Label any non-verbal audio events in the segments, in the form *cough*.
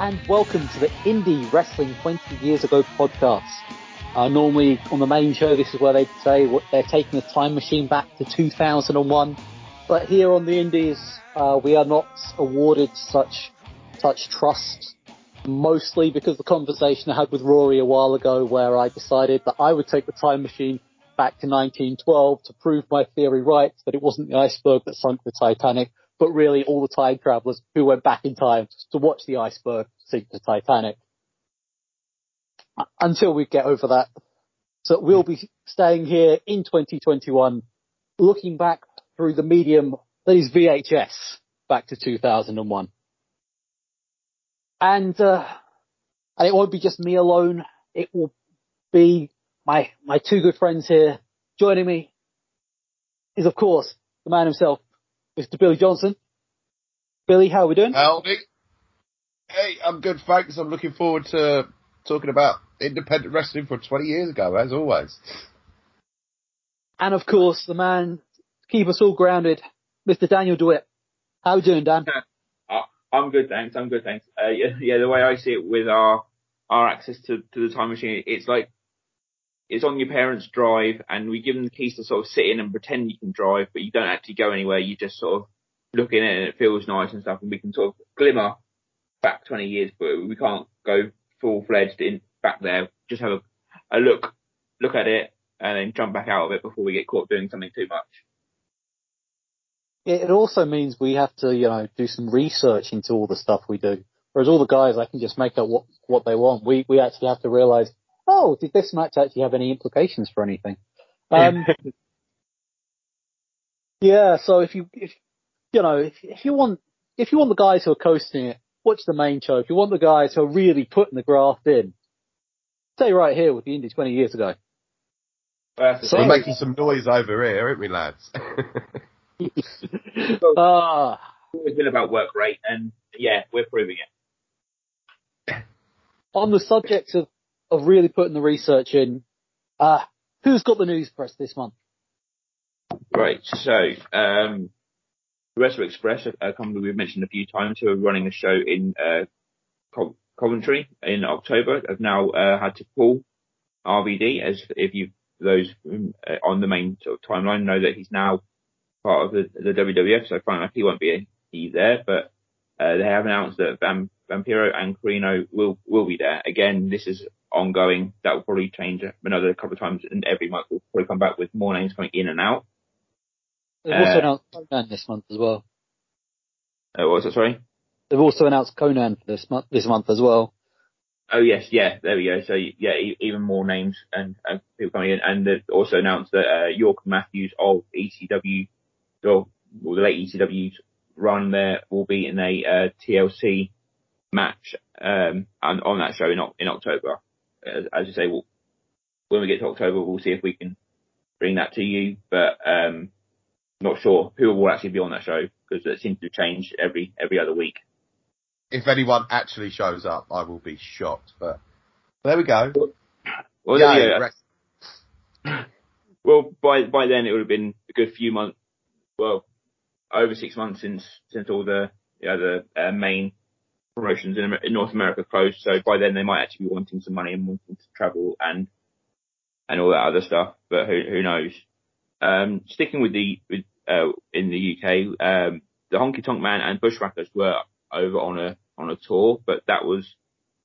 And welcome to the Indie Wrestling 20 Years Ago podcast. Uh, normally on the main show, this is where they say what, they're taking a time machine back to 2001. But here on the Indies, uh, we are not awarded such such trust. Mostly because the conversation I had with Rory a while ago, where I decided that I would take the time machine back to 1912 to prove my theory right, that it wasn't the iceberg that sunk the Titanic, but really all the time travelers who went back in time to watch the iceberg sink the Titanic. Until we get over that. So we'll be staying here in 2021, looking back through the medium that is VHS back to 2001. And, uh, and it won't be just me alone. It will be my, my two good friends here. Joining me is of course the man himself, Mr. Billy Johnson. Billy, how are we doing? Howdy. Hey, I'm good, thanks. I'm looking forward to talking about independent wrestling from 20 years ago, as always. And of course, the man keep us all grounded, Mr. Daniel DeWitt. How are we doing, Dan? Uh, I'm good, thanks. I'm good, thanks. Uh, yeah, yeah, the way I see it with our our access to, to the time machine, it's like it's on your parents' drive, and we give them the keys to sort of sit in and pretend you can drive, but you don't actually go anywhere. You just sort of look in it, and it feels nice and stuff, and we can sort of glimmer back 20 years, but we can't go full fledged in back there. Just have a, a look, look at it, and then jump back out of it before we get caught doing something too much. It also means we have to, you know, do some research into all the stuff we do. Whereas all the guys, I can just make up what, what they want. We, we actually have to realize, oh, did this match actually have any implications for anything? *laughs* Um, yeah, so if you, if, you know, if, if you want, if you want the guys who are coasting it, watch the main show. If you want the guys who are really putting the graft in, stay right here with the Indie 20 years ago. so we're making some noise over here, aren't we, lads? *laughs* *laughs* ah. It's always been about work rate, and yeah, we're proving it. On the subject of, of really putting the research in, uh, who's got the news press this month? Right, so, um, Wrestler Express, a company we've mentioned a few times, who are running a show in uh, Coventry in October, have now uh, had to pull RVD. As if you those um, uh, on the main sort of timeline know that he's now part of the, the WWF, so fine, he won't be he there, but uh, they have announced that Vam, Vampiro and Corino will will be there. Again, this is ongoing. That will probably change another couple of times, and every month we'll probably come back with more names coming in and out. They've also uh, announced Konnan this month as well. Uh, what was that, sorry? They've also announced Konnan for this month, this month as well. Oh yes, yeah, there we go. So yeah, even more names and, and people coming in, and they've also announced that uh, York Matthews of ECW, or well, the late ECW's run there will be in a uh, TLC match um, on, on that show in, in October. As, you say, we'll, when we get to October, we'll see if we can bring that to you. But um, not sure who will actually be on that show because it seems to change every every other week. If anyone actually shows up, I will be shocked. But there we go. Well, yeah, yeah. well, by by then it would have been a good few months. Well, over six months since since all the you know, the uh, main promotions in, in North America closed. So by then they might actually be wanting some money and wanting to travel and and all that other stuff. But who who knows? Um, sticking with the with, uh, in the UK, um, the Honky Tonk Man and Bushwhackers were over on a on a tour, but that was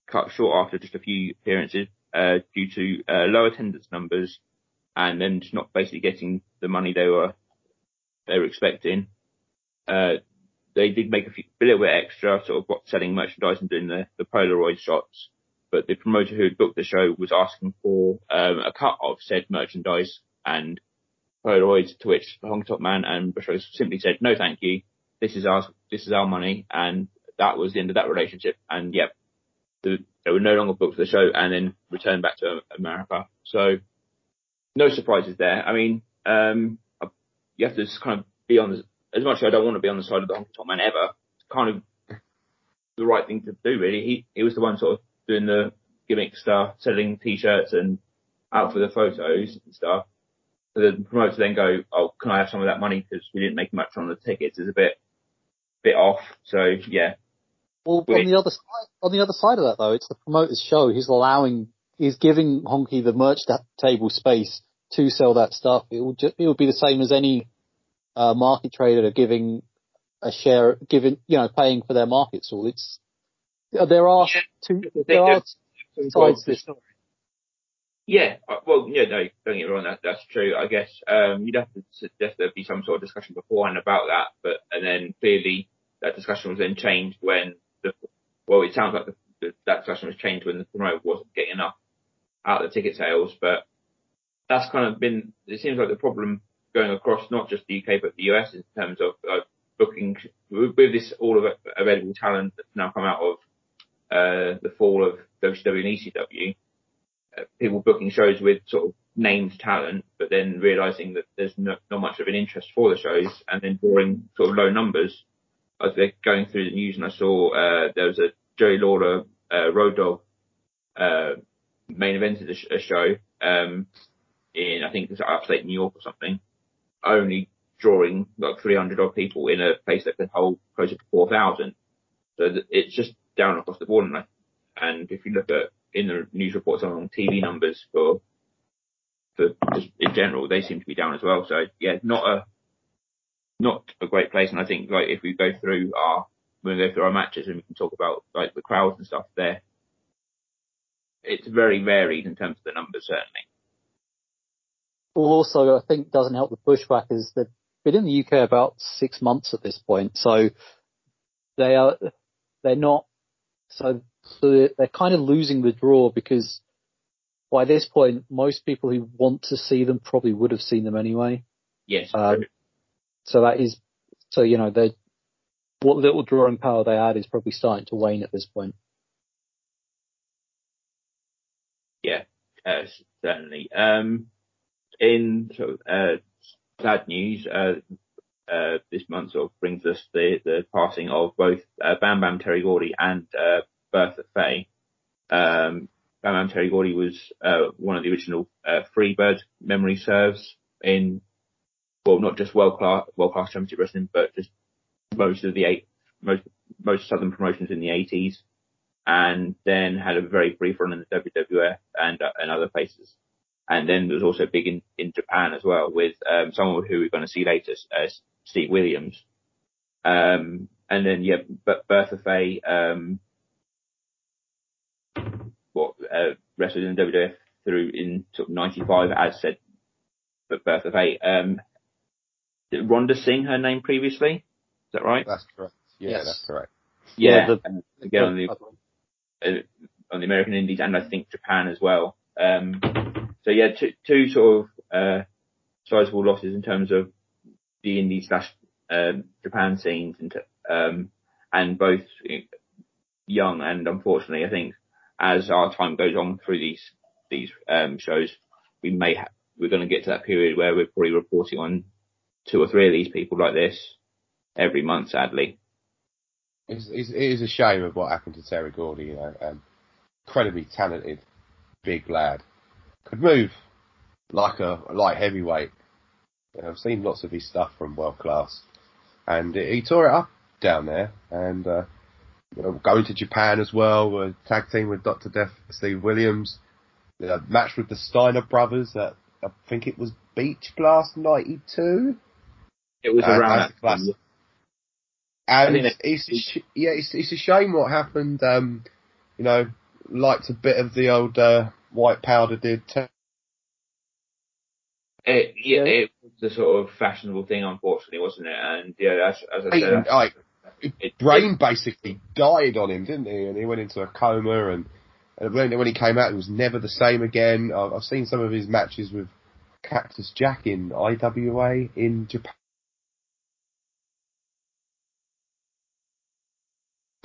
cut short after just a few appearances uh, due to uh, low attendance numbers and then just not basically getting the money they were they were expecting. Uh, they did make a, few, a little bit extra, sort of selling merchandise and doing the, the Polaroid shots, but the promoter who had booked the show was asking for um, a cut of said merchandise and Polaroids, to which the Honky Tonk Man and Bushwhackers simply said, no thank you, this is our, this is our money, and that was the end of that relationship, and yep, the, they were no longer booked for the show and then returned back to America. So, no surprises there. I mean, um, you have to just kind of be on the, as much as I don't want to be on the side of the Honky Tonk Man ever, it's kind of the right thing to do really. He, he was the one sort of doing the gimmick stuff, selling t-shirts and out for the photos and stuff So the promoter then go, oh, can I have some of that money because we didn't make much on the tickets? It's a bit, bit off. So yeah, Well, on the other side, on the other side of that though, it's the promoter's show. He's allowing, he's giving Honky the merch table space to sell that stuff. It will just, it will be the same as any uh, market trader are giving a share, giving you know, paying for their markets stall. It's there are two there are two sides to this story. Yeah, uh, well, yeah, no, don't get me wrong, that, that's true. I guess um, you'd have to suggest there'd be some sort of discussion beforehand about that, but and then clearly that discussion was then changed when the well, it sounds like the, the, that discussion was changed when the promoter wasn't getting enough out of the ticket sales, but that's kind of been. It seems like the problem going across not just the UK but the US in terms of uh, booking with this all of available talent that's now come out of uh, the fall of WCW and ECW uh, people booking shows with sort of named talent, but then realizing that there's not, not much of an interest for the shows and then drawing sort of low numbers. As they're going through the news and I saw, uh, there was a Joey Lawler, uh, Road Dog, uh, main evented a, sh- a show, um, in, I think it's upstate New York or something, only drawing like 300 odd people in a place that can hold closer to 4,000. So it's just down across the board. And, and if you look at in the news reports on TV numbers for for just in general, they seem to be down as well. So yeah, not a not a great place. And I think like if we go through our when we go through our matches and we can talk about like the crowds and stuff there, it's very varied in terms of the numbers certainly. Well, also I think doesn't help the pushback is they've been in the UK about six months at this point, so they are they're not so so they're kind of losing the draw because by this point, most people who want to see them probably would have seen them anyway. Yes. Um, so that is, so you know, they what little drawing power they had is probably starting to wane at this point. Yeah, uh, certainly. Um, in uh, sad news, uh, uh, this month sort of brings us the, the passing of both uh, Bam Bam Terry Gordy and uh, Bertha Faye. Um, Bam Bam Terry Gordy was uh, one of the original uh, Freebird memory serves in, well, not just world class world class championship wrestling, but just most of the eight most most southern promotions in the 80s, and then had a very brief run in the WWF and uh, and other places. And then was also big in, in Japan as well with um, someone who we're going to see later, uh, Steve Williams. Um, and then yeah, but Bertha Faye um, what uh, wrestled in WWF through in sort of '95, as said, but Bertha Faye. Um, did Rhonda Singh her name previously? Is that right? That's correct. Yeah, yes. that's correct. Yeah, yeah the, again on the uh, on the American Indies and I think Japan as well. Um, so yeah, two, two sort of uh, sizable losses in terms of the Indies slash um, Japan scenes, and um, and both young and unfortunately, I think as our time goes on through these these um, shows, we may ha- we're going to get to that period where we're probably reporting on two or three of these people like this every month, sadly. It's, it's, it is a shame of what happened to Terry Gordy, you know, um, incredibly talented, big lad, could move like a light heavyweight. I've seen lots of his stuff from world class, and he tore it up down there, and uh, going to Japan as well, a tag team with Dr. Death, Steve Williams, a match with the Steiner brothers at, I think it was Beach Blast 92. It was around that time. And it's, it's, yeah, it's, it's a shame what happened, um, you know, liked a bit of the old, uh, white powder did too. It, yeah, it was the sort of fashionable thing, unfortunately, wasn't it? And yeah, as, as I said, I, brain basically died on him, didn't he? And he went into a coma, and, and when, when he came out, he was never the same again. I've, I've seen some of his matches with Cactus Jack in IWA in Japan.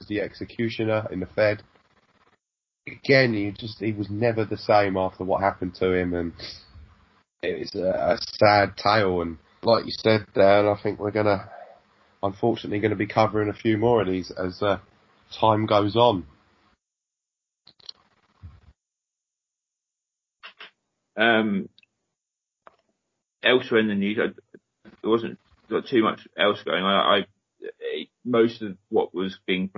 The executioner in the Fed. Again, he just he was never the same after what happened to him, and it's a, a sad tale. And like you said, Dan, I think we're gonna unfortunately going to be covering a few more of these as uh, time goes on. Um, elsewhere in the news, there wasn't got too much else going on. I, I, most of what was being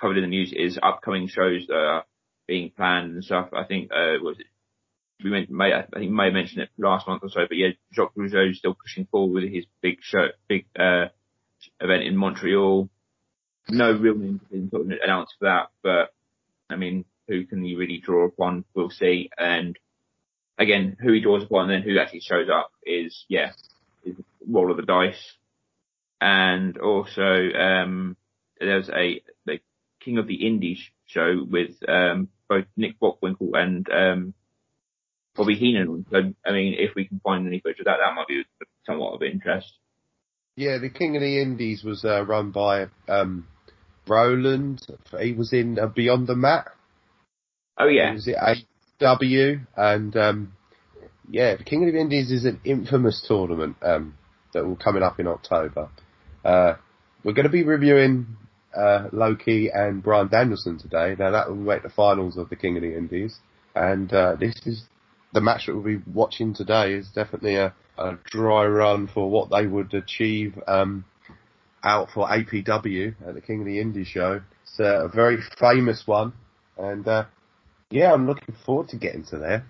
covered in the news is upcoming shows that are being planned and stuff. I think uh, was it we may, may, I think may mentioned it last month or so, but yeah, Jacques Rougeau is still pushing forward with his big show, big uh, event in Montreal. No real of announced for that, but I mean, who can you really draw upon? We'll see. And again, who he draws upon and then who actually shows up is, yeah, is roll of the dice. And also, um, there's a, the King of the Indies show with, um, both Nick Bockwinkel and, um, Bobby Heenan. So, I mean, if we can find any footage of that, that might be somewhat of interest. Yeah, the King of the Indies was uh, run by um, Roland. He was in uh, Beyond the Mat. Oh yeah. Was it AW? And um, yeah, the King of the Indies is an infamous tournament um, that will coming up in October. Uh, we're going to be reviewing uh, Low Ki and Brian Danielson today. Now that will make the finals of the King of the Indies, and uh, this is the match that we'll be watching today is definitely a, a dry run for what they would achieve um, out for APW at the King of the Indies show. It's a very famous one, and uh, yeah, I'm looking forward to getting to there.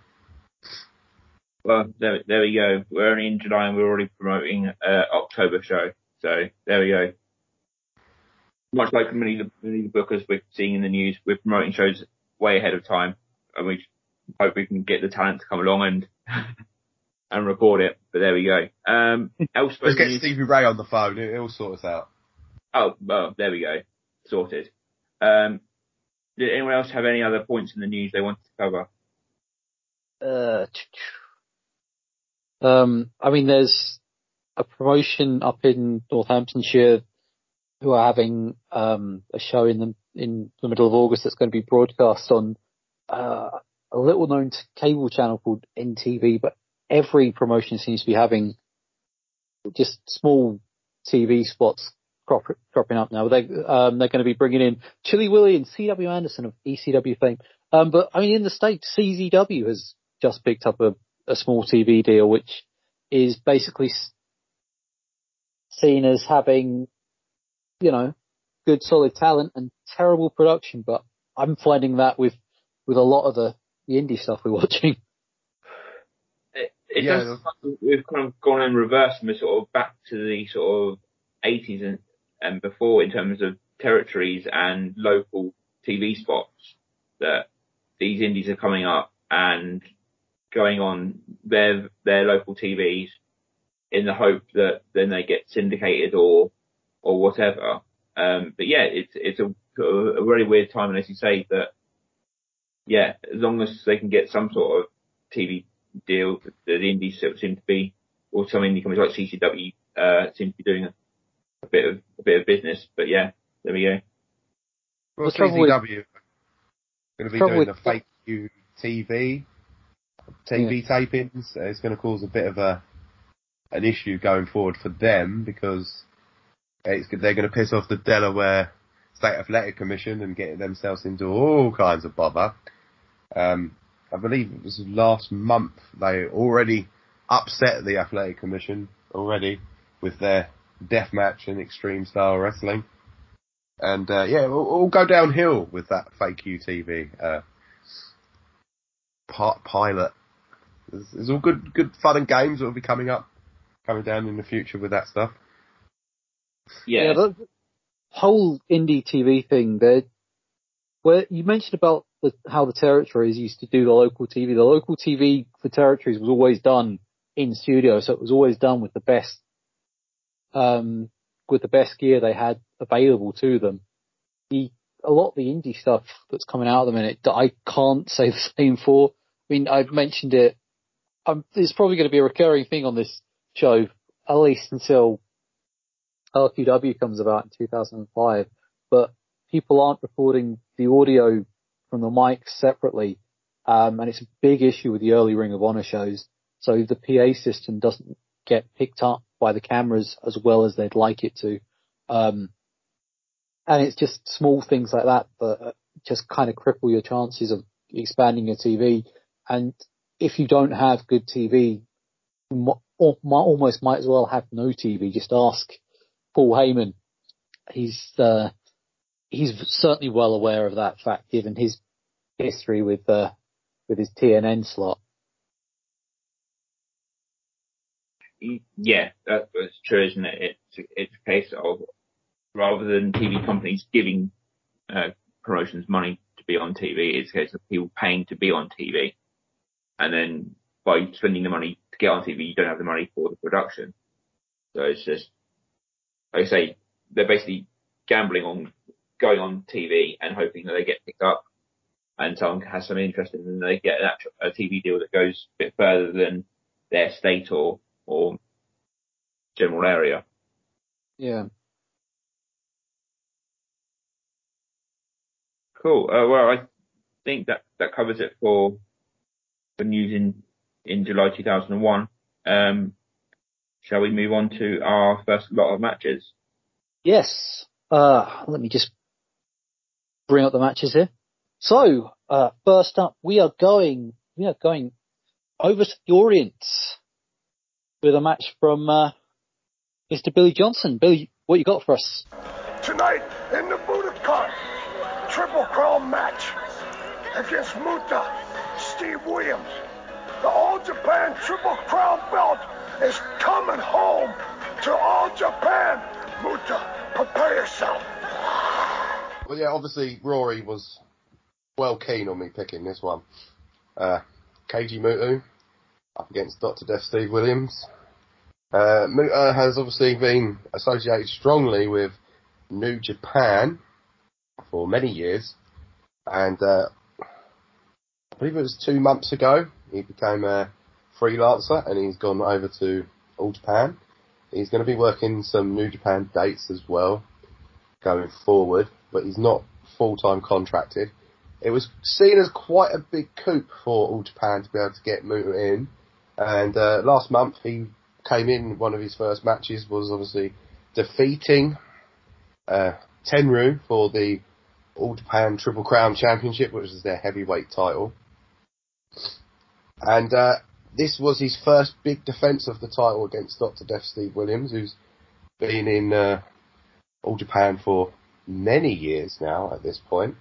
Well, there, there we go. We're only in July and we're already promoting uh, October show. So there we go. Much like many of the, many bookers we're seeing in the news, we're promoting shows way ahead of time, and we hope we can get the talent to come along and *laughs* and record it. But there we go. Um, *laughs* Let's get news? Stevie Ray on the phone. He'll sort us out. Oh, well, there we go. Sorted. Um, did anyone else have any other points in the news they wanted to cover? Uh, um, I mean, there's a promotion up in Northamptonshire who are having um, a show in the in the middle of August that's going to be broadcast on uh, a little known cable channel called NTV, but every promotion seems to be having just small TV spots crop, cropping up now. They, um, they're going to be bringing in Chilly Willy and CW Anderson of ECW fame. Um, but I mean, in the States, CZW has just picked up a, a small TV deal, which is basically seen as having, you know, good solid talent and terrible production. But I'm finding that with, with a lot of the the indie stuff we're *laughs* watching. It, it yeah. does. We've kind of gone in reverse and we're sort of back to the sort of 80s and, and before in terms of territories and local TV spots that these indies are coming up and going on their their local TVs in the hope that then they get syndicated or or whatever. Um, but yeah, it's it's a, a very weird time, and as you say, that yeah, as long as they can get some sort of TV deal, the indies seem to be, or some indie companies like CZW uh, seem to be doing a, a, bit of a bit of business. But yeah, there we go. Well, CZW going to be doing the fake TV TV yeah. tapings. It's going to cause a bit of a an issue going forward for them because they're going to piss off the Delaware State Athletic Commission and get themselves into all kinds of bother. Um, I believe it was last month they already upset the athletic commission already with their death match and extreme style wrestling. And uh, yeah, we'll, we'll, go downhill with that fake UTV uh, pilot. There's, all good, good fun and games that will be coming up, coming down in the future with that stuff. Yeah, yeah the whole indie TV thing. There, where you mentioned about the, how the territories used to do the local TV. The local TV for territories was always done in studio, so it was always done with the best, um, with the best gear they had available to them. The, a lot of the indie stuff that's coming out at the minute, that I can't *laughs* say the same for. I mean, I've mentioned it. Um, it's probably going to be a recurring thing on this show, at least until LQW comes about in 2005. But people aren't recording the audio from the mics separately. Um, and it's a big issue with the early Ring of Honor shows. So the PA system doesn't get picked up by the cameras as well as they'd like it to. Um, and it's just small things like that that just kind of cripple your chances of expanding your TV. And if you don't have good TV, almost might as well have no TV. Just ask Paul Heyman. He's, uh, he's certainly well aware of that fact, given his history with uh, with his TNN slot. Yeah, that's true, isn't it? It's it's a case of rather than TV companies giving uh, promotions money to be on TV, it's a case of people paying to be on TV, and then by spending the money to get on TV, you don't have the money for the production. So it's just, like I say, they're basically gambling on going on TV and hoping that they get picked up and someone has some interest in them, and they get an a TV deal that goes a bit further than their state or, or general area. Yeah. Cool. Uh, well, I think that, that covers it for the news in, in July 2001. Um, shall we move on to our first lot of matches? Yes. Uh, let me just bring up the matches here. So, uh, first up, we are going, we are going over to the Orient with a match from, uh, Mr. Billy Johnson. Billy, what you got for us? Tonight, in the Budokan, Triple Crown match against Muta, Steve Williams. The All Japan Triple Crown belt is coming home to All Japan. Muta, prepare yourself. Well, yeah, obviously Rory was well keen on me picking this one. Uh, Keiji Muto up against Dr. Death Steve Williams. Uh, Muta has obviously been associated strongly with New Japan for many years, and uh, I believe it was two months ago he became a freelancer and he's gone over to All Japan. He's going to be working some New Japan dates as well going forward, but he's not full time contracted. It was seen as quite a big coup for All Japan to be able to get Muta in, and uh, last month he came in. One of his first matches was obviously defeating uh, Tenryu for the All Japan Triple Crown Championship, which is their heavyweight title. And uh, this was his first big defence of the title against Dr. Death Steve Williams, who's been in uh, All Japan for many years now at this point,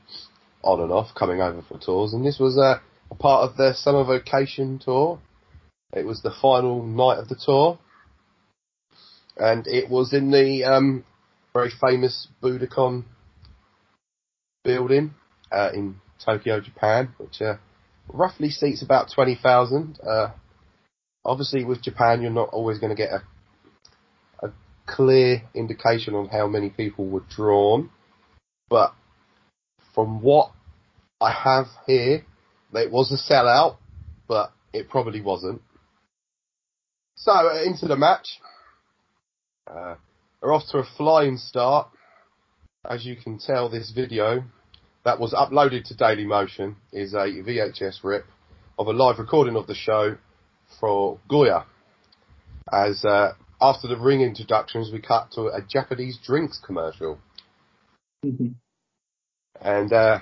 on and off, coming over for tours. And this was uh, a part of their summer vacation tour. It was the final night of the tour. And it was in the um, very famous Budokan building uh, in Tokyo, Japan, which uh, roughly seats about 20,000. Uh, obviously, with Japan, you're not always going to get a, a clear indication on how many people were drawn, but from what I have here, it was a sellout, but it probably wasn't. So, into the match. Uh, we're off to a flying start. As you can tell, this video that was uploaded to Dailymotion is a VHS rip of a live recording of the show for Gaora. As uh, after the ring introductions, we cut to a Japanese drinks commercial. Mm-hmm. And uh,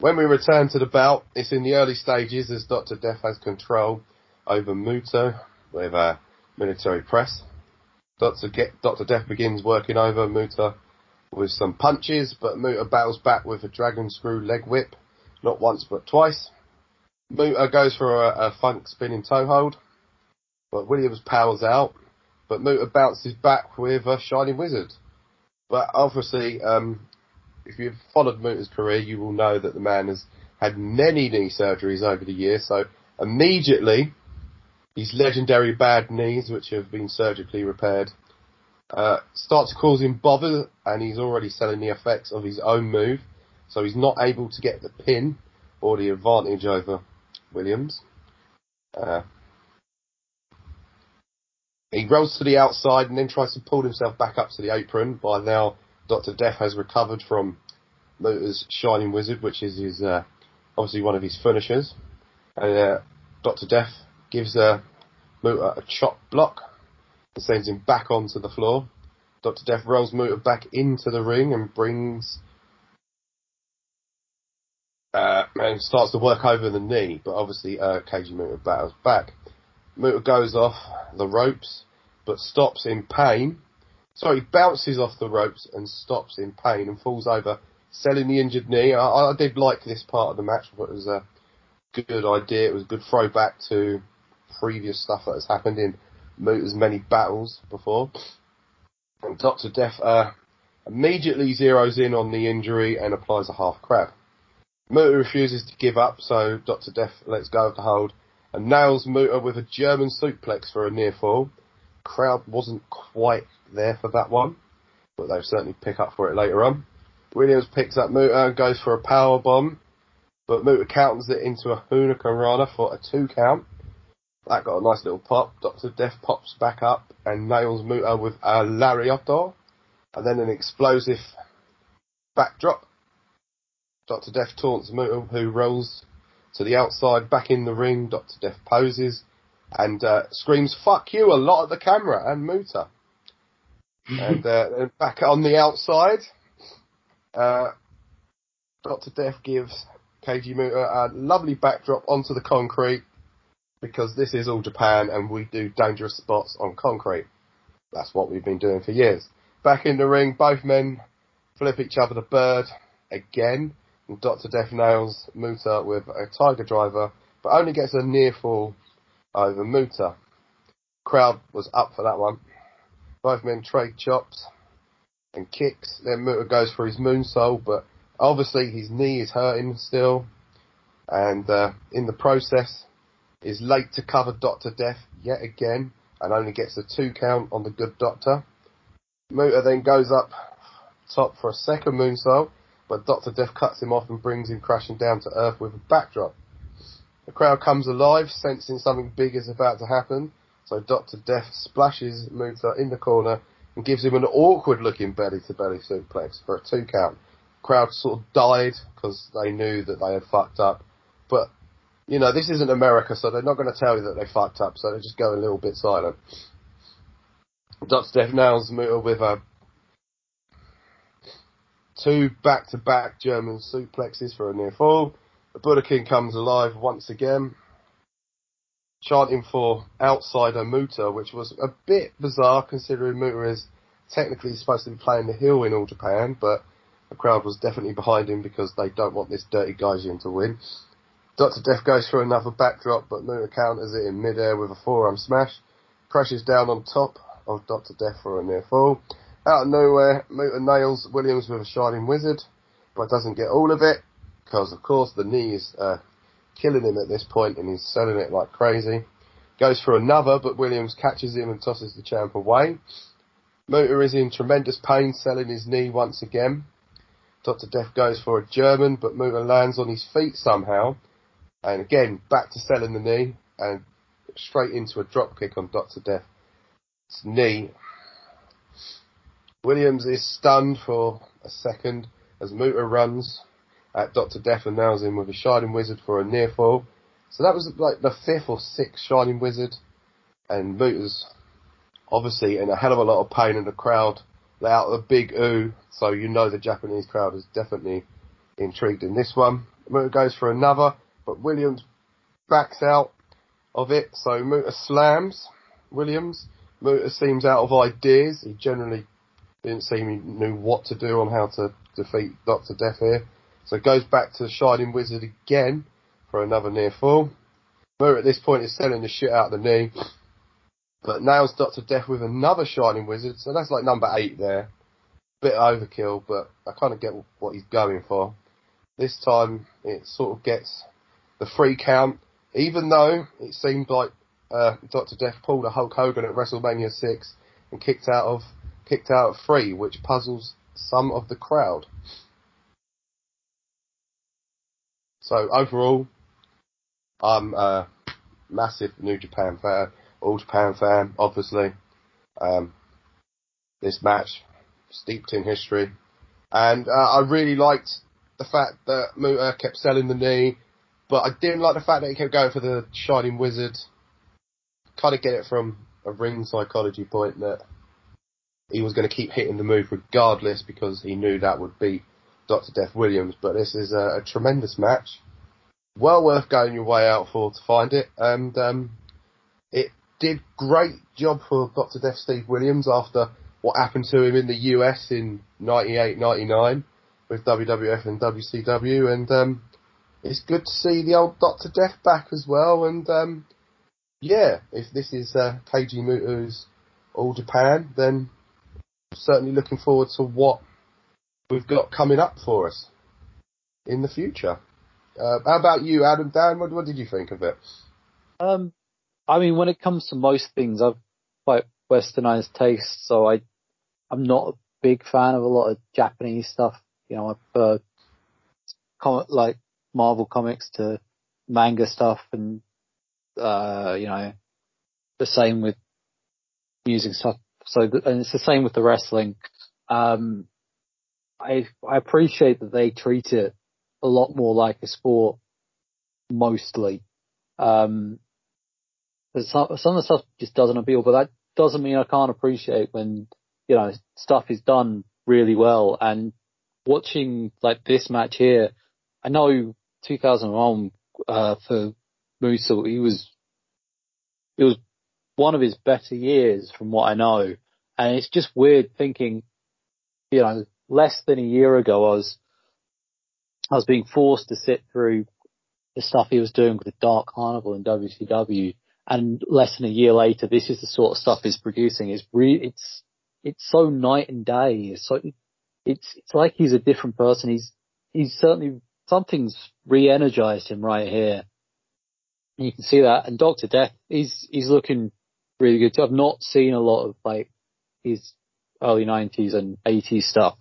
when we return to the bout, it's in the early stages as Dr. Death has control over Muto with a military press. Dr. Get, Dr. Death begins working over Muta with some punches, but Muta battles back with a dragon screw leg whip, not once but twice. Muta goes for a, a funk spinning toe hold, but Williams powers out, but Muta bounces back with a shining wizard. But obviously, um, if you've followed Muta's career, you will know that the man has had many knee surgeries over the years, so immediately his legendary bad knees, which have been surgically repaired, uh, starts causing bother, and he's already selling the effects of his own move, so he's not able to get the pin or the advantage over Williams. Uh, he rolls to the outside and then tries to pull himself back up to the apron. By now, Dr. Death has recovered from Muta's Shining Wizard, which is his uh, obviously one of his finishers. And uh, Dr. Death gives uh, Muta a chop block and sends him back onto the floor. Dr. Death rolls Muta back into the ring and brings uh, and starts to work over the knee, but obviously uh, Keiji Muta battles back. Muta goes off the ropes, but stops in pain sorry, bounces off the ropes and stops in pain and falls over, selling the injured knee. I, I did like this part of the match. It was a good idea. It was a good throwback to previous stuff that has happened in Muta's many battles before. And Dr. Death uh, immediately zeroes in on the injury and applies a half crab. Muta refuses to give up, so Dr. Death lets go of the hold and nails Muta with a German suplex for a near fall. Crowd wasn't quite there for that one, but they'll certainly pick up for it later on. Williams picks up Muta and goes for a power bomb, but Muta counters it into a Hurricanrana for a two count. That got a nice little pop. Dr. Death pops back up and nails Muta with a Lariato, and then an explosive backdrop. Dr. Death taunts Muta, who rolls to the outside, back in the ring. Dr. Death poses and uh, screams "fuck you" a lot at the camera and Muta. and *laughs* uh, back on the outside, uh, Dr. Death gives Keiji Muta a lovely backdrop onto the concrete because this is all Japan and we do dangerous spots on concrete. That's what we've been doing for years. Back in the ring, both men flip each other the bird again. Dr. Death nails Muta with a tiger driver, but only gets a near fall over Muta. Crowd was up for that one. Both men trade chops and kicks. Then Muta goes for his moonsault, but obviously his knee is hurting still. And uh, in the process, is late to cover Doctor Death yet again and only gets a two count on the good Doctor. Muta then goes up top for a second moonsault, but Doctor Death cuts him off and brings him crashing down to earth with a backdrop. The crowd comes alive, sensing something big is about to happen, so Doctor Death splashes Muta in the corner and gives him an awkward looking belly to belly suplex for a two count. Crowd sort of died because they knew that they had fucked up, but you know, this isn't America, so they're not going to tell you that they fucked up, so they just go a little bit silent. Dr. Death nails Muta with a two back-to-back German suplexes for a near fall. The Budokan comes alive once again, chanting for outsider Muta, which was a bit bizarre considering Muta is technically supposed to be playing the heel in All Japan, but the crowd was definitely behind him because they don't want this dirty Gaijin to win. Dr. Death goes for another backdrop, but Muta counters it in midair with a forearm smash. Crashes down on top of Dr. Death for a near fall. Out of nowhere, Muta nails Williams with a Shining Wizard, but doesn't get all of it, because of course the knee is killing him at this point and he's selling it like crazy. Goes for another, but Williams catches him and tosses the champ away. Muta is in tremendous pain, selling his knee once again. Dr. Death goes for a German, but Muta lands on his feet somehow and again, back to selling the knee and straight into a drop kick on Dr. Death's knee. Williams is stunned for a second as Muta runs at Dr. Death and nails him with a Shining Wizard for a near fall. So that was like the fifth or sixth Shining Wizard, and Muta's obviously in a hell of a lot of pain, and the crowd let out a big ooh. So you know the Japanese crowd is definitely intrigued in this one. Muta goes for another, but Williams backs out of it, so Muta slams Williams. Muta seems out of ideas. He generally didn't seem he knew what to do on how to defeat Doctor Death here. So goes back to the Shining Wizard again for another near fall. Muta at this point is selling the shit out of the knee, but nails Doctor Death with another Shining Wizard. So that's like number eight there. Bit overkill, but I kind of get what he's going for. This time it sort of gets the free count, even though it seemed like uh, Dr. Death pulled a Hulk Hogan at WrestleMania 6 and kicked out of kicked out of three, which puzzles some of the crowd. So overall, I'm a massive New Japan fan, All Japan fan, obviously. Um, this match steeped in history, and uh, I really liked the fact that Muta kept selling the knee but I didn't like the fact that he kept going for the Shining Wizard. Kind of get it from a ring psychology point that he was going to keep hitting the move regardless because he knew that would beat Dr. Death Williams. But this is a, a tremendous match. Well worth going your way out for to find it. And um, it did great job for Dr. Death Steve Williams after what happened to him in the US in 98, 99 with WWF and WCW, and um, it's good to see the old Doctor Death back as well. And um, yeah, if this is uh, Keiji Muto's All Japan, then certainly looking forward to what we've got coming up for us in the future. Uh, how about you, Adam? Dan, what, what did you think of it? Um, I mean, when it comes to most things, I've quite westernized taste, so I, I'm not a big fan of a lot of Japanese stuff. You know, I prefer com- like Marvel comics to manga stuff, and uh, you know, the same with music stuff. So, and it's the same with the wrestling. Um, I I appreciate that they treat it a lot more like a sport, mostly. Um, some, some of the stuff just doesn't appeal, but that doesn't mean I can't appreciate when, you know, stuff is done really well. And watching like this match here, I know 2001, uh, for Muta, he was, it was one of his better years from what I know. And it's just weird thinking, you know, less than a year ago, I was, I was being forced to sit through the stuff he was doing with the Dark Carnival and WCW. And less than a year later, this is the sort of stuff he's producing. It's re- it's, it's so night and day. It's so, it's, it's like he's a different person. He's, he's certainly, something's re-energized him right here. You can see that. And Dr. Death, he's, he's looking really good. I've not seen a lot of like his early 90s and 80s stuff,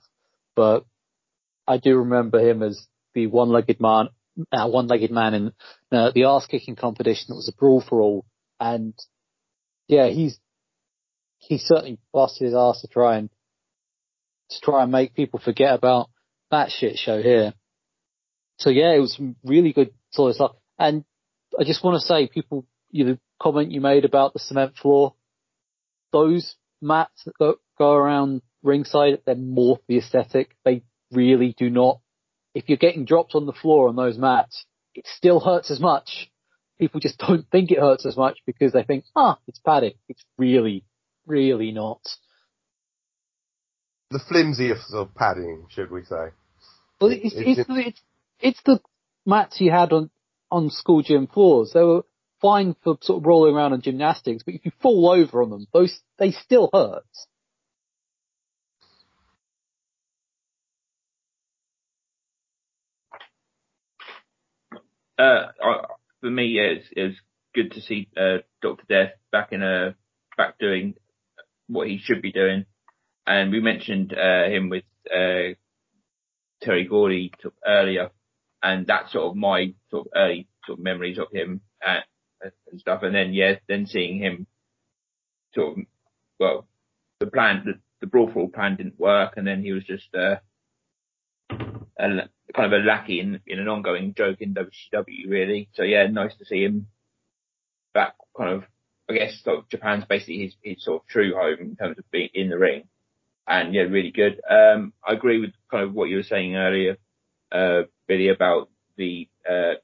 but I do remember him as the one-legged man, uh, one-legged man in uh, the ass-kicking competition that was a brawl for all. And yeah, he's, he certainly busted his ass to try and, to try and make people forget about that shit show here. So yeah, it was really good solid stuff. And I just want to say, people, you know, comment you made about the cement floor, those mats that go, around ringside, they're more for the aesthetic. They really do not. If you're getting dropped on the floor on those mats, it still hurts as much. People just don't think it hurts as much because they think, ah, it's padding. It's really, really not. The flimsiest of padding, should we say? Well, it's, it's, it's, it's, it's the mats you had on, on school gym floors. They were fine for sort of rolling around in gymnastics, but if you fall over on them, those, they still hurt. Uh, for me, it's, it's good to see uh, Doctor Death back in a back doing what he should be doing. And we mentioned uh, him with uh, Terry Gordy earlier, and that's sort of my sort of early sort of memories of him and, stuff. And then yeah, then seeing him sort of well, the plan, the, the brawl for plan didn't work, and then he was just uh, a kind of a lackey in, in an ongoing joke in WCW, really. So yeah, nice to see him back. Kind of, I guess, sort of Japan's basically his, his sort of true home in terms of being in the ring, and yeah, really good. Um, I agree with kind of what you were saying earlier, uh, Billy, about the uh,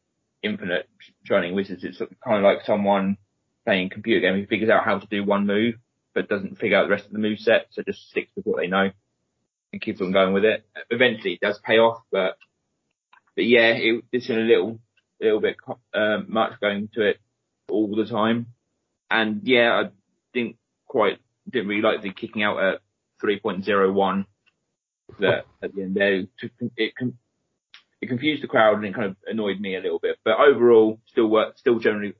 infinite shining wizards. It's kind of like someone playing a computer game who figures out how to do one move but doesn't figure out the rest of the move set, so just sticks with what they know and keep on going with it. Eventually, it does pay off, but but yeah, it, it's a little little bit uh, much going to it all the time, and yeah, I didn't quite didn't really like the kicking out at 3.01 that at the end there. It it confused the crowd and it kind of annoyed me a little bit, but overall, still work, still generally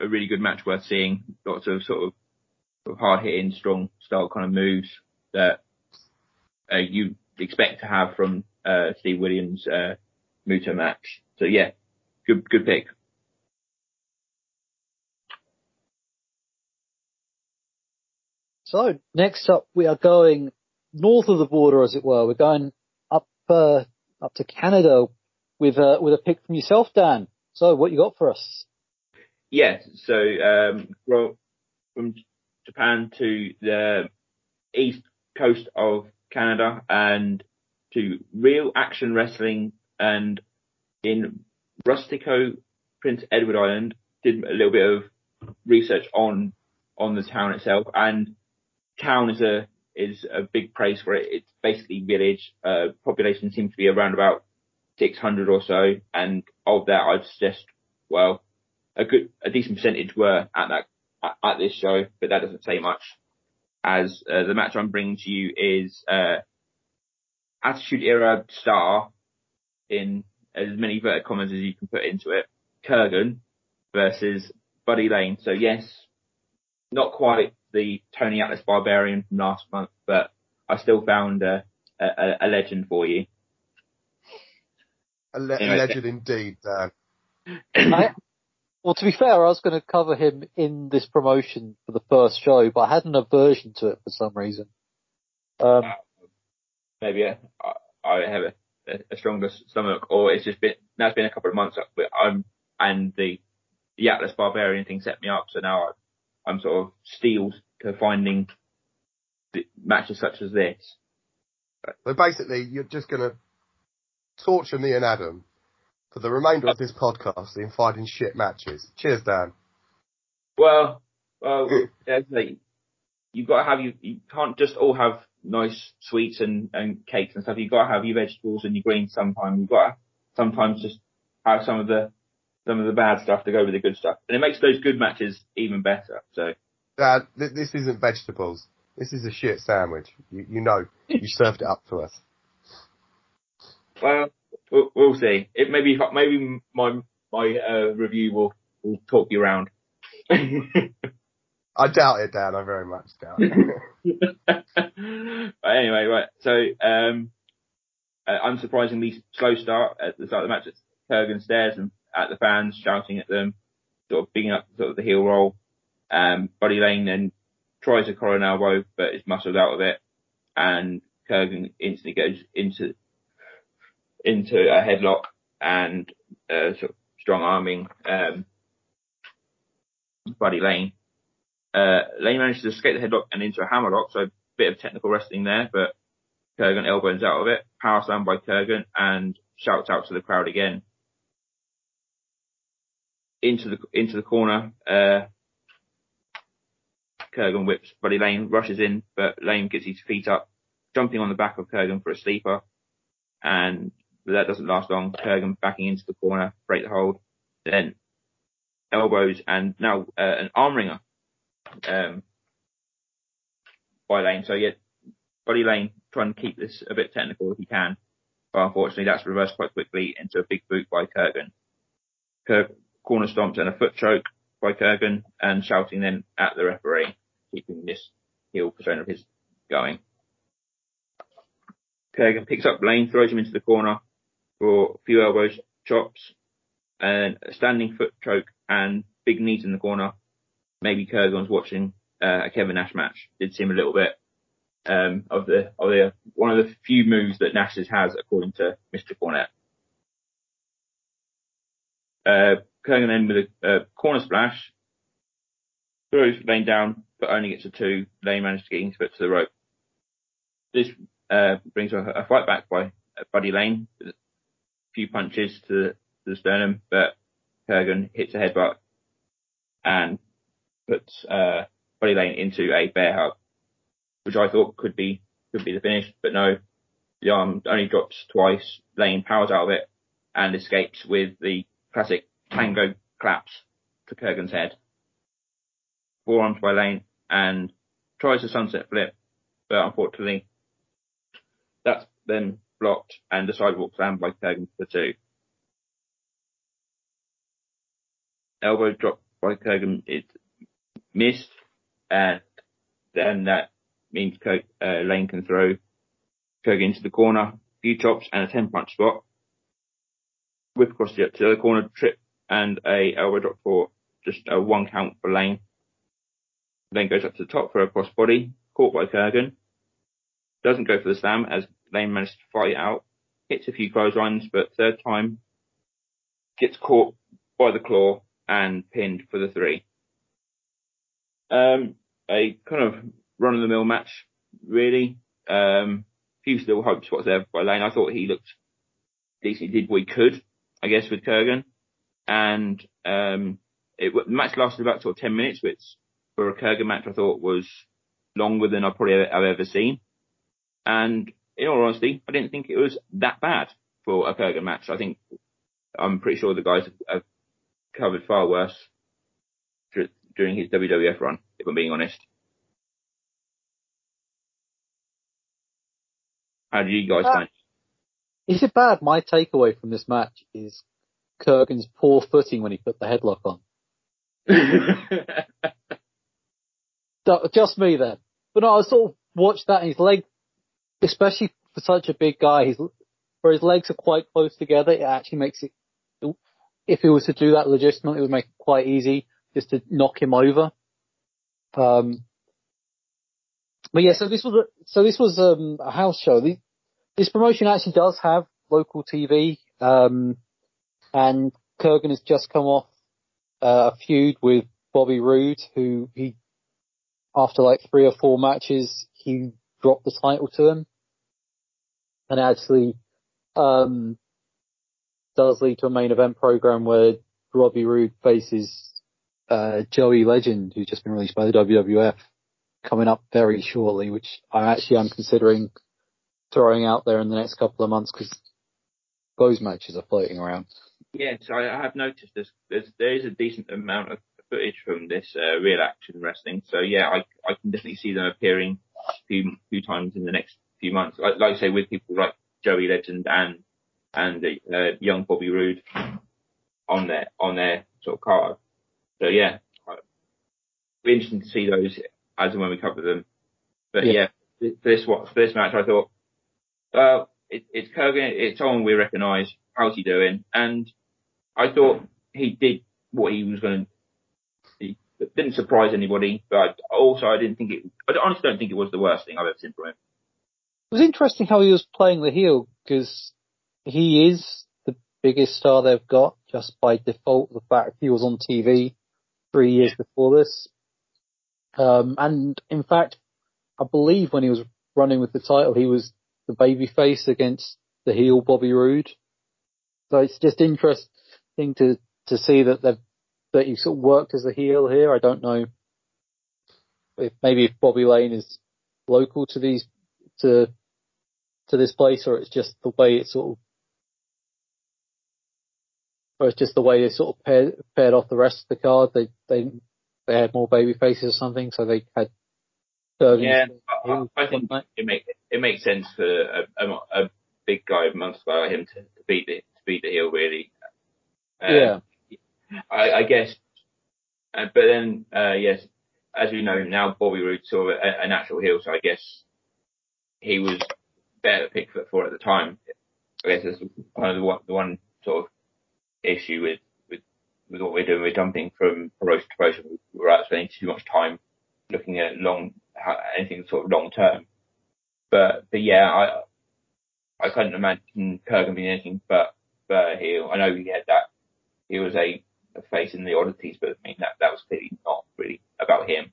a really good match worth seeing. Lots of sort of, sort of hard hitting, strong style kind of moves that uh, you expect to have from uh, Steve Williams' uh, Muta match. So yeah, good good pick. So next up, we are going north of the border, as it were. We're going up uh, up to Canada with a with a pick from yourself, Dan. So what you got for us? Yes. So um, from Japan to the east coast of Canada and to real action wrestling and in Rustico, Prince Edward Island, did a little bit of research on on the town itself and town is a is a big praise for it. It's basically village. Uh, population seems to be around about 600 or so, and of that, I'd suggest, well, a good, a decent percentage were at that at, this show, but that doesn't say much. As uh, the match I'm bringing to you is uh, Attitude Era star in as many verted comments as you can put into it, Kurgan versus Buddy Lane. So yes, not quite the Tony Atlas Barbarian from last month, but I still found a, a, a legend for you. A, le- anyway, legend indeed, Dan. I, well, to be fair, I was going to cover him in this promotion for the first show, but I had an aversion to it for some reason. Um, uh, maybe I, I have a, a, stronger stomach, or it's just been now it's been a couple of months, I'm and the the Atlas Barbarian thing set me up, so now I, I'm sort of steeled to finding matches such as this. So basically, you're just going to torture me and Adam for the remainder of this podcast in finding shit matches. Cheers, Dan. Well, well, *laughs* like, you've got to have you. You can't just all have nice sweets and, and cakes and stuff. You've got to have your vegetables and your greens sometimes. You've got to sometimes just have some of the some of the bad stuff to go with the good stuff, and it makes those good matches even better. So, Dad, th- this isn't vegetables. This is a shit sandwich. You, you know, you *laughs* served it up to us. Well, we'll, we'll see. It maybe maybe my my uh, review will will talk you around. *laughs* I doubt it, Dan. I very much doubt it. *laughs* but anyway, right. So, um, uh, unsurprisingly slow start at the start of the match. Kurgan stares and at the fans, shouting at them, sort of bigging up sort of the heel roll. Um, Buddy Lane then tries a collar elbow, but is muscled out of it, and Kurgan instantly goes into into a headlock and uh, sort of strong arming um, Buddy Lane. Uh, Lane manages to escape the headlock and into a hammerlock, so a bit of technical wrestling there, but Kurgan elbows out of it. Power slam by Kurgan and shouts out to the crowd again. Into the into the corner, uh, Kurgan whips Buddy Lane, rushes in, but Lane gets his feet up, jumping on the back of Kurgan for a sleeper, and that doesn't last long. Kurgan backing into the corner, break the hold, then elbows and now uh, an arm wringer um, by Lane. So yeah, Buddy Lane trying to keep this a bit technical if he can, but unfortunately that's reversed quite quickly into a big boot by Kurgan. Kirk corner stomps and a foot choke by Kurgan and shouting then at the referee keeping this heel persona of his going. Kurgan picks up Lane, throws him into the corner for a few elbows, chops, and a standing foot choke and big knees in the corner. Maybe Kurgan's watching uh, a Kevin Nash match. Did seem a little bit um, of the of the one of the few moves that Nash has, according to Mr. Cornette. Uh, Kurgan then with a, a corner splash throws Lane down, but only gets a two. Lane managed to get into it to the rope. This uh, brings a, a, fight back by Buddy Lane. Few punches to the, to the sternum, but Kurgan hits a headbutt and puts uh, Buddy Lane into a bear hug, which I thought could be could be the finish, but no. The arm only drops twice. Lane powers out of it and escapes with the classic tango claps to Kurgan's head forearms by Lane and tries a sunset flip, but unfortunately that's then blocked and the sidewalk slam by Kurgan for two. Elbow drop by Kurgan is missed and then that means uh, Lane can throw Kurgan into the corner, few chops and a 10 punch spot. Whip across the, to the other corner, trip and a elbow drop for just a one count for Lane then goes up to the top for a crossbody, caught by Kurgan. Doesn't go for the slam as Lane managed to fight it out. Hits a few clotheslines, but third time gets caught by the claw and pinned for the three. Um, a kind of run of the mill match, really. Um, few little hopes there by Lane. I thought he looked decent. Did he could, I guess, with Kurgan. And, um, it, the match lasted about sort of 10 minutes, which for a Kurgan match I thought was longer than I probably have ever seen. And in all honesty, I didn't think it was that bad for a Kurgan match. I think I'm pretty sure the guys have, have covered far worse during his WWF run, if I'm being honest. How do you guys uh, find? Is it bad? My takeaway from this match is Kurgan's poor footing when he put the headlock on. *laughs* Just me then. But no, I sort of watched that and his leg, especially for such a big guy, his, where his legs are quite close together, it actually makes it, if he was to do that legitimately, it would make it quite easy just to knock him over. Um, but yeah, so this was a, so this was um, a house show. The, this promotion actually does have local TV, um, and Kurgan has just come off uh, a feud with Bobby Roode, who he, after like three or four matches, he dropped the title to him, and actually um, does lead to a main event program where Robbie Roode faces uh, Joey Legend, who's just been released by the WWF, coming up very shortly, which I actually am considering throwing out there in the next couple of months because those matches are floating around. Yes, I have noticed there's, there's there is a decent amount of footage from this uh, real action wrestling. So yeah, I I can definitely see them appearing few few times in the next few months. Like, like I say, with people like Joey Legend and and uh, young Bobby Roode on their on their sort of card. So yeah, be interesting to see those as and when we cover them. But yeah, yeah for this what for this match, I thought, well, it, it's Kurgan, it's someone we recognise. How's he doing? And I thought he did what he was going to. He didn't surprise anybody, but also I didn't think it. I honestly don't think it was the worst thing I've ever seen from him. It was interesting how he was playing the heel because he is the biggest star they've got just by default. The fact he was on TV three years before this, um, and in fact, I believe when he was running with the title, he was the babyface against the heel Bobby Roode. So it's just interesting to to see that they've that he sort of worked as a heel here. I don't know if maybe if Bobby Lane is local to these to to this place, or it's just the way it's sort of, or it's just the way they sort of paired, paired off the rest of the card. They they they had more baby faces or something, so they had. Yeah, I, I think it makes it makes sense for a, a, a big guy, monster like him to, to beat the to beat the heel really. Um, yeah. I, I guess, uh, but then uh, yes, as we know now, Bobby Roode's sort of a, a natural heel, so I guess he was better pick for, for at the time. I guess that's kind of the one, the one sort of issue with, with, with what we're doing. We're jumping from promotion to promotion. We're out spending too much time looking at long, anything sort of long term. But, but yeah, I, I couldn't imagine Kurgan being anything but, but heel. I know he had that, he was a, a face in the oddities, but I mean, that, that was clearly not really about him.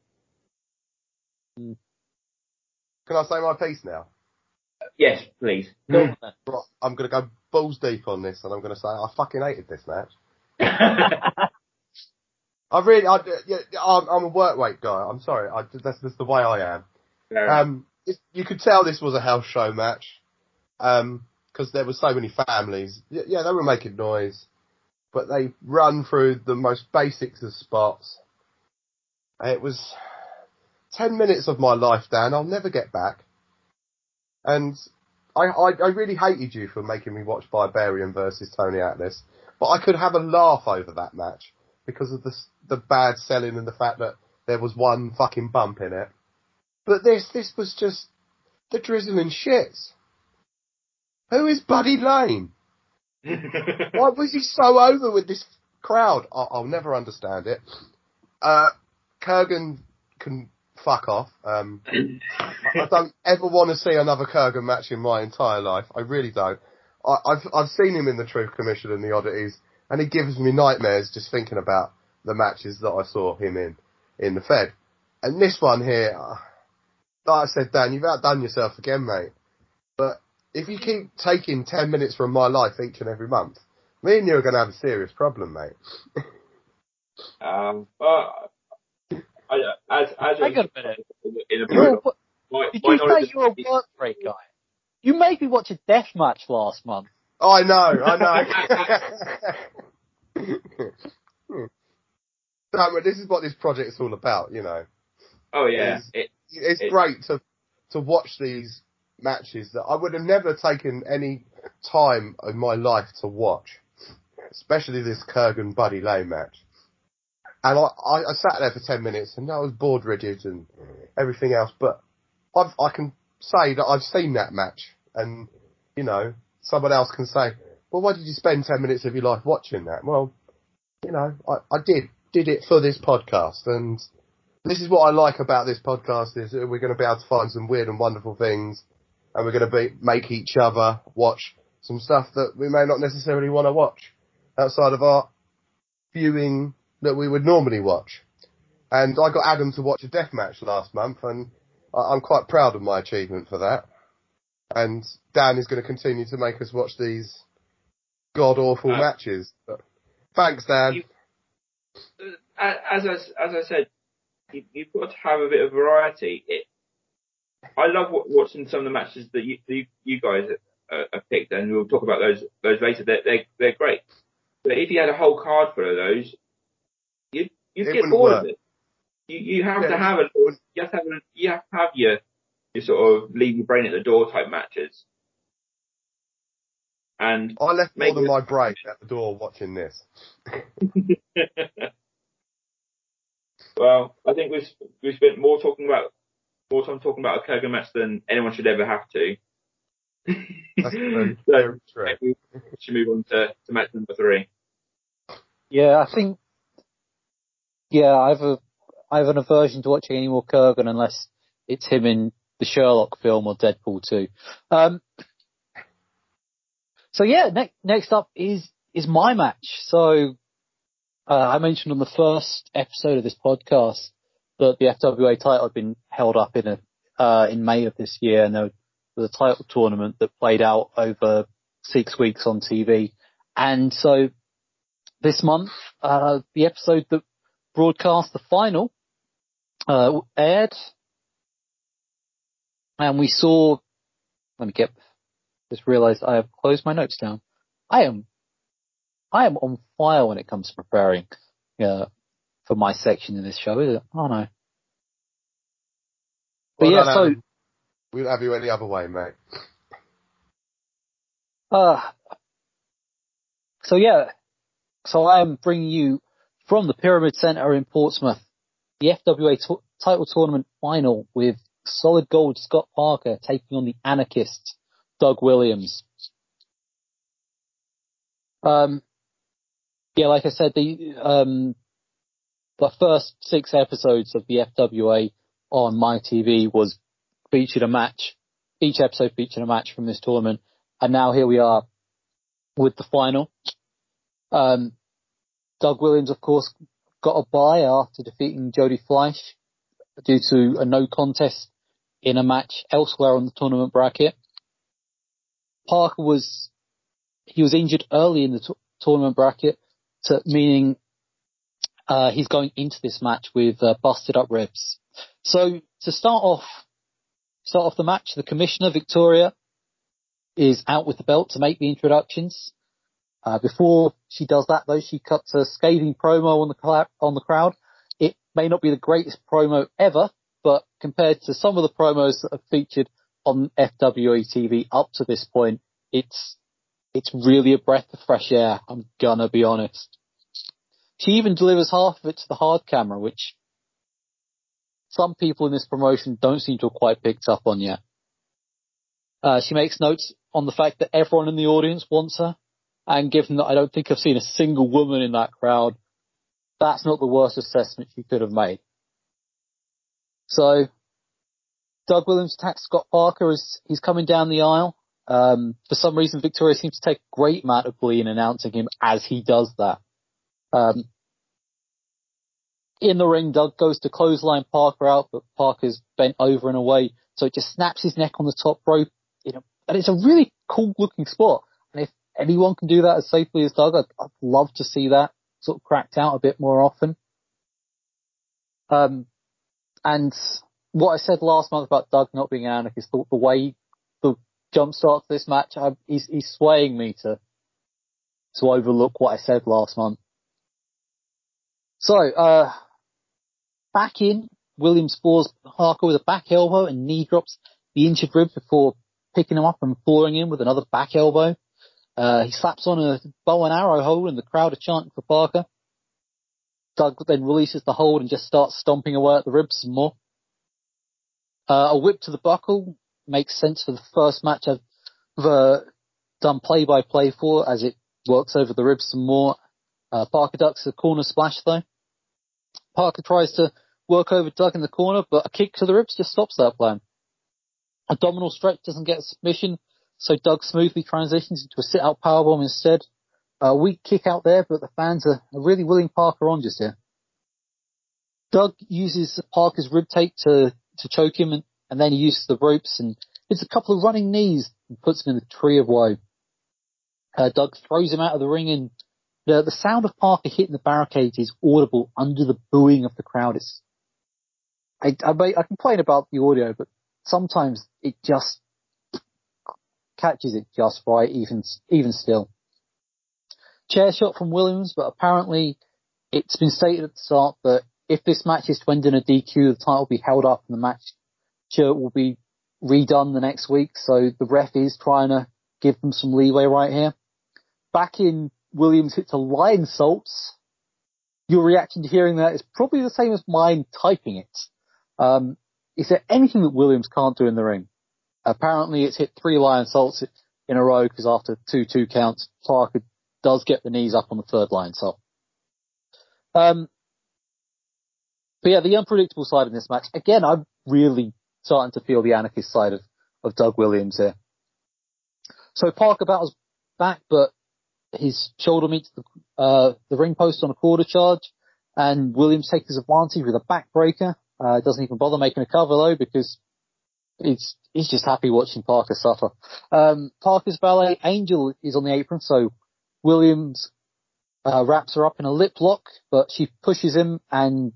Can I say my piece now? Yes, please. *laughs* I'm going to go balls deep on this, and I'm going to say I fucking hated this match. *laughs* I really, I, yeah, I'm, I'm, a work rate guy. I'm sorry. I, that's just the way I am. Um, it, you could tell this was a house show match, um, because there were so many families. Yeah, they were making noise, but they run through the most basics of spots. It was ten minutes of my life, Dan. I'll never get back. And I, I, I really hated you for making me watch Barbarian versus Tony Atlas, but I could have a laugh over that match because of the the bad selling and the fact that there was one fucking bump in it. But this this was just the drizzling shits. Who is Buddy Lane? *laughs* Why was he so over with this crowd? I'll, I'll never understand it. Uh, Kurgan can fuck off. Um, I don't ever want to see another Kurgan match in my entire life. I really don't. I, have I've seen him in the Truth Commission and the Oddities, and he gives me nightmares just thinking about the matches that I saw him in in the Fed. And this one here, uh, like I said, Dan, you've outdone yourself again, mate. But if you keep taking ten minutes from my life each and every month, me and you are going to have a serious problem, mate. um, well, I, as as Hang on a minute. in a You're, product, my, did my you knowledge say you're a work rate guy? You made me watch a death match last month. I know, I know. *laughs* *laughs* no, but this is what this project is all about, you know. Oh yeah, Is- it, It's It- great to to watch these matches that I would have never taken any time in my life to watch, especially this Kurgan Buddy Lay match. And I, I, I sat there for ten minutes and I was bored rigid and everything else, but I've, I can say that I've seen that match and, you know, someone else can say, well, why did you spend ten minutes of your life watching that? Well, you know, I, I did, did it for this podcast and this is what I like about this podcast is we're going to be able to find some weird and wonderful things and we're going to be, make each other watch some stuff that we may not necessarily want to watch outside of our viewing that we would normally watch. And I got Adam to watch a death match last month and I- I'm quite proud of my achievement for that. And Dan is going to continue to make us watch these god awful Uh, matches. But thanks, Dan. You- as I, as I said, you, you've got to have a bit of variety. It, I love watching some of the matches that you you, you guys uh, have picked, and we'll talk about those those later. They're, they're they're great. But if you had a whole card full of those, you'd you'd get bored work. of it. You you have Yeah, to have a you have to have a, you have to have your your sort of leave your brain at the door type matches. And I left more than my brain at the door watching this. *laughs* well, I think we've we've spent more talking about more time talking about a Kurgan match than anyone should ever have to. That's *laughs* very, So, very true. maybe we should move on to, to match number three. Yeah, I think. Yeah, I have a I have an aversion to watching any more Kurgan unless it's him in the Sherlock film or Deadpool 2. Um, so yeah, next next up is is my match. So uh, I mentioned on the first episode of this podcast that the FWA title had been held up in a uh, in May of this year, and there was a title tournament that played out over six weeks on TV. And so this month, uh, the episode that broadcast the final uh, aired, and we saw. Let me get. Just realised I have closed my notes down. I am, I am on fire when it comes to preparing uh, for my section in this show. Is it? Oh no. But Well yeah, done, so We'll have you any other way, mate. Uh, so yeah, so I am bringing you from the Pyramid Centre in Portsmouth, the FWA t- title tournament final with Solid Gold Scott Parker taking on the anarchist Doug Williams. Um, yeah, like I said, the um, the first six episodes of the FWA on my TV was featured a match. Each episode featured a match from this tournament, and now here we are with the final. Um, Doug Williams, of course, got a bye after defeating Jody Fleisch due to a no contest in a match elsewhere on the tournament bracket. Parker was he was injured early in the t- tournament bracket, to, meaning uh, he's going into this match with uh, busted up ribs. So to start off, start off the match, the commissioner Victoria is out with the belt to make the introductions. Uh, before she does that, though, she cuts a scathing promo on the cla- on the crowd. It may not be the greatest promo ever, but compared to some of the promos that have featured on FWA TV up to this point, it's it's really a breath of fresh air. I'm gonna be honest. She even delivers half of it to the hard camera, which some people in this promotion don't seem to have quite picked up on yet. Uh, she makes notes on the fact that everyone in the audience wants her, and given that I don't think I've seen a single woman in that crowd, that's not the worst assessment she could have made. So, Doug Williams attacks Scott Parker as he's coming down the aisle. Um, for some reason, Victoria seems to take great amount of glee in announcing him as he does that. Um, in the ring, Doug goes to clothesline Parker out, but Parker's bent over and away, so it just snaps his neck on the top rope. You know, and it's a really cool looking spot. And if anyone can do that as safely as Doug, I'd, I'd love to see that sort of cracked out a bit more often. Um, and what I said last month about Doug not being an anarchist, the, the way the jump start to this match, I, he's, he's swaying me to to overlook what I said last month. So, uh, back in, Williams floors Parker with a back elbow and knee drops the injured rib before picking him up and flooring him with another back elbow. Uh, he slaps on a bow and arrow hold and the crowd are chanting for Parker. Doug then releases the hold and just starts stomping away at the ribs some more. Uh, a whip to the buckle makes sense for the first match I've uh, done play by play for as it works over the ribs some more. Uh, Parker ducks a corner splash though. Parker tries to work over Doug in the corner, but a kick to the ribs just stops that plan. Abdominal stretch doesn't get submission, so Doug smoothly transitions into a sit-out powerbomb instead. A weak kick out there, but the fans are, really willing Parker on just here. Doug uses Parker's rib tape to, to choke him, and, and then he uses the ropes and hits a couple of running knees and puts him in the tree of woe. Uh, Doug throws him out of the ring and the, the sound of Parker hitting the barricade is audible under the booing of the crowd. It's, I, I, I complain about the audio, but sometimes it just catches it just right, even, even still. Chair shot from Williams, but apparently it's been stated at the start that if this match is to end in a DQ, the title will be held up and the match will be redone the next week. So the ref is trying to give them some leeway right here. Back in Williams hits a Lionsaults, your reaction to hearing that is probably the same as mine typing it. Um, is there anything that Williams can't do in the ring? Apparently it's hit three Lionsaults in a row because after two two counts, Parker does get the knees up on the third Lionsault. Um, but yeah, the unpredictable side in this match, again, I'm really starting to feel the anarchist side of, of Doug Williams here. So Parker battles back, but his shoulder meets the, uh, the ring post on a quarter charge, and Williams takes his advantage with a backbreaker. Uh, doesn't even bother making a cover though because he's he's just happy watching Parker suffer. Um, Parker's valet Angel is on the apron, so Williams uh, wraps her up in a lip lock, but she pushes him and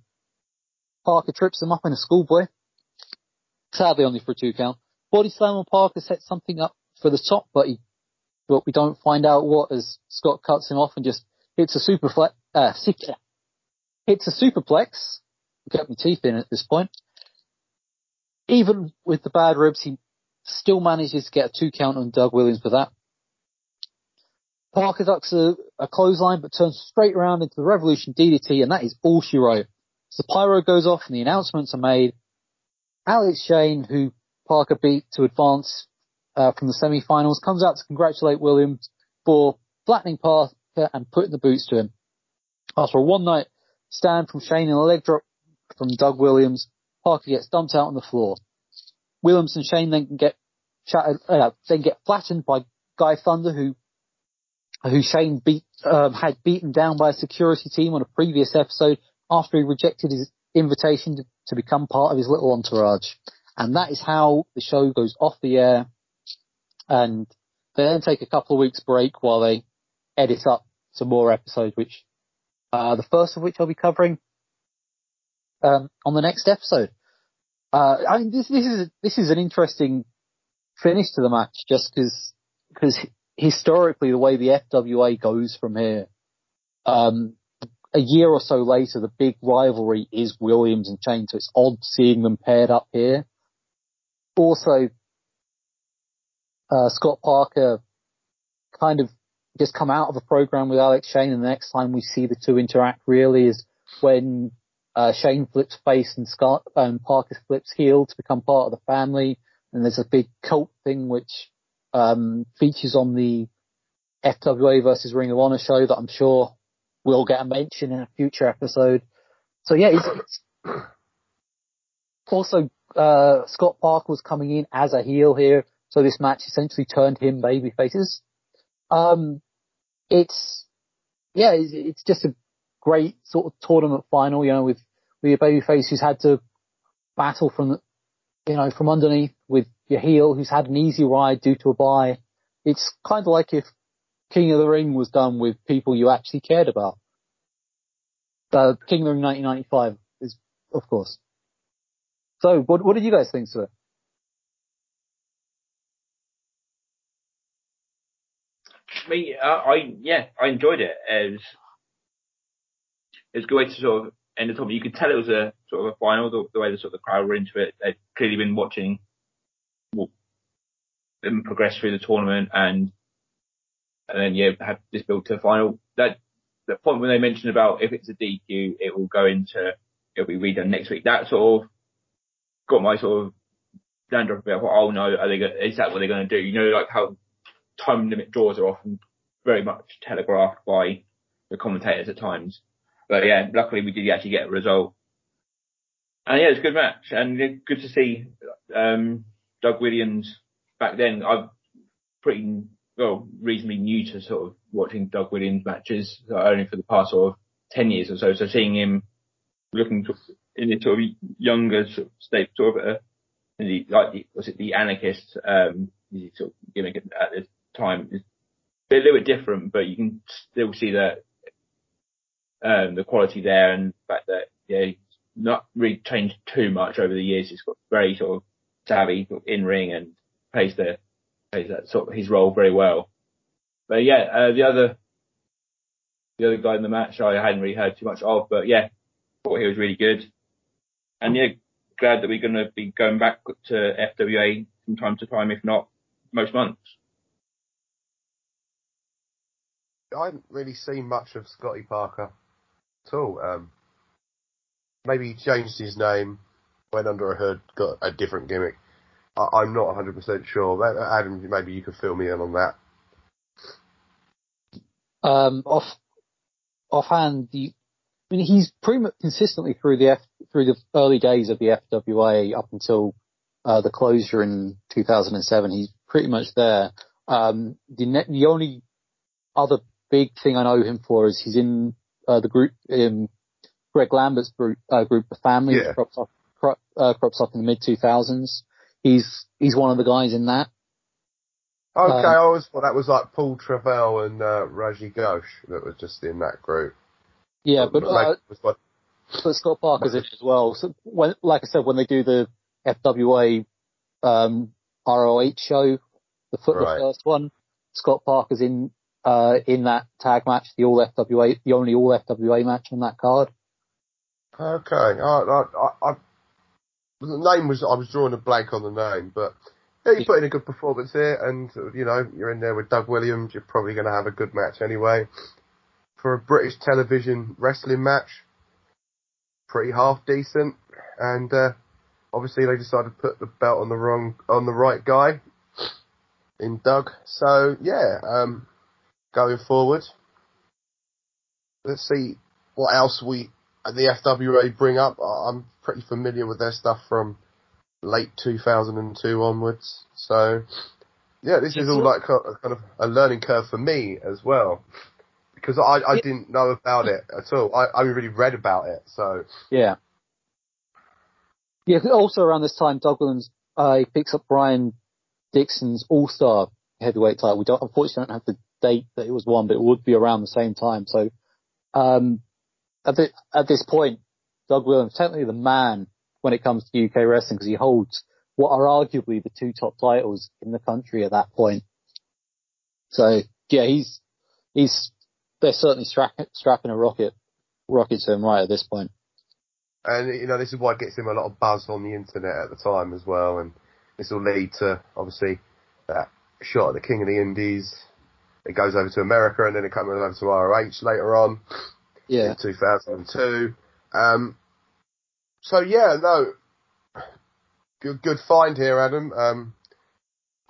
Parker trips him up in a schoolboy. Sadly, only for a two count. Body slam on Parker sets something up for the top, but he, but we don't find out what as Scott cuts him off and just hits a superflex, uh, hits a superplex. Get my teeth in at this point. Even with the bad ribs, he still manages to get a two count on Doug Williams for that. Parker ducks a, a clothesline but turns straight around into the Revolution DDT and that is all she wrote. So the pyro goes off and the announcements are made. Alex Shane, who Parker beat to advance uh, from the semi-finals, comes out to congratulate Williams for flattening Parker and putting the boots to him. After a one-night stand from Shane and a leg drop from Doug Williams, Parker gets dumped out on the floor. Williams and Shane then get chatted, uh, then get flattened by Guy Thunder, who who Shane beat, um, had beaten down by a security team on a previous episode after he rejected his invitation to, to become part of his little entourage. And that is how the show goes off the air. And they then take a couple of weeks break while they edit up some more episodes, which, uh, the first of which I'll be covering, um, on the next episode. Uh, I mean, this, this is, this is an interesting finish to the match just cause, cause historically the way the FWA goes from here, um, a year or so later, the big rivalry is Williams and Shane, so it's odd seeing them paired up here. Also, uh, Scott Parker kind of just come out of a program with Alex Shane, and the next time we see the two interact really is when uh, Shane flips face and Scott and Parker flips heel to become part of the family, and there's a big cult thing which um, features on the FWA versus Ring of Honor show that I'm sure will get a mention in a future episode. So yeah, it's, it's also uh, Scott Parker was coming in as a heel here, so this match essentially turned him baby faces. Um, it's yeah, it's, it's just a great sort of tournament final, you know, with with your babyface who's had to battle from you know from underneath with your heel who's had an easy ride due to a bye. It's kind of like if King of the Ring was done with people you actually cared about. Uh, King of the Ring 1995 is, of course. So, what what did you guys think, sir? Me, uh, I yeah, I enjoyed it. It was, it was a good way to sort of end the tournament. You could tell it was a sort of a final, the, the way the sort of the crowd were into it. They'd clearly been watching well, them progress through the tournament, and and then yeah, had this build to a final. That the point when they mentioned about if it's a DQ, it will go into it'll be redone next week. That sort of got my sort of dander about oh no, are they going is that what they're going to do? You know, like how time limit draws are often very much telegraphed by the commentators at times. But yeah, luckily we did actually get a result. And yeah, it's a good match and good to see um, Doug Williams back then. I'm pretty well reasonably new to sort of watching Doug Williams matches only for the past sort of ten years or so. So seeing him looking to, in a sort of younger sort of state, sort of a, the, like the, was it the anarchist um, sort of gimmick at, at the time is a little bit different, but you can still see that um, the quality there and the fact that yeah, he's not really changed too much over the years. He's got very sort of savvy in ring and plays the plays that sort of his role very well. But yeah, uh, the other the other guy in the match I hadn't really heard too much of, but yeah, thought he was really good. And yeah, glad that we're going to be going back to FWA from time to time, if not most months. I haven't really seen much of Scotty Parker all. Um, maybe he changed his name, went under a hood, got a different gimmick. I, am not 100% sure. Adam, maybe you could fill me in on that. Um, off offhand, the, I mean, he's pretty much consistently through the F, through the early days of the FWA up until uh, the closure in 2007. He's pretty much there. Um, the ne- the only other big thing I know him for is he's in uh, the group in Greg Lambert's group, uh, group of family yeah. crops up cro- uh, crops up in the mid 2000s. He's he's one of the guys in that. Okay, um, I always thought that was like Paul Travell and uh, Raji Ghosh that was just in that group. Yeah, but uh, but Scott Parker's in as well. So when, like I said, when they do the FWA um, ROH show, the, foot, right. the first one, Scott Parker's in uh, in that tag match, the all FWA, the only all FWA match on that card. Okay, I, I, I, the name was I was drawing a blank on the name, but yeah, you put in a good performance here, and you know you're in there with Doug Williams. You're probably going to have a good match anyway. For a British television wrestling match, pretty half decent, and uh, obviously they decided to put the belt on the wrong on the right guy in Doug. So yeah, um, going forward. Let's see what else we the FWA bring up. I'm pretty familiar with their stuff from late 2002 onwards. So yeah, this is all like kind of a learning curve for me as well. Because I, I didn't know about it at all. I, I really read about it, so. Yeah. Yeah, also around this time, Doug Williams, uh, picks up Brian Dixon's All-Star heavyweight title. We don't, unfortunately don't have the date that it was won, but it would be around the same time. So, um, at, the, at this point, Doug Williams technically the man when it comes to UK wrestling because he holds what are arguably the two top titles in the country at that point. So yeah, he's he's they're certainly strapping a rocket rocket to him right at this point. And you know this is why it gets him a lot of buzz on the internet at the time as well, and this will lead to obviously that shot at the King of the Indies it goes over to America and then it comes over to ROH later on. Yeah. In 2002. Um, so yeah, no, good, good find here, Adam. Um,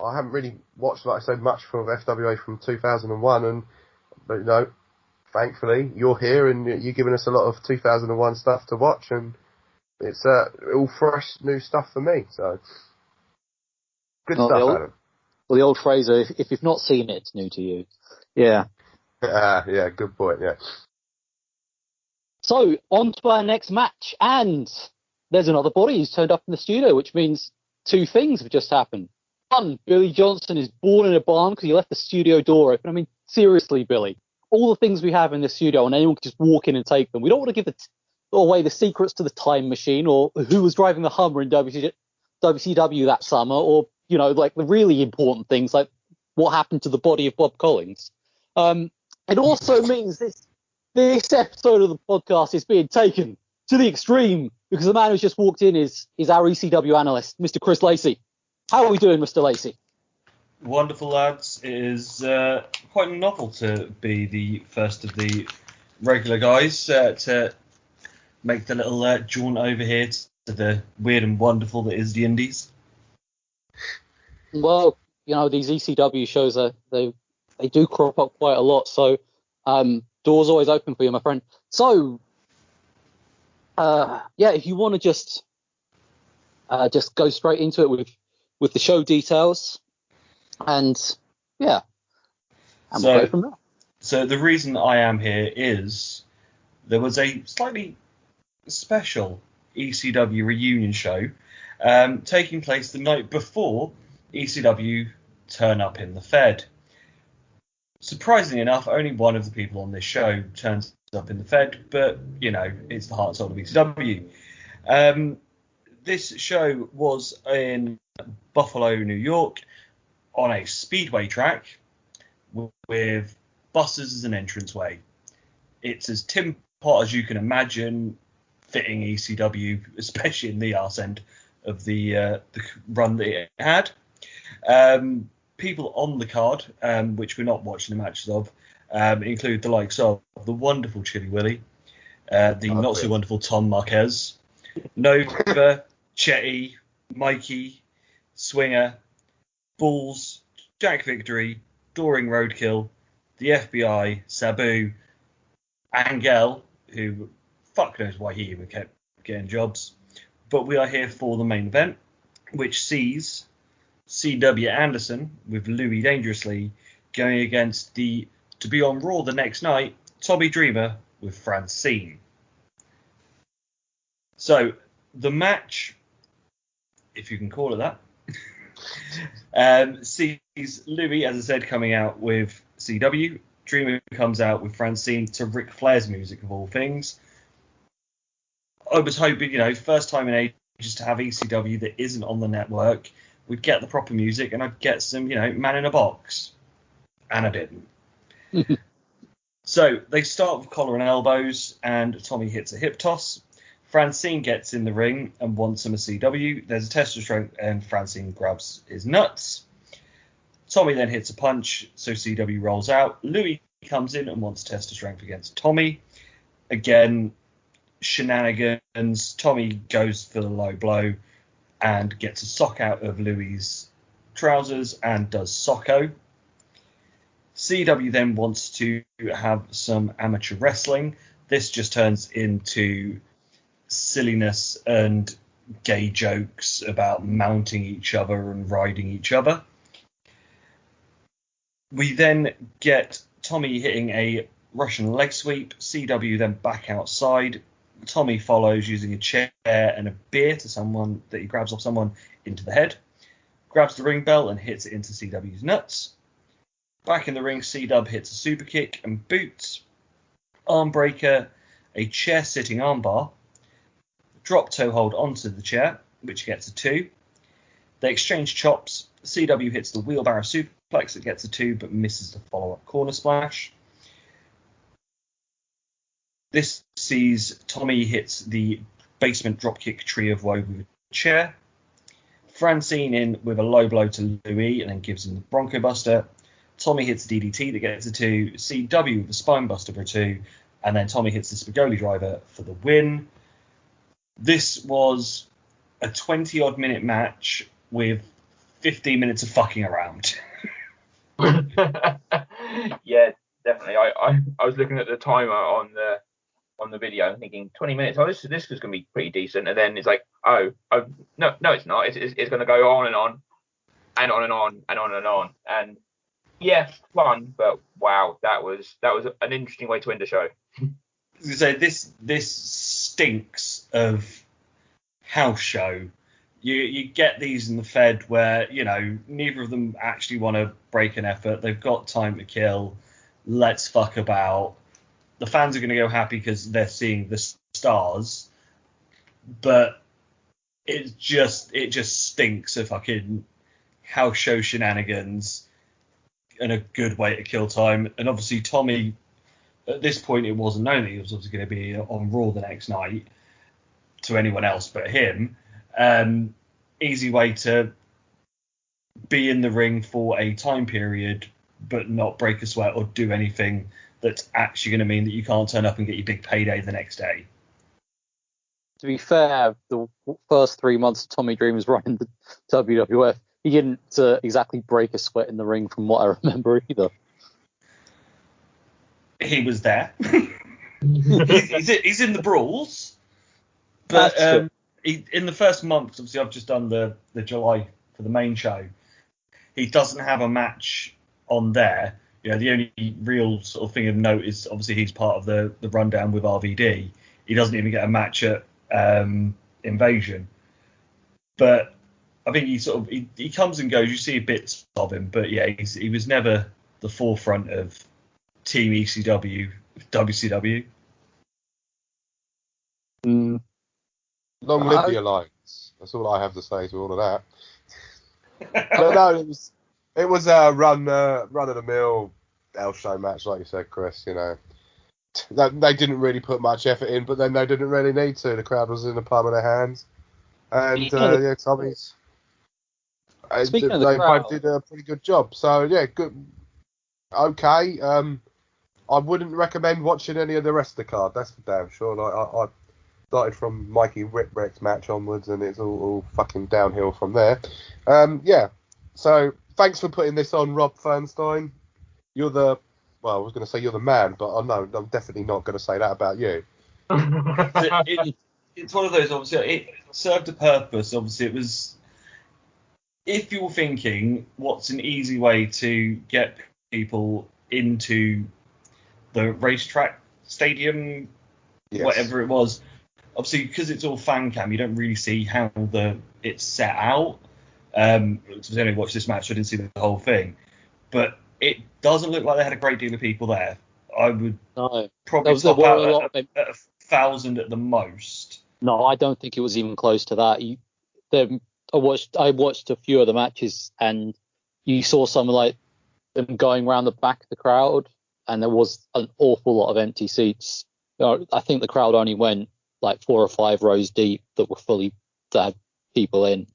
I haven't really watched, like I said, much from FWA from 2001 and, but you know, thankfully you're here and you're giving us a lot of 2001 stuff to watch and it's, uh, all fresh new stuff for me, so. Good well, stuff, Adam. Well, the old phrase, if, if you've not seen it, it's new to you. Yeah. Uh, yeah, good point, yeah. So, on to our next match, and there's another body who's turned up in the studio, which means two things have just happened. One, Billy Johnson is born in a barn because he left the studio door open. I mean, seriously, Billy, all the things we have in the studio, and anyone can just walk in and take them. We don't want to give the, t- away the secrets to the time machine, or who was driving the Hummer in WCW that summer, or you know, like the really important things like what happened to the body of Bob Collins. Um, it also *laughs* means this this episode of the podcast is being taken to the extreme because the man who's just walked in is is our ECW analyst, Mr. Chris Lacey. How are we doing, Mr. Lacey? Wonderful, lads. It is uh, quite novel to be the first of the regular guys uh, to make the little uh, jaunt over here to the weird and wonderful that is the Indies. Well, you know these ECW shows are they they do crop up quite a lot, so um, doors always open for you, my friend. So, uh, yeah, if you want to just uh, just go straight into it with with the show details, and yeah, and so, we'll go from there. So the reason I am here is there was a slightly special ECW reunion show um, taking place the night before ECW turn up in the Fed. Surprisingly enough, only one of the people on this show turns up in the Fed, but you know, it's the heart and soul of ECW. Um, this show was in Buffalo, New York, on a speedway track with buses as an entranceway. It's as Tim Pot as you can imagine, fitting ECW, *laughs* especially in the arse end of the, uh, the run that it had. Um, people on the card, um, which we're not watching the matches of, um, include the likes of the wonderful Chilly Willy, uh, the oh, not so wonderful Tom Marquez, Nova, Chetti, Mikey, Swinger, Balls, Jack Victory, Doring Roadkill, the FBI, Sabu, Angel, who fuck knows why he even kept getting jobs. But we are here for the main event, which sees C.W. Anderson with Louis Dangerously going against the to be on Raw the next night, Tommy Dreamer with Francine. So the match, if you can call it that, *laughs* um, sees Louis, as I said, coming out with CW. Dreamer comes out with Francine to Ric Flair's music of all things. I was hoping, you know, first time in ages to have ECW that isn't on the network we'd get the proper music and I'd get some, you know, man in a box. And I didn't. *laughs* so they start with collar and elbows, and Tommy hits a hip toss. Francine gets in the ring and wants him a CW. There's a test of strength, and Francine grabs his nuts. Tommy then hits a punch, so CW rolls out. Louis comes in and wants test of strength against Tommy. Again, shenanigans. Tommy goes for the low blow and gets a sock out of Louis' trousers and does socko. CW then wants to have some amateur wrestling. This just turns into silliness and gay jokes about mounting each other and riding each other. We then get Tommy hitting a Russian leg sweep. CW then back outside. Tommy follows using a chair and a beer to someone that he grabs off someone into the head, grabs the ring bell and hits it into CW's nuts. Back in the ring, C Dub hits a super kick and boots, arm breaker, a chair sitting armbar, drop toe hold onto the chair, which gets a two. They exchange chops. CW hits the wheelbarrow suplex, it gets a two, but misses the follow up corner splash. This sees Tommy hits the basement dropkick tree of woe with a chair. Francine in with a low blow to Louis and then gives him the Bronco Buster. Tommy hits DDT that gets a two. CW with the Spine Buster for a two. And then Tommy hits the Spicolli driver for the win. This was a 20 odd minute match with 15 minutes of fucking around. *laughs* *laughs* yeah, definitely. I, I, I was looking at the timer on the on the video thinking 20 minutes. Oh, this this is going to be pretty decent. And then it's like, oh, oh no, no, it's not. It's, it's, it's going to go on and on and on and on and on and on. And yes, fun, but wow, that was that was an interesting way to end the show. *laughs* so this this stinks of house show. You you get these in the Fed where you know neither of them actually want to break an effort. They've got time to kill. Let's fuck about the fans are going to go happy because they're seeing the stars, but it just it just stinks of fucking house show shenanigans and a good way to kill time. And obviously Tommy, at this point, it wasn't known that he was obviously going to be on Raw the next night to anyone else but him. Um, easy way to be in the ring for a time period, but not break a sweat or do anything that's actually going to mean that you can't turn up and get your big payday the next day. To be fair, the first three months Tommy Dream was *laughs* running the WWF, he didn't uh, exactly break a sweat in the ring, from what I *laughs* remember either. He was there. *laughs* he's, he's, he's, in the brawls, but um, he, in the first month, obviously, I've just done the the July for the main show. He doesn't have a match on there. You know, the only real sort of thing of note is obviously he's part of the the rundown with RVD. He doesn't even get a match at um, Invasion, but I think he sort of he, he comes and goes. You see bits of him, but yeah, he was never the forefront of Team ECW, WCW. Mm. Long live the alliance. That's all I have to say to all of that. *laughs* but no, it was it was a run uh, run of the mill L show match, like you said, Chris. You know, that they didn't really put much effort in, but then they didn't really need to. The crowd was in the palm of their hands, and uh, yeah, Tommy's. Uh, Speaking they, of the crowd, did a pretty good job. So yeah, good. Okay. Um, I wouldn't recommend watching any of the rest of the card. That's for damn sure. Like I, I started from Mikey Whipwreck's match onwards, and it's all, all fucking downhill from there. Um, yeah. So thanks for putting this on, Rob Feinstein. You're the well, I was going to say you're the man, but oh, I know I'm definitely not going to say that about you. *laughs* it, it, it's one of those. Obviously, it served a purpose. Obviously, it was. If you're thinking, what's an easy way to get people into the racetrack stadium, yes. whatever it was. Obviously, because it's all fan cam, you don't really see how the it's set out. Um, I only watched this match, so I didn't see the whole thing, but it doesn't look like they had a great deal of people there. I would no. probably top out at, at, a thousand at the most. No, I don't think it was even close to that. You, the, I watched I watched a few of the matches, and you saw some like them going around the back of the crowd, and there was an awful lot of empty seats. I think the crowd only went like four or five rows deep that were fully that had people in.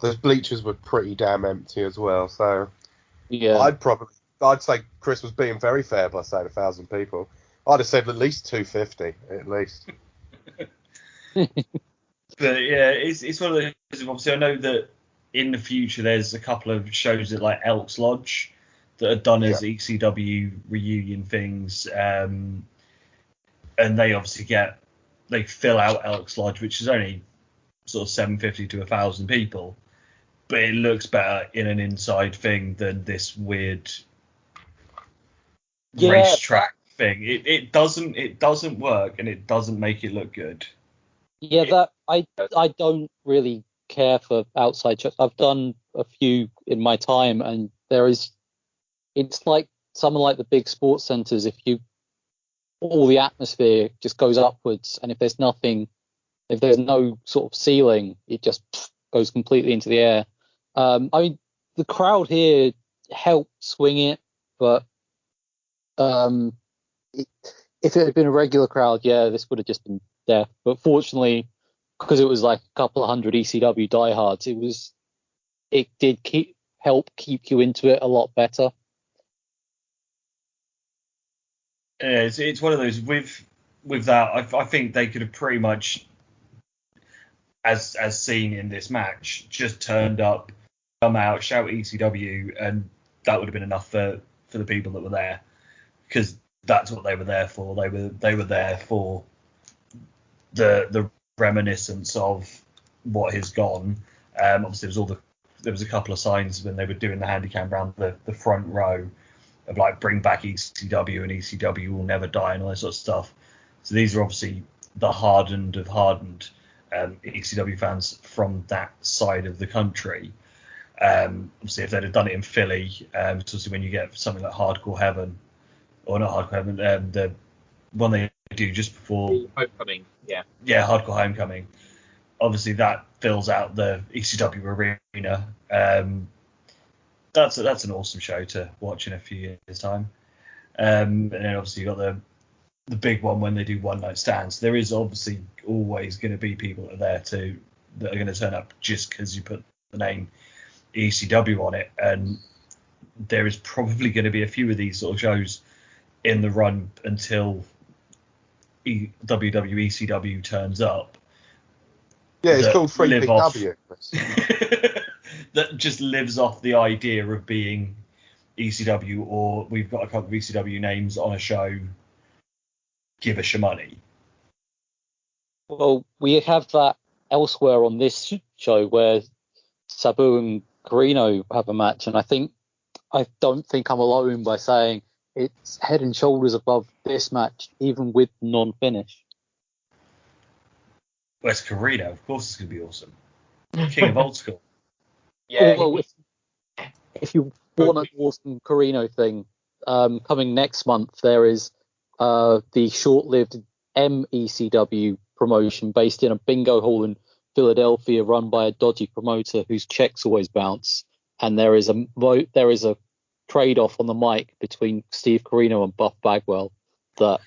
The bleachers were pretty damn empty as well, so yeah, I'd probably I'd say Chris was being very fair by saying a thousand people. I'd have said at least two fifty at least. *laughs* but yeah, it's it's one of those. Obviously, I know that in the future there's a couple of shows at like Elks Lodge that are done as yeah. ECW reunion things, um, and they obviously get they fill out Elks Lodge, which is only sort of 750 to 1,000 people, but it looks better in an inside thing than this weird yeah. racetrack thing. It, it doesn't it doesn't work and it doesn't make it look good. Yeah, it, that I I don't really care for outside shows. I've done a few in my time, and there is it's like something like the big sports centers. If you all the atmosphere just goes upwards, and if there's nothing, if there's no sort of ceiling, it just goes completely into the air. Um, I mean, the crowd here helped swing it, but um, if it had been a regular crowd, yeah, this would have just been death. But fortunately, because it was like a couple of hundred ECW diehards, it was it did keep help keep you into it a lot better. Yeah, it's, it's one of those with with that. I, I think they could have pretty much, as as seen in this match, just turned up, come out, shout ECW, and that would have been enough for for the people that were there, because that's what they were there for. They were they were there for the the reminiscence of what has gone. Um, obviously, there was all the there was a couple of signs when they were doing the handicap around the, the front row of like bring back ECW and ECW will never die and all that sort of stuff. So these are obviously the hardened of hardened um, ECW fans from that side of the country. Um, obviously, if they'd have done it in Philly, um, obviously when you get something like Hardcore Heaven, or not Hardcore Heaven, um, the one they do just before Homecoming, yeah. Yeah, Hardcore Homecoming. Obviously, that fills out the ECW arena. Um, that's a, that's an awesome show to watch in a few years' time. Um, and then obviously you've got the the big one when they do one night stands. There is obviously always going to be people that are there to that are going to turn up just because you put the name ECW on it, and there is probably going to be a few of these sort of shows in the run until e- WWE ECW turns up. Yeah, it's called 3PW. *laughs* that just lives off the idea of being ECW or we've got a couple of ECW names on a show. Give us your money. Well, we have that elsewhere on this show where Sabu and Corino have a match, and I think I don't think I'm alone by saying it's head and shoulders above this match, even with non-finish. Wes Corino, of course, it's going to be awesome. King of *laughs* old school. Yeah. Well, if, if you want an awesome Corino thing, um, coming next month there is uh, the short-lived MECW promotion based in a bingo hall in Philadelphia, run by a dodgy promoter whose checks always bounce. And there is a vote, there is a trade-off on the mic between Steve Corino and Buff Bagwell that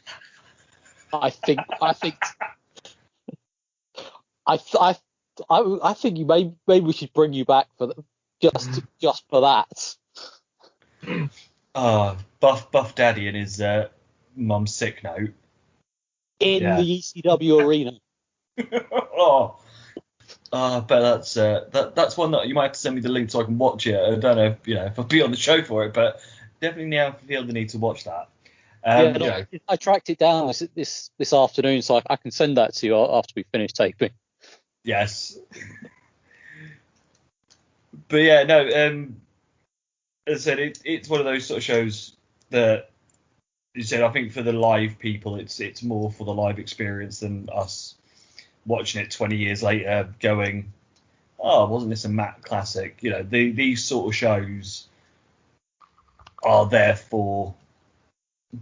I think I think I I I, I think you may maybe we should bring you back for the, just just for that. Ah, Buff Buff Daddy and his uh, mum's sick note in Yeah. the ECW arena. *laughs* oh. Uh, but that's uh, that, that's one that you might have to send me the link so I can watch it. I don't know if you know if I'll be on the show for it, but definitely now feel the need to watch that. Um, yeah, no, I tracked it down this this this afternoon, so I, I can send that to you after we finish taping. Yes. but yeah, no. Um, as I said, it, it's one of those sort of shows that you said. I think for the live people, it's it's more for the live experience than us watching it 20 years later, going, "Oh, wasn't this a Matt classic?" You know, the, these sort of shows are there for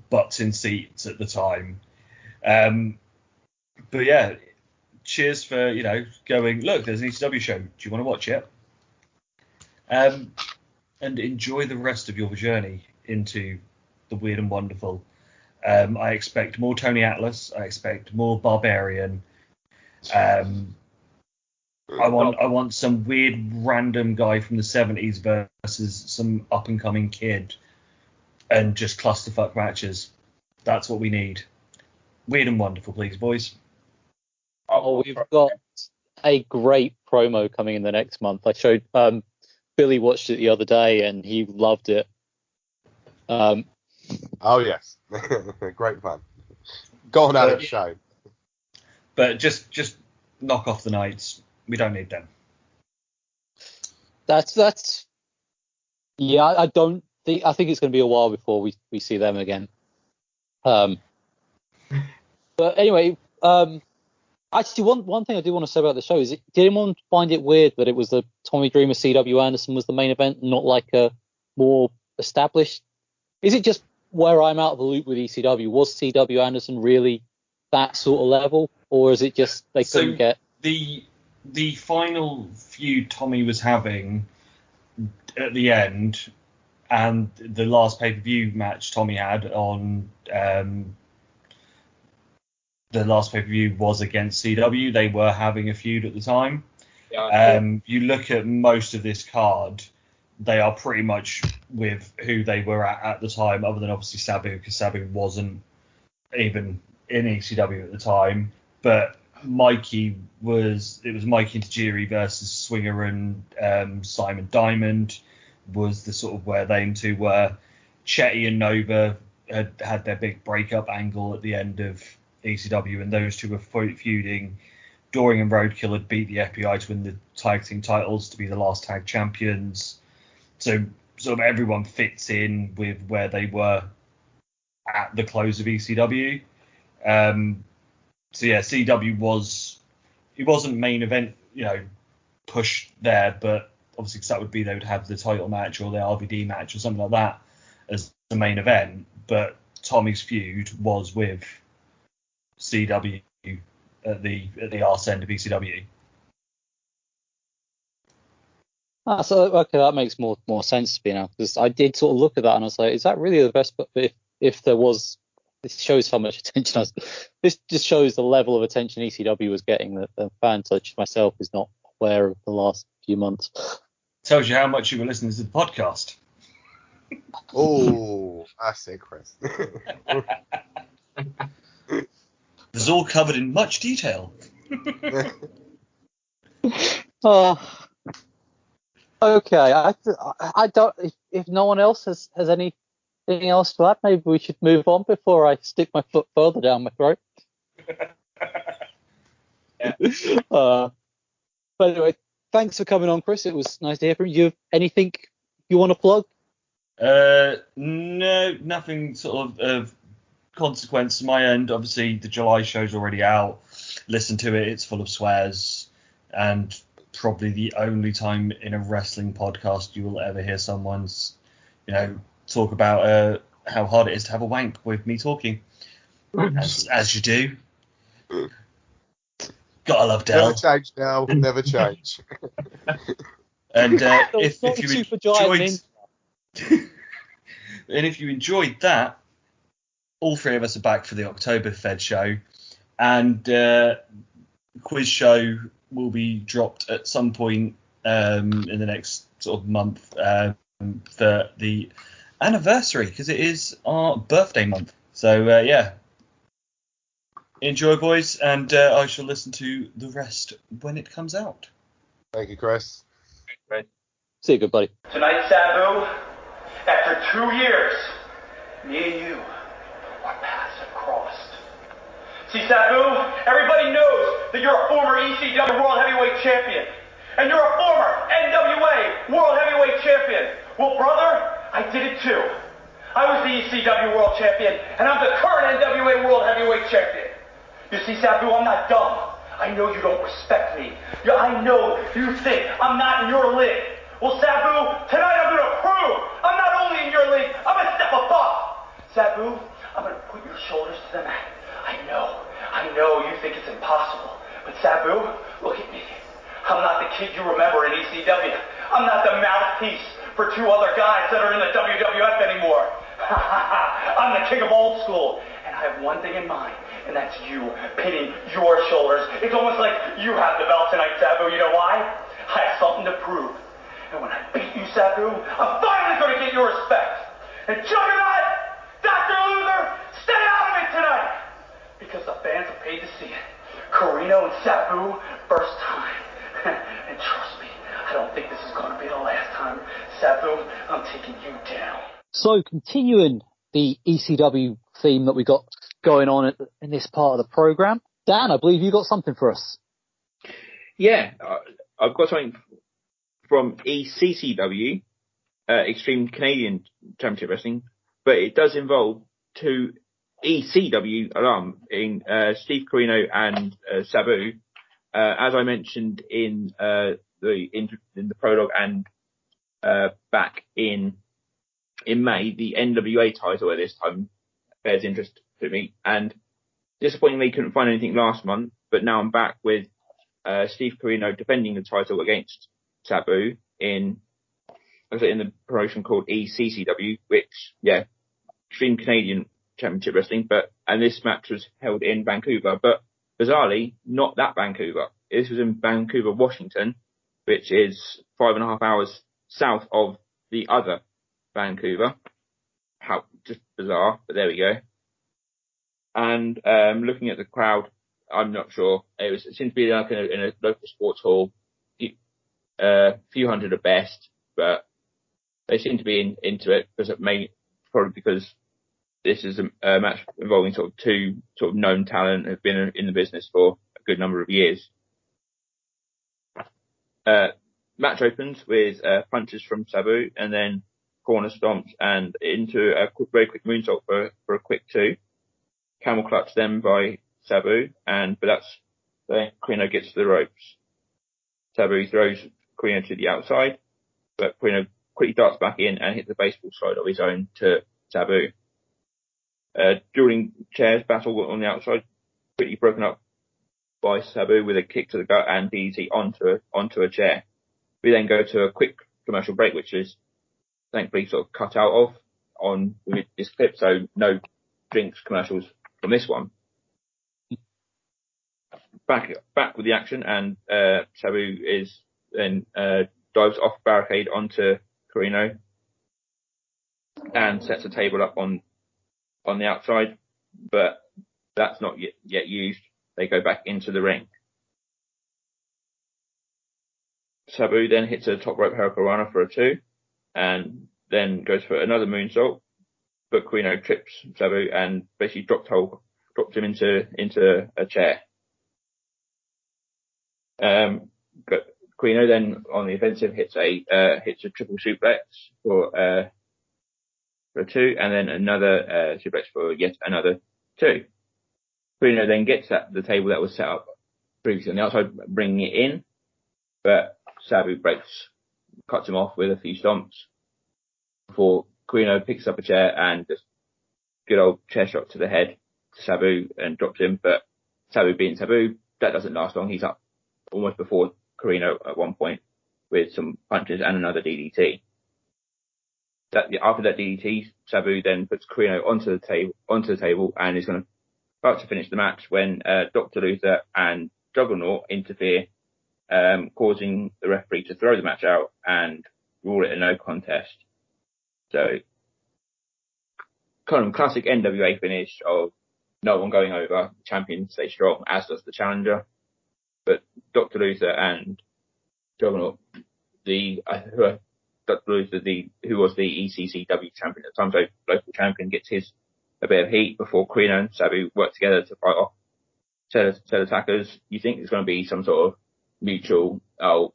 butts in seats at the time. Um, but yeah, cheers for you know going. Look, there's an ECW show. Do you want to watch it? Um, and enjoy the rest of your journey into the weird and wonderful. Um, I expect more Tony Atlas. I expect more Barbarian. Um, I want I want some weird random guy from the 70s versus some up and coming kid, and just clusterfuck matches. That's what we need. Weird and wonderful, please, boys. Oh, we've got a great promo coming in the next month. I showed um, Billy watched it the other day and he loved it. Um, Oh yes, *laughs* great fun. Go on, Alex. Show. But just just knock off the knights. We don't need them. that's that's yeah. I, don't think I think it's going to be a while before we we see them again. Um, but anyway, um, actually, one one thing I do want to say about the show is, it, did anyone find it weird that it was the Tommy Dreamer C.W. Anderson was the main event, not like a more established? Is it just where I'm out of the loop with ECW? Was C.W. Anderson really that sort of level, or is it just they So- couldn't get? the the final feud Tommy was having at the end, and the last pay per view match Tommy had on um, the last pay per view was against CW. They were having a feud at the time. Yeah, Um, you look at most of this card, they are pretty much with who they were at at the time, other than obviously Sabu, because Sabu wasn't even in ECW at the time. But Mikey was it was Mikey and Tajiri versus Swinger and um, Simon Diamond was the sort of where they two were. Chetti and Nova had had their big breakup angle at the end of ECW, and those two were feuding. Doring and Roadkill had beat the FBI to win the tag team titles to be the last tag champions. So sort of everyone fits in with where they were at the close of ECW. Um, so yeah, CW was it wasn't main event, you know, push there, but obviously 'cause that would be they would have the title match or the RVD match or something like that as the main event. But Tommy's feud was with CW at the at the arse end of ECW. Ah, so okay, that makes more more sense to me now because I did sort of look at that and I was like, is that really the best? But if if there was, this shows how much *laughs* attention. I was, this just shows the level of attention ECW was getting that the fan such as myself is not aware of the last few months. Tells you how much you were listening to the podcast. *laughs* Oh, I say, Chris. *laughs* This is all covered in much detail. Oh, okay. I I don't. If, if no one else has has anything else to add, maybe we should move on before I stick my foot further down my throat. *laughs* yeah. *laughs* uh, but anyway, thanks for coming on, Chris. It was nice to hear from you. Anything you want to plug? Uh, no, nothing sort of of consequence to my end. Obviously, the July show's already out. Listen to it; it's full of swears, and probably the only time in a wrestling podcast you will ever hear someone's, you know, talk about uh, how hard it is to have a wank with me talking, as, *laughs* as you do. Gotta love Dell. Never change now. Never *laughs* change. And uh, *laughs* if, if you enjoyed, and if you enjoyed that, all three of us are back for the October Fed show, and uh, quiz show will be dropped at some point um, in the next sort of month um, for the anniversary because it is our birthday month. So uh, yeah, enjoy, boys, and uh, I shall listen to the rest when it comes out. Thank you, Chris. See you, good buddy. Tonight, Sabu, after two years, me and you, our paths have crossed. See, Sabu, everybody knows that you're a former ECW World Heavyweight Champion. And you're a former NWA World Heavyweight Champion. Well, brother, I did it too. I was the ECW World Champion, and I'm the current NWA World Heavyweight Champion. You see, Sabu, I'm not dumb. I know you don't respect me. I know you think I'm not in your league. Well, Sabu, tonight I'm going to prove I'm not only in your league, I'm a step above. Sabu, I'm going to put your shoulders to the mat. I know, I know you think it's impossible. But Sabu, look at me. I'm not the kid you remember in ECW. I'm not the mouthpiece for two other guys that are in the WWF anymore. *laughs* I'm the king of old school. And I have one thing in mind, and that's you pinning your shoulders. It's almost like you have the belt tonight, Sabu. You know why? I have something to prove. And when I beat you, Sabu, I'm finally going to get your respect. And Juggernaut, Dr. Luther, stay out of it tonight. Because the fans have paid to see it. Corino and Sabu, first time. *laughs* and trust me, I don't think this is going to be the last time. Sabu, I'm taking you down. So continuing the ECW theme that we got going on in this part of the program, Dan, I believe you got something for us. Yeah, uh, I've got something from ECCW, uh, Extreme Canadian Championship Wrestling, but it does involve two ECW alarm in uh, Steve Corino and uh, Sabu. Uh, as I mentioned in uh, the in, in, the prologue and uh, back in in May, the NWA title at this time bears interest to me. And disappointingly, couldn't find anything last month, but now I'm back with Steve Corino defending the title against Sabu in in the promotion called ECCW, which yeah, Extreme Canadian Championship Wrestling, but and this match was held in Vancouver, but bizarrely not that Vancouver. This was in Vancouver, Washington, which is five and a half hours south of the other Vancouver. How just bizarre, but there we go. And um, looking at the crowd, I'm not sure. It was it seemed to be like in a, in a local sports hall a uh, few hundred at best, but they seem to be in, into it because it may probably because this is a, a, match involving sort of two sort of known talent who've been in the business for a good number of years. Uh, match opens with uh, punches from Sabu and then corner stomps and into a quick, very quick moonsault for, for a quick two. Camel clutch then by Sabu and, but that's, then Corino gets to the ropes. Sabu throws Corino to the outside, but Corino quickly darts back in and hits the baseball slide of his own to Sabu. Uh, during chairs battle on the outside, quickly broken up by Sabu with a kick to the gut and DDT onto a, onto a chair. We then go to a quick commercial break, which is thankfully sort of cut out of on this clip, so no drinks commercials from this one. Back back with the action, and uh, Sabu is then uh, dives off barricade onto Corino and sets a table up on on the outside, but that's not yet, yet used. They go back into the ring. Sabu then hits a top rope hurricanrana for a two, and then goes for another moonsault. But Corino trips Sabu and basically dropped dropped him into into a chair. Um, Corino then on the offensive hits a uh, hits a triple suplex for uh, for two, and then another uh, suplex for yet another two. Corino then gets that the table that was set up previously on the outside, bringing it in, but Sabu breaks, cuts him off with a few stomps before Corino picks up a chair and just good old chair shot to the head to Sabu and drops him, but Sabu being Sabu, that doesn't last long. He's up almost before Corino at one point with some punches and another DDT. That after that DDT, Sabu then puts Corino onto the table onto the table and is going to about to finish the match when uh, Dr. Luther and Juggernaut interfere, um, causing the referee to throw the match out and rule it a no contest. So, kind of classic NWA finish of no one going over, champion stays strong, as does the challenger. But Dr. Luther and Juggernaut, the uh, Dr. Luther, the who was the ECCW champion at the time, so local champion, gets his a bit of heat before Corino and Sabu work together to fight off said attackers. You think there's going to be some sort of mutual, oh,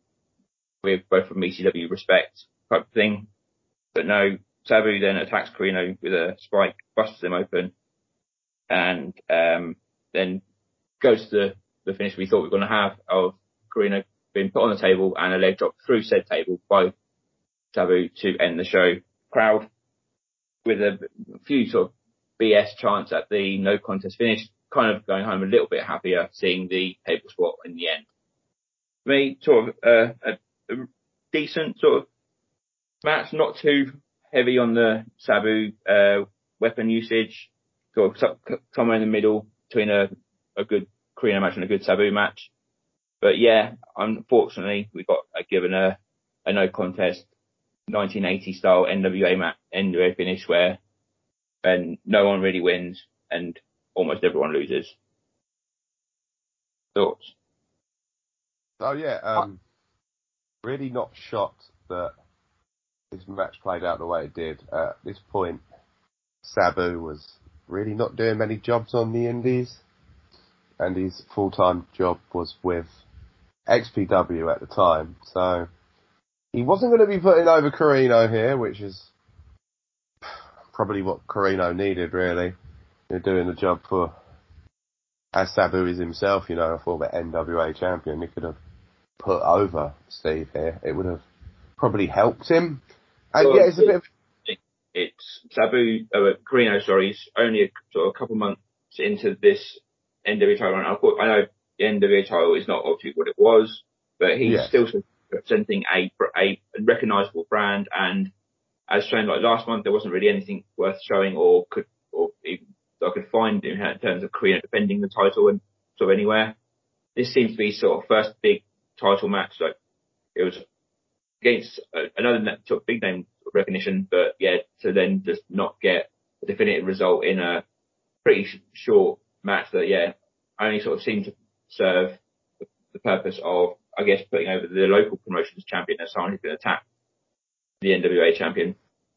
with both from ECW respect type of thing. But no, Sabu then attacks Corino with a spike, busts him open, and um, then goes to the, the finish we thought we were going to have of Corino being put on the table and a leg drop through said table by Sabu to end the show. Crowd with a few sort of BS chance at the no contest finish, kind of going home a little bit happier seeing the table spot in the end. For me, sort of uh, a, a, decent sort of match, not too heavy on the Sabu uh, weapon usage, sort of somewhere in the middle between a, a good Corino match and a good Sabu match. But yeah, unfortunately, we got uh, given a, a no contest 1980 style NWA match, NWA finish where and no one really wins and almost everyone loses. Thoughts? Oh yeah, um, really not shocked that this match played out the way it did. at this point, Sabu was really not doing many jobs on the Indies, and his full-time job was with XPW at the time, so he wasn't going to be putting over Corino here, which is probably what Corino needed, really. They're doing the job for, as Sabu is himself, you know, a former NWA champion. He could have put over Steve here. It would have probably helped him. And well, yeah, it's a bit of. It's Sabu, uh, Corino, sorry, he's only a, sort of a couple months into this NWA title run. I know the NWA title is not obviously what it was, but he's yes. still representing a, a recognisable brand and as shown like last month, there wasn't really anything worth showing or could, or even I could find in terms of Corino defending the title and sort of anywhere. This seems to be sort of first big title match. Like it was against uh, another sort of big name recognition, but yeah, to then just not get a definitive result in a pretty sh- short match that yeah only sort of seemed to serve the purpose of I guess putting over the local promotions champion as someone who's been attacked the NWA champion.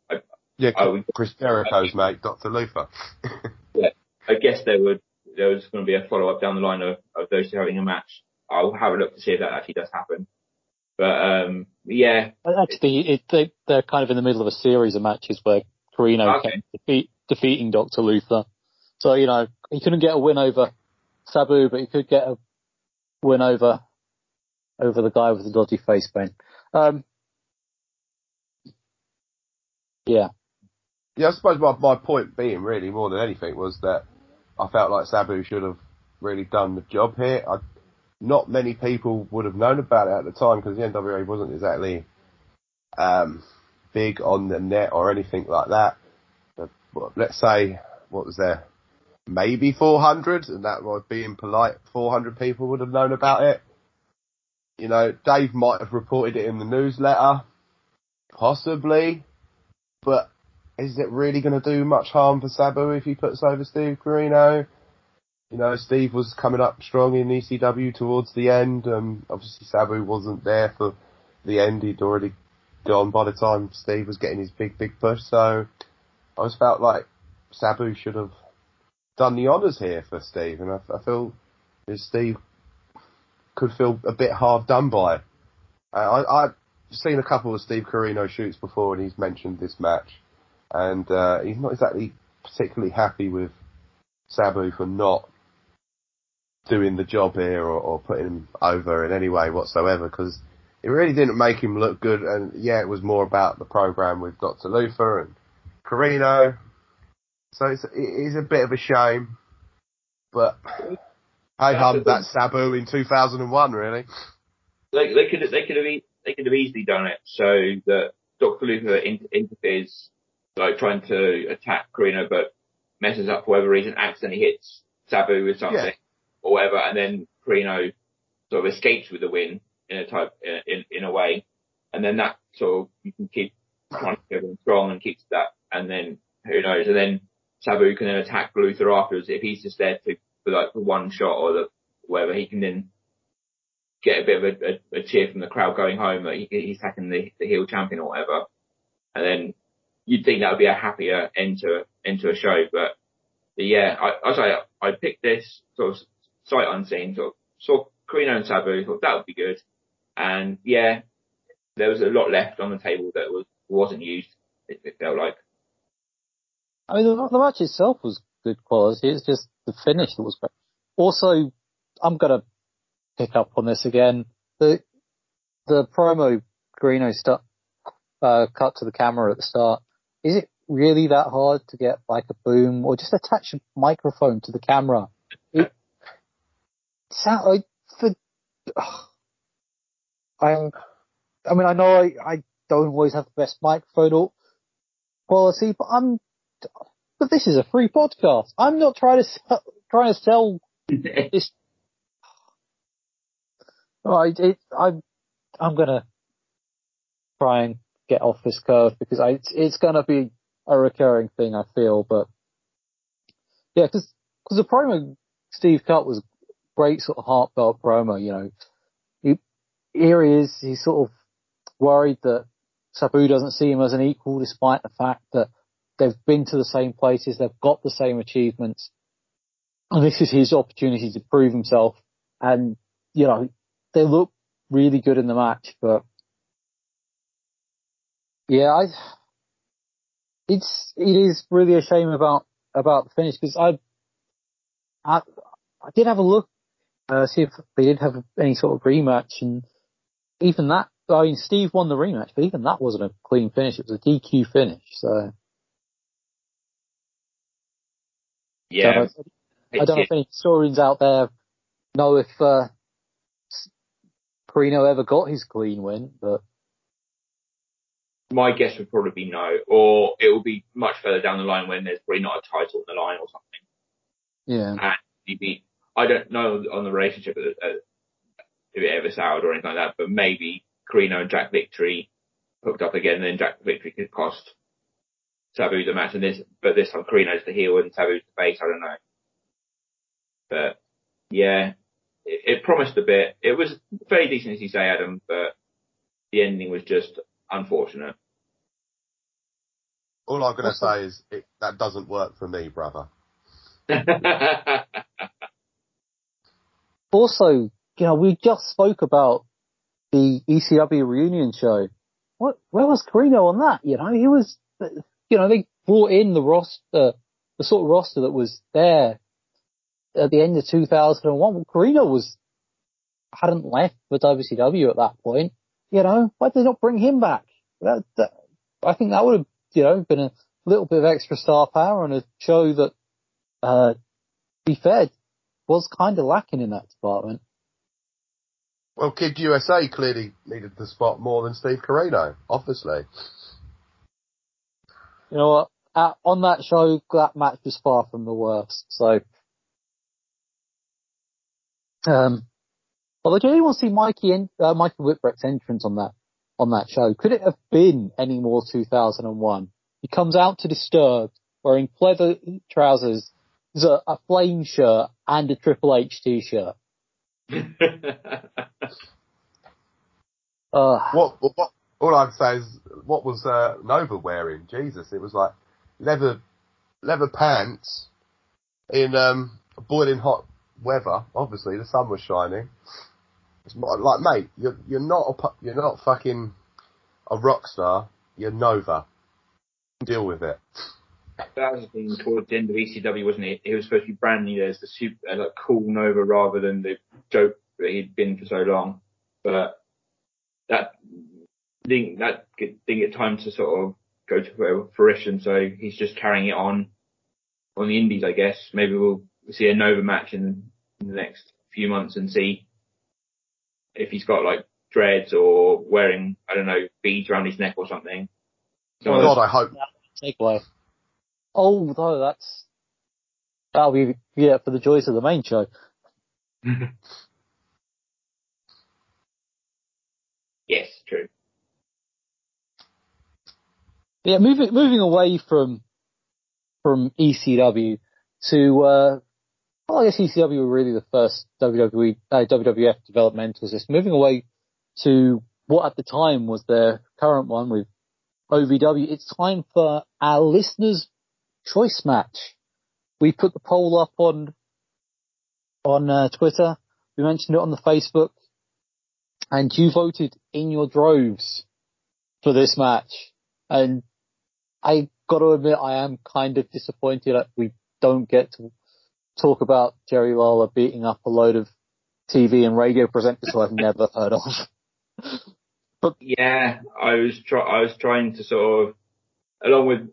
I, yeah, I Chris Jericho's mate, Dr. Luther. *laughs* yeah, I guess there would there was going to be a follow up down the line of, of those two having a match. I'll have a look to see if that actually does happen. But um, yeah, actually, it, they, they're kind of in the middle of a series of matches where Corino okay. kept defeat, defeating Dr. Luther. So you know he couldn't get a win over Sabu, but he could get a win over over the guy with the dodgy face paint. Um, yeah. Yeah, I suppose my, my point being really more than anything was that I felt like Sabu should have really done the job here. I, not many people would have known about it at the time because the NWA wasn't exactly um, big on the net or anything like that. But, let's say, what was there? Maybe 400, and that was being polite. 400 people would have known about it. You know, Dave might have reported it in the newsletter, possibly, but is it really going to do much harm for Sabu if he puts over Steve Corino? You know, Steve was coming up strong in ECW towards the end. Um, obviously, Sabu wasn't there for the end. He'd already gone by the time Steve was getting his big, big push. So I just felt like Sabu should have done the honours here for Steve, and I, I feel Steve could feel a bit hard done by. I, I've seen a couple of Steve Corino shoots before, and he's mentioned this match, and uh, he's not exactly particularly happy with Sabu for not doing the job here or, or putting him over in any way whatsoever because it really didn't make him look good. And yeah, it was more about the program with Dr. Luther and Corino. So it's, it is a bit of a shame, but hey hum, that's Sabu in 2001, really. They, they could they could have they could have easily done it so that Dr. Luther interferes, like trying to attack Corino, but messes up for whatever reason, accidentally hits Sabu with something. Yeah or whatever, and then Corino sort of escapes with the win in a type in in a way, and then that sort of you can keep trying to keep him strong and keeps that, and then who knows, and then Sabu can then attack Luther afterwards if he's just there to for like the one shot or the whatever, he can then get a bit of a, a, a cheer from the crowd going home that he, he's attacking the, the heel champion or whatever, and then you'd think that would be a happier end to end to a show, but. yeah, I, I say I picked this sort of sight unseen, sort of saw Corino and Sabu, thought that would be good. And yeah, there was a lot left on the table that was, wasn't used, it, it felt like. I mean, the, the, match itself was good quality. It's just the finish that was great. Also, I'm gonna pick up on this again. The, the promo Corino stuff, uh, cut to the camera at the start. Is it really that hard to get like a boom or just attach a microphone to the camera? It, sound like for *sighs* I'm I mean I know I, I don't always have the best microphone quality, but I'm but this is a free podcast. I'm not trying to sell, trying to sell *laughs* this. Right, it, I'm I'm gonna try and get off this curve because I, it's, it's gonna be a recurring thing. I feel, but yeah, because because the promo Steve cut was great sort of heartfelt promo, you know. He, here he is, he's sort of worried that Sabu doesn't see him as an equal despite the fact that they've been to the same places, they've got the same achievements. And this is his opportunity to prove himself. And, you know, they look really good in the match, but yeah, I, it's, it is really a shame about, about the finish because I, I, I did have a look uh, see if they did have any sort of rematch, and even that. I mean, Steve won the rematch, but even that wasn't a clean finish. It was a DQ finish. So yeah, I, I, don't know if any historians out there know if uh, Corino ever got his clean win, but my guess would probably be no, or it will be much further down the line when there's probably not a title in the line or something. Yeah, and beat I don't know on the relationship uh, if it ever soured or anything like that, but maybe Corino and Jack Victory hooked up again, and then Jack Victory could cost Sabu the match, and this, but this time Corino's the heel and Sabu's the face. I don't know, but yeah, it, it promised a bit. It was very decent, as you say, Adam, but the ending was just unfortunate. All I'm going to say is it, that doesn't work for me, brother. *laughs* also, you know, we just spoke about the ECW reunion show. What, where was Corino on that? You know, he was, you know, they brought in the roster, uh, the sort of roster that was there at the end of 2001. Corino was, hadn't left for WCW at that point. You know, why did they not bring him back? That, that, I think that would have, you know, been a little bit of extra star power on a show that, uh, be fair, was kind of lacking in that department. Well, Kid USA clearly needed the spot more than Steve Corino, obviously. You know what? Uh, on that show, that match was far from the worst. So, um, although do you want to see Mikey in, uh, Mikey Whipwreck's entrance on that on that show? Could it have been any more 2001? He comes out to Disturbed wearing pleather trousers, a, a flame shirt, and a Triple H t-shirt. *laughs* uh, what, what, all I'd say is, what was uh, Nova wearing? Jesus, it was like leather, leather pants in um, boiling hot weather. Obviously, the sun was shining. It's like, mate, you're you're not a, you're not fucking a rock star. You're Nova. Deal with it. That was the thing towards the end of ECW, wasn't it? He was supposed to be brand new as the super, uh, like cool Nova rather than the joke that he'd been for so long. But that didn't that didn't get time to sort of go to fruition. So he's just carrying it on on the Indies, I guess. Maybe we'll see a Nova match in, in the next few months and see if he's got like dreads or wearing I don't know beads around his neck or something. So oh God, I hope. Takeaway. Oh, no, that's that'll be yeah for the joys of the main show. *laughs* yes, true. Yeah, moving moving away from from ECW to uh, well, I guess ECW were really the first WWE uh, WWF developmentals. Just moving away to what at the time was their current one with OVW. It's time for our listeners' choice match. We put the poll up on on uh, Twitter. We mentioned it on the Facebook, and you voted in your droves for this match. And I got to admit, I am kind of disappointed that we don't get to talk about Jerry Lawler beating up a load of TV and radio presenters who I've never heard of. *laughs* but yeah, I was try- I was trying to sort of, along with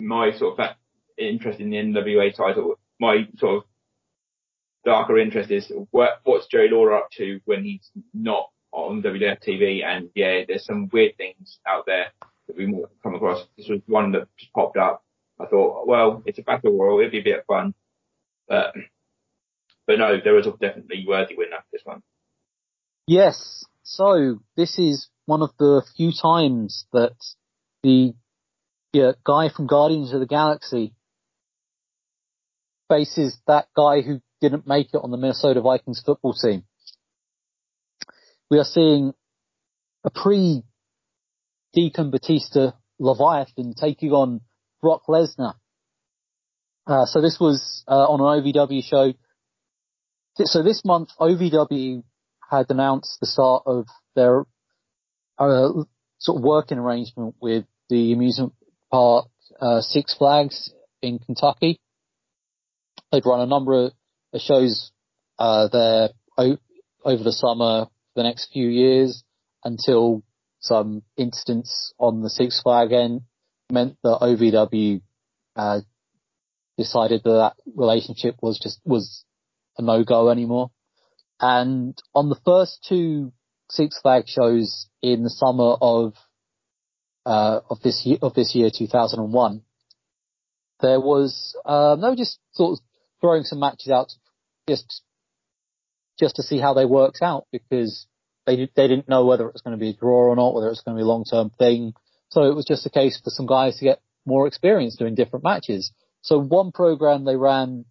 my sort of interest in the NWA title, my sort of darker interest is what, what's Jerry Lawler up to when he's not on WWF TV? And yeah, there's some weird things out there that we might come across. This was one that just popped up. I thought, well, it's a battle royal, it'd be a bit of fun. But, but no, there was definitely worthy winner this one. Yes. So this is one of the few times that the yeah, guy from Guardians of the Galaxy faces that guy who didn't make it on the Minnesota Vikings football team. We are seeing a pre Deacon Batista Leviathan taking on Brock Lesnar. Uh, so this was uh, on an OVW show. So this month, OVW had announced the start of their uh, sort of working arrangement with the amusement park uh, Six Flags in Kentucky. They'd run a number of shows uh, there o- over the summer for the next few years until some incidents on the Six Flag end meant that OVW uh, decided that that relationship was just was a no go anymore. And on the first two Six Flag shows in the summer of uh, of this year of this year 2001, there was um, they were just sort of throwing some matches out just just to see how they worked out because they they didn't know whether it was going to be a draw or not, whether it was going to be a long term thing. So it was just a case for some guys to get more experience doing different matches. So one program they ran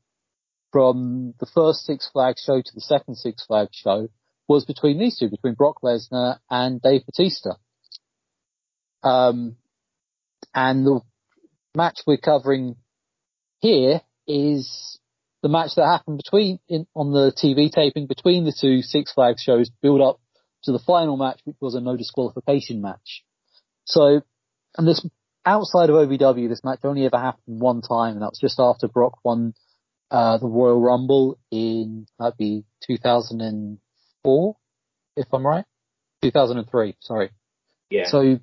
from the first Six Flags show to the second Six Flags show was between these two, between Brock Lesnar and Dave Batista. Um, and the match we're covering here is the match that happened between in, on the TV taping between the two Six Flags shows build up to the final match, which was a no disqualification match. So, and this outside of OVW, this match only ever happened one time, and that was just after Brock won uh, the Royal Rumble in that'd be 2004, if I'm right. 2003, sorry. Yeah. So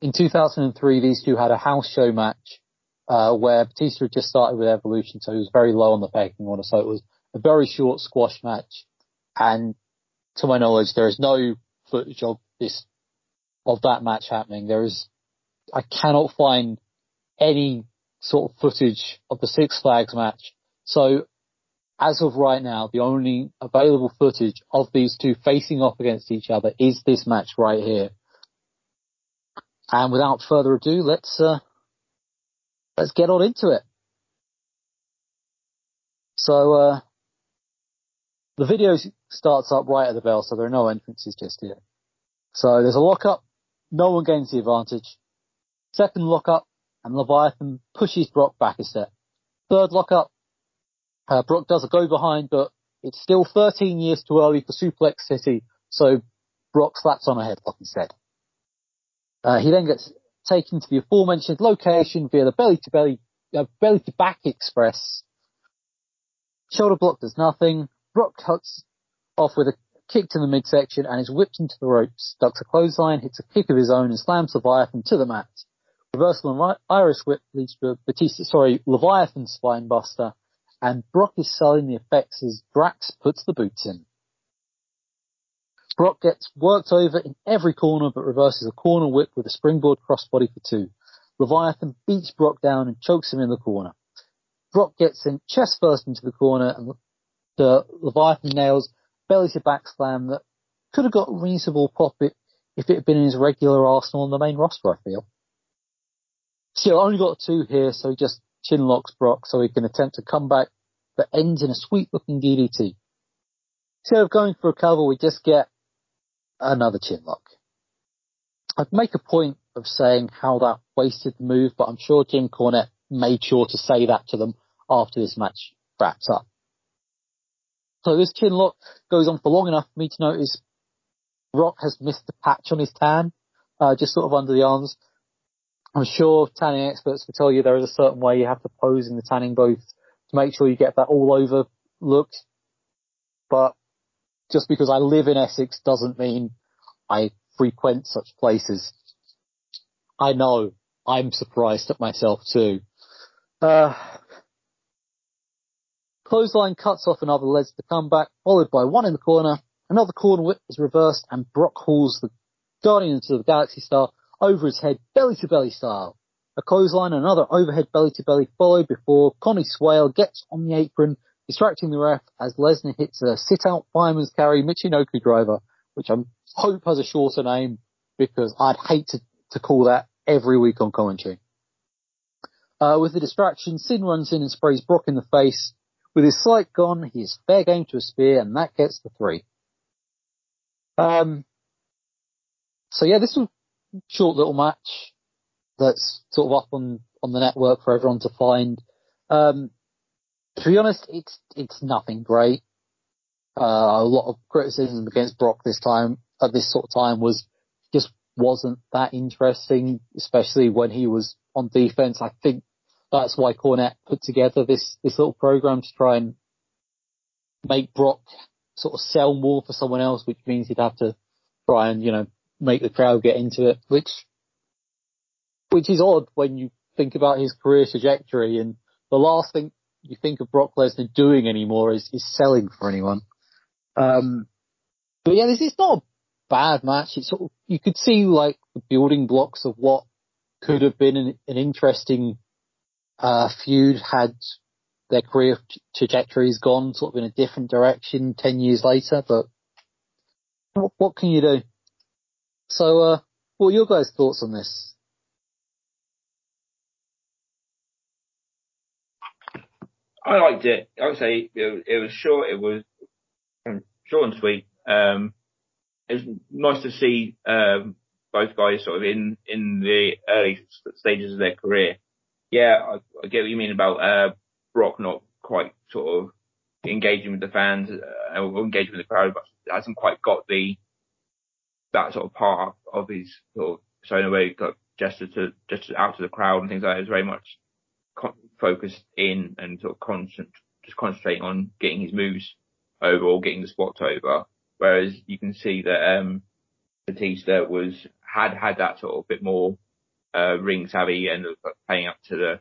in 2003, these two had a house show match uh, where Batista had just started with Evolution, so he was very low on the pecking order. So it was a very short squash match. And to my knowledge, there is no footage of this, of that match happening. There is, I cannot find any sort of footage of the Six Flags match. So as of right now, the only available footage of these two facing off against each other is this match right here. And without further ado, let's, uh, let's get on into it. So, uh, the video starts up right at the bell, so there are no entrances just yet. So there's a lockup, no one gains the advantage. Second lockup, and Leviathan pushes Brock back a step. Third lockup, uh, Brock does a go behind, but it's still 13 years too early for Suplex City, so Brock slaps on a headlock instead. Uh, he then gets taken to the aforementioned location via the belly to belly, uh, belly to back express. Shoulder block does nothing. Brock cuts off with a kick to the midsection and is whipped into the ropes, ducks a clothesline, hits a kick of his own and slams Leviathan to the mat. Reversal and Irish whip leads to a Batista, sorry, Leviathan spinebuster, and Brock is selling the effects as Drax puts the boots in. Brock gets worked over in every corner but reverses a corner whip with a springboard crossbody for two. Leviathan beats Brock down and chokes him in the corner. Brock gets in chest first into the corner and the Leviathan nails belly to back slam that could have got a reasonable profit if it had been in his regular arsenal on the main roster, I feel. Still, only got two here, so he just chin locks Brock so he can attempt a comeback that ends in a sweet looking DDT. Instead of going for a cover, we just get another chin lock. I'd make a point of saying how that wasted the move, but I'm sure Jim Cornette made sure to say that to them after this match wraps up. So this chin lock goes on for long enough for me to notice Brock has missed the patch on his tan, uh, just sort of under the arms. I'm sure tanning experts will tell you there is a certain way you have to pose in the tanning booth to make sure you get that all over look. But just because I live in Essex doesn't mean I frequent such places. I know. I'm surprised at myself too. Uh, clothesline cuts off another Lesnar comeback, followed by one in the corner. Another corner whip is reversed and Brock hauls the Guardian into the Galaxy Star over his head, belly to belly style. A clothesline, and another overhead belly to belly followed before Connie Swale gets on the apron, distracting the ref as Lesnar hits a sit out fireman's carry Michinoku driver, which I hope has a shorter name because I'd hate to, to call that every week on commentary. Uh, with the distraction, Sin runs in and sprays Brock in the face. With his sight gone, he is fair game to a spear, and that gets the three. Um, so yeah, this was short little match that's sort of up on, on the network for everyone to find. Um, to be honest, it's, it's nothing great. Uh, a lot of criticism against Brock this time, at this sort of time was just wasn't that interesting, especially when he was on defense. I think that's why Cornette put together this, this little program to try and make Brock sort of sell more for someone else, which means he'd have to try and, you know, make the crowd get into it, which which is odd when you think about his career trajectory and the last thing you think of Brock Lesnar doing anymore is, is selling for anyone. Um, but yeah, this is not a bad match. It's sort of, you could see like the building blocks of what could have been an, an interesting, uh, feud had their career trajectories gone sort of in a different direction 10 years later, but what, what can you do? So, uh, what are your guys' thoughts on this? I liked it. I would say it, it was short. It was um, short and sweet. Um, it was nice to see um, both guys sort of in in the early stages of their career. Yeah, I, I get what you mean about uh, Brock not quite sort of engaging with the fans uh, or engaging with the crowd, but hasn't quite got the that sort of part of his sort of showing away got gesture to gesture out to the crowd and things like that is very much focused in and sort of constant just concentrating on getting his moves over or getting the spots over. Whereas you can see that um Batista was had had that sort of bit more uh, ring savvy and playing up to the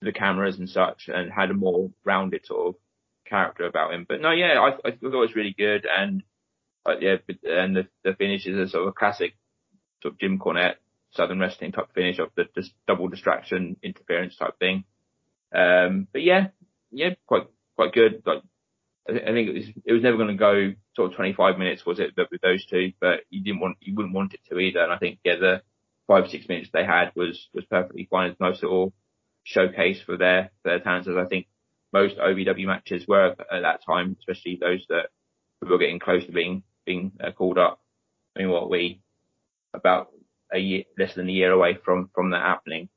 the cameras and such and had a more rounded sort of character about him. But no, yeah, I, I thought it was really good, and uh, yeah, and the, the finish is a sort of classic sort of Jim Cornette Southern wrestling type finish of the just double distraction interference type thing. Um, but yeah, yeah, quite quite good. Like I think it was it was never going to go sort of 25 minutes, was it? But with those two, but you didn't want you wouldn't want it to either. And I think yeah, the five six minutes they had was was perfectly fine. It's nice little showcase for their their talents, as I think most OVW matches were at that time, especially those that were getting close to being being uh, called up. I mean, what we about a year less than a year away from from that happening,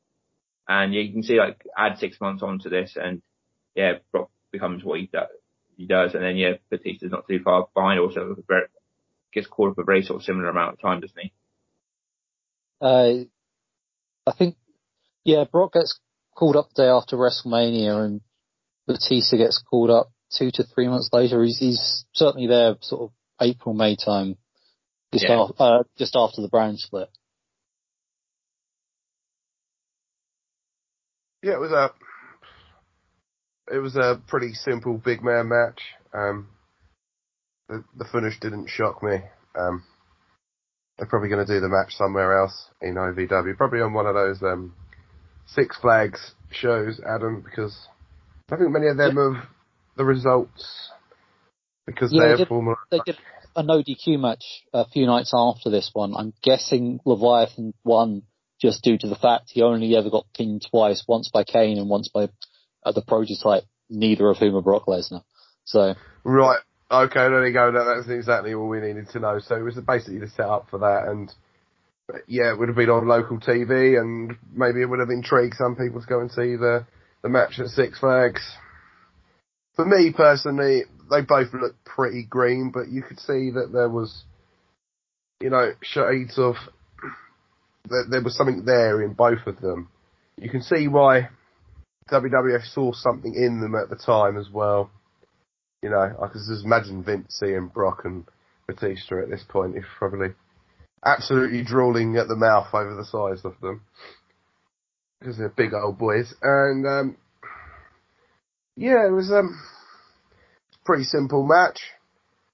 and you can see like add six months onto this, and yeah, Brock becomes what he does he does. And then yeah, Batista's not too far behind. Also, very, gets caught up a very sort of similar amount of time, doesn't he? Uh, I think yeah, Brock gets called up the day after WrestleMania, and Batista gets called up two to three months later. He's, he's certainly there, sort of April May time, just, yeah. after, uh, just after the Brown split. Yeah, it was a it was a pretty simple big man match. Um, the, the finish didn't shock me. Um, they're probably going to do the match somewhere else in OVW, probably on one of those um, Six Flags shows, Adam, because I think many of them yeah. have the results because yeah, they're they did, former. They did a no DQ match a few nights after this one. I'm guessing Leviathan won just due to the fact he only ever got pinned twice, once by Kane and once by uh, the prototype, neither of whom are Brock Lesnar. So right, okay, there you go. That's exactly all we needed to know. So it was basically the setup for that, and yeah, it would have been on local TV, and maybe it would have intrigued some people to go and see the the match at Six Flags. For me personally, they both looked pretty green, but you could see that there was, you know, shades of that there was something there in both of them. You can see why WWF saw something in them at the time as well. You know, I can just imagine Vince seeing Brock and Batista at this point. He's probably absolutely drooling at the mouth over the size of them because they're big old boys. And um, yeah, it was um, pretty simple match.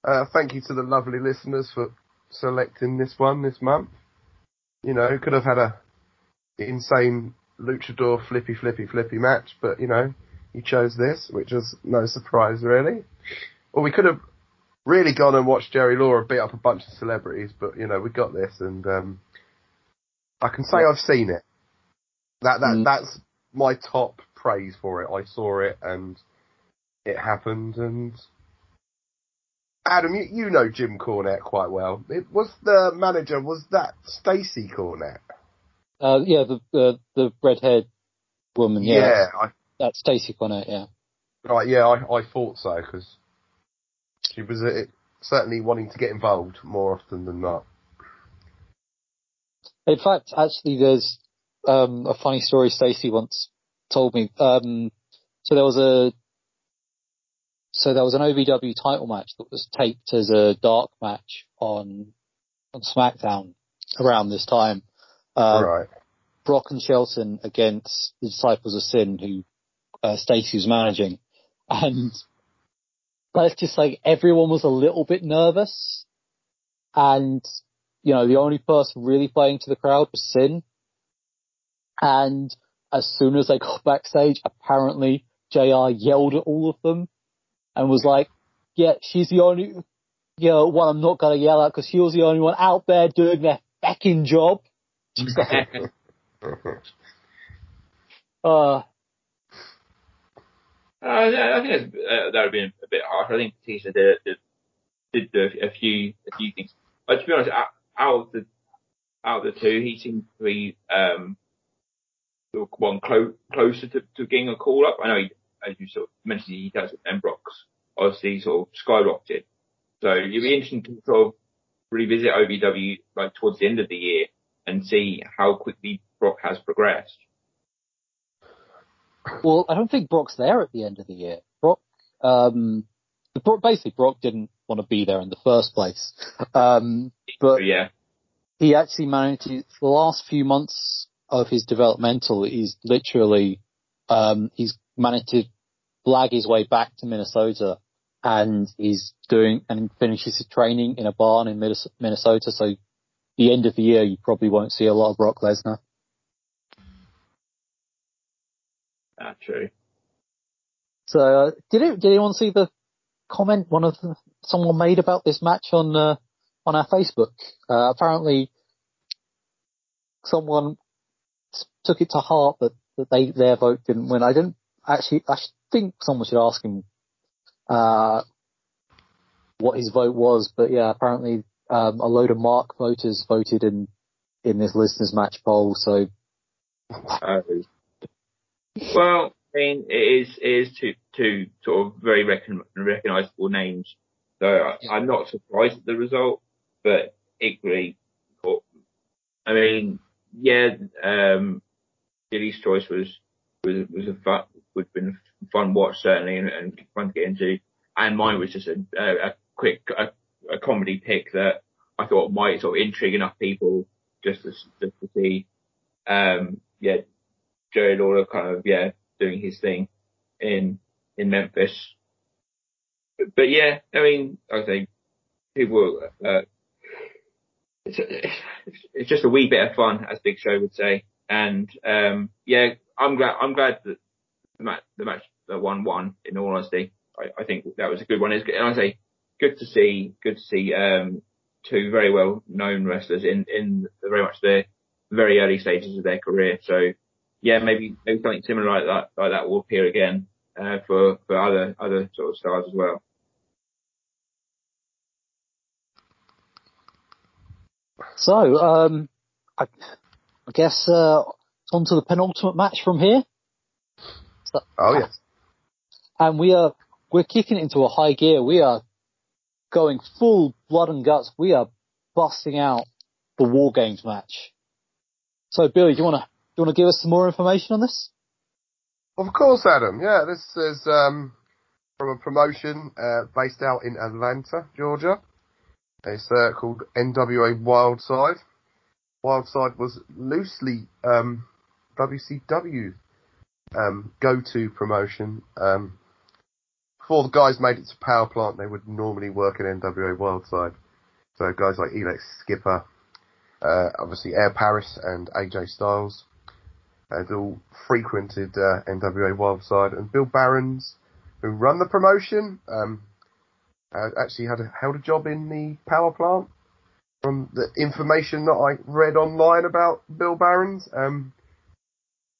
Uh, thank you to the lovely listeners for selecting this one this month. You know, could have had a insane luchador flippy flippy flippy match, but you know, you chose this, which is no surprise really. Or we could have really gone and watched Jerry Lawler beat up a bunch of celebrities, but you know, we got this and um, I can say I've seen it. That that mm. that's my top praise for it. I saw it and it happened and Adam, you, you know Jim Cornette quite well. It was the manager, was that Stacy Cornette? Uh, yeah, the the, the red-haired woman. Yeah, yeah that's, I, that's Stacy Cornette. Yeah. Right. Yeah, I I thought so because she was uh, certainly wanting to get involved more often than not. In fact, actually, there's um, a funny story Stacy once told me. Um, so there was a so there was an OVW title match that was taped as a dark match on on SmackDown around this time, uh, right. Brock and Shelton against the Disciples of Sin, who uh, Stacy was managing, and let's just say everyone was a little bit nervous, and you know the only person really playing to the crowd was Sin, and as soon as they got backstage, apparently JR yelled at all of them and was like, "Yeah, she's the only." You know, one I'm not gonna yell at because she was the only one out there doing their fucking job. *laughs* uh, I think uh, that would have been a bit harsh. I think Batista did, did, did do a few a few things. But to be honest, out, out of the out of the two, he seemed to be um, one clo- closer to, to getting a call up. I know, he, as you sort of mentioned, he does it, and Brock's obviously sort of skyrocketed. So it'd be interesting to sort of revisit OVW like towards the end of the year and see how quickly Brock has progressed. Well, I don't think Brock's there at the end of the year. Brock, um, basically Brock didn't want to be there in the first place. Um, but yeah, he actually managed to, the last few months of his developmental, he's literally, um, he's managed to blag his way back to Minnesota and he's doing and finishes his training in a barn in Minnesota. So the end of the year, you probably won't see a lot of Brock Lesnar. That's true. So uh, did it? Did anyone see the comment one of the, someone made about this match on uh, on our Facebook? Uh, apparently, someone took it to heart that, that they their vote didn't win. I didn't actually. I think someone should ask him uh, what his vote was, but yeah, apparently um, a load of Mark voters voted in in this listeners match poll. So, uh, well, I mean, it is it is two two sort of very recon, recognisable names. So I, am not surprised at the result, but equally, I mean, yeah, um, Billy's choice was was was a would been fun watch certainly and, and fun to get into. And mine was just a, a, a quick a, a comedy pick that I thought might sort of intrigue enough people just to, just to see, um, yeah, Jerry Lawler kind of, yeah, doing his thing in, in Memphis. But yeah, I mean, I think people, uh, it's, it's just a wee bit of fun, as Big Show would say. And, um, yeah, I'm glad, I'm glad that the match, the match won, in all honesty. I, I think that was a good one. And I say, good to see, good to see, um, two very well known wrestlers in, in very much their very early stages of their career. So yeah, maybe, maybe something similar like that, like that will appear again, uh, for, for other, other sort of stars as well. So, um, I, I guess, uh, on to the penultimate match from here. So, oh yes. And we are, we're kicking it into a high gear. We are going full blood and guts. We are busting out the War Games match. So, Billy, do you want to do you want to give us some more information on this? Of course, Adam. Yeah, this is um, from a promotion uh, based out in Atlanta, Georgia. It's uh, called NWA Wildside. Wildside was loosely um, WCW um, go-to promotion. Um, before the guys made it to Power Plant, they would normally work in NWA Wildside. So guys like Elix Skipper, uh, obviously Air Paris and AJ Styles had all frequented uh, NWA Wildside, and Bill Behrens, who run the promotion, um, actually had a, held a job in the power plant. From the information that I read online about Bill Behrens, um,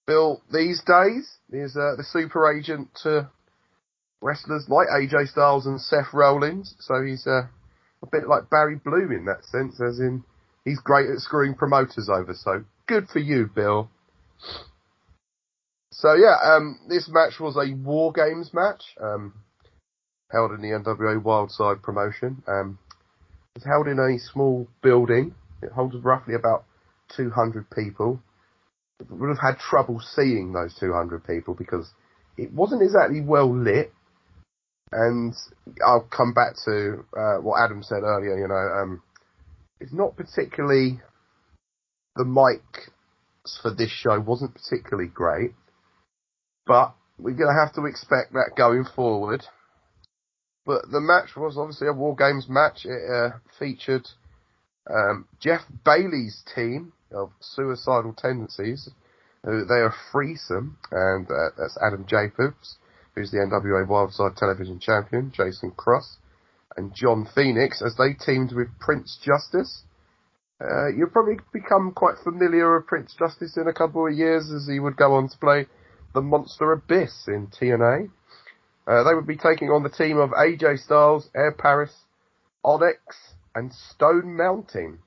Bill these days is uh, the super agent to wrestlers like AJ Styles and Seth Rollins. So he's uh, a bit like Barry Bloom in that sense, as in he's great at screwing promoters over. So good for you, Bill. So yeah, um, this match was a War Games match, um, held in the NWA Wildside promotion. Um, it's held in a small building. It holds roughly about 200 people. Would have had trouble seeing those 200 people because it wasn't exactly well lit. And I'll come back to uh, what Adam said earlier. You know, um, it's not particularly the mic for this show wasn't particularly great, but we're going to have to expect that going forward. But the match was obviously a War Games match. It uh, featured um, Jeff Bailey's team of suicidal tendencies. They are threesome, and uh, that's Adam Jacobs, who's the NWA Wildside Television Champion, Jason Cross, and John Phoenix, as they teamed with Prince Justice. Uh, you'll probably become quite familiar with Prince Justice in a couple of years as he would go on to play the Monster Abyss in TNA. Uh, they would be taking on the team of AJ Styles, Air Paris, Onyx, and Stone Mountain.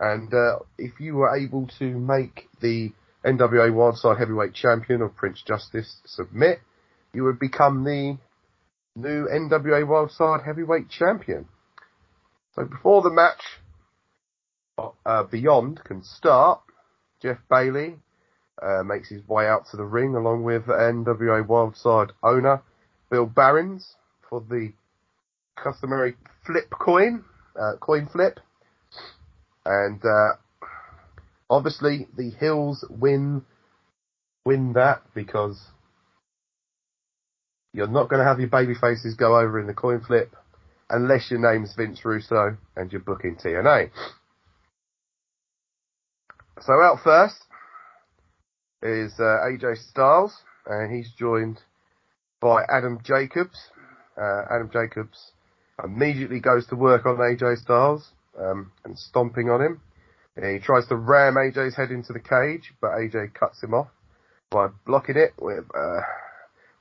And uh, if you were able to make the NWA Wildside Heavyweight Champion of Prince Justice submit, you would become the new NWA Wildside Heavyweight Champion. So before the match, uh, Beyond can start. Jeff Bailey uh, makes his way out to the ring along with NWA Wildside owner Bill Behrens for the customary flip coin, uh, coin flip. And uh, obviously the heels win win that because You're not going to have your baby faces go over in the coin flip unless your name's Vince Russo and you're booking TNA. So out first is uh, AJ Styles, and he's joined by Adam Jacobs. Uh, Adam Jacobs immediately goes to work on AJ Styles um, and stomping on him. And he tries to ram AJ's head into the cage, but AJ cuts him off by blocking it with uh,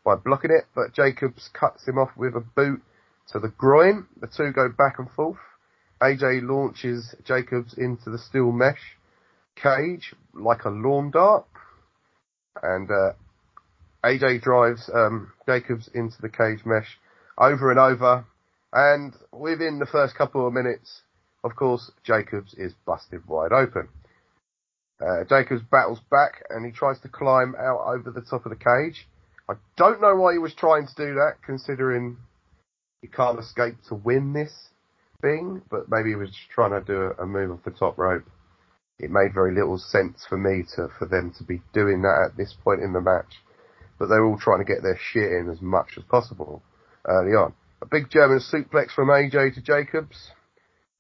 by blocking it. But Jacobs cuts him off with a boot to the groin. The two go back and forth. AJ launches Jacobs into the steel mesh cage like a lawn dart, and uh, AJ drives um, Jacobs into the cage mesh over and over. And within the first couple of minutes, of course, Jacobs is busted wide open. Uh, Jacobs battles back and he tries to climb out over the top of the cage. I don't know why he was trying to do that, considering he can't escape to win this thing, but maybe he was just trying to do a move off the top rope. It made very little sense for me to for them to be doing that at this point in the match, but they're all trying to get their shit in as much as possible early on. A big German suplex from AJ to Jacobs.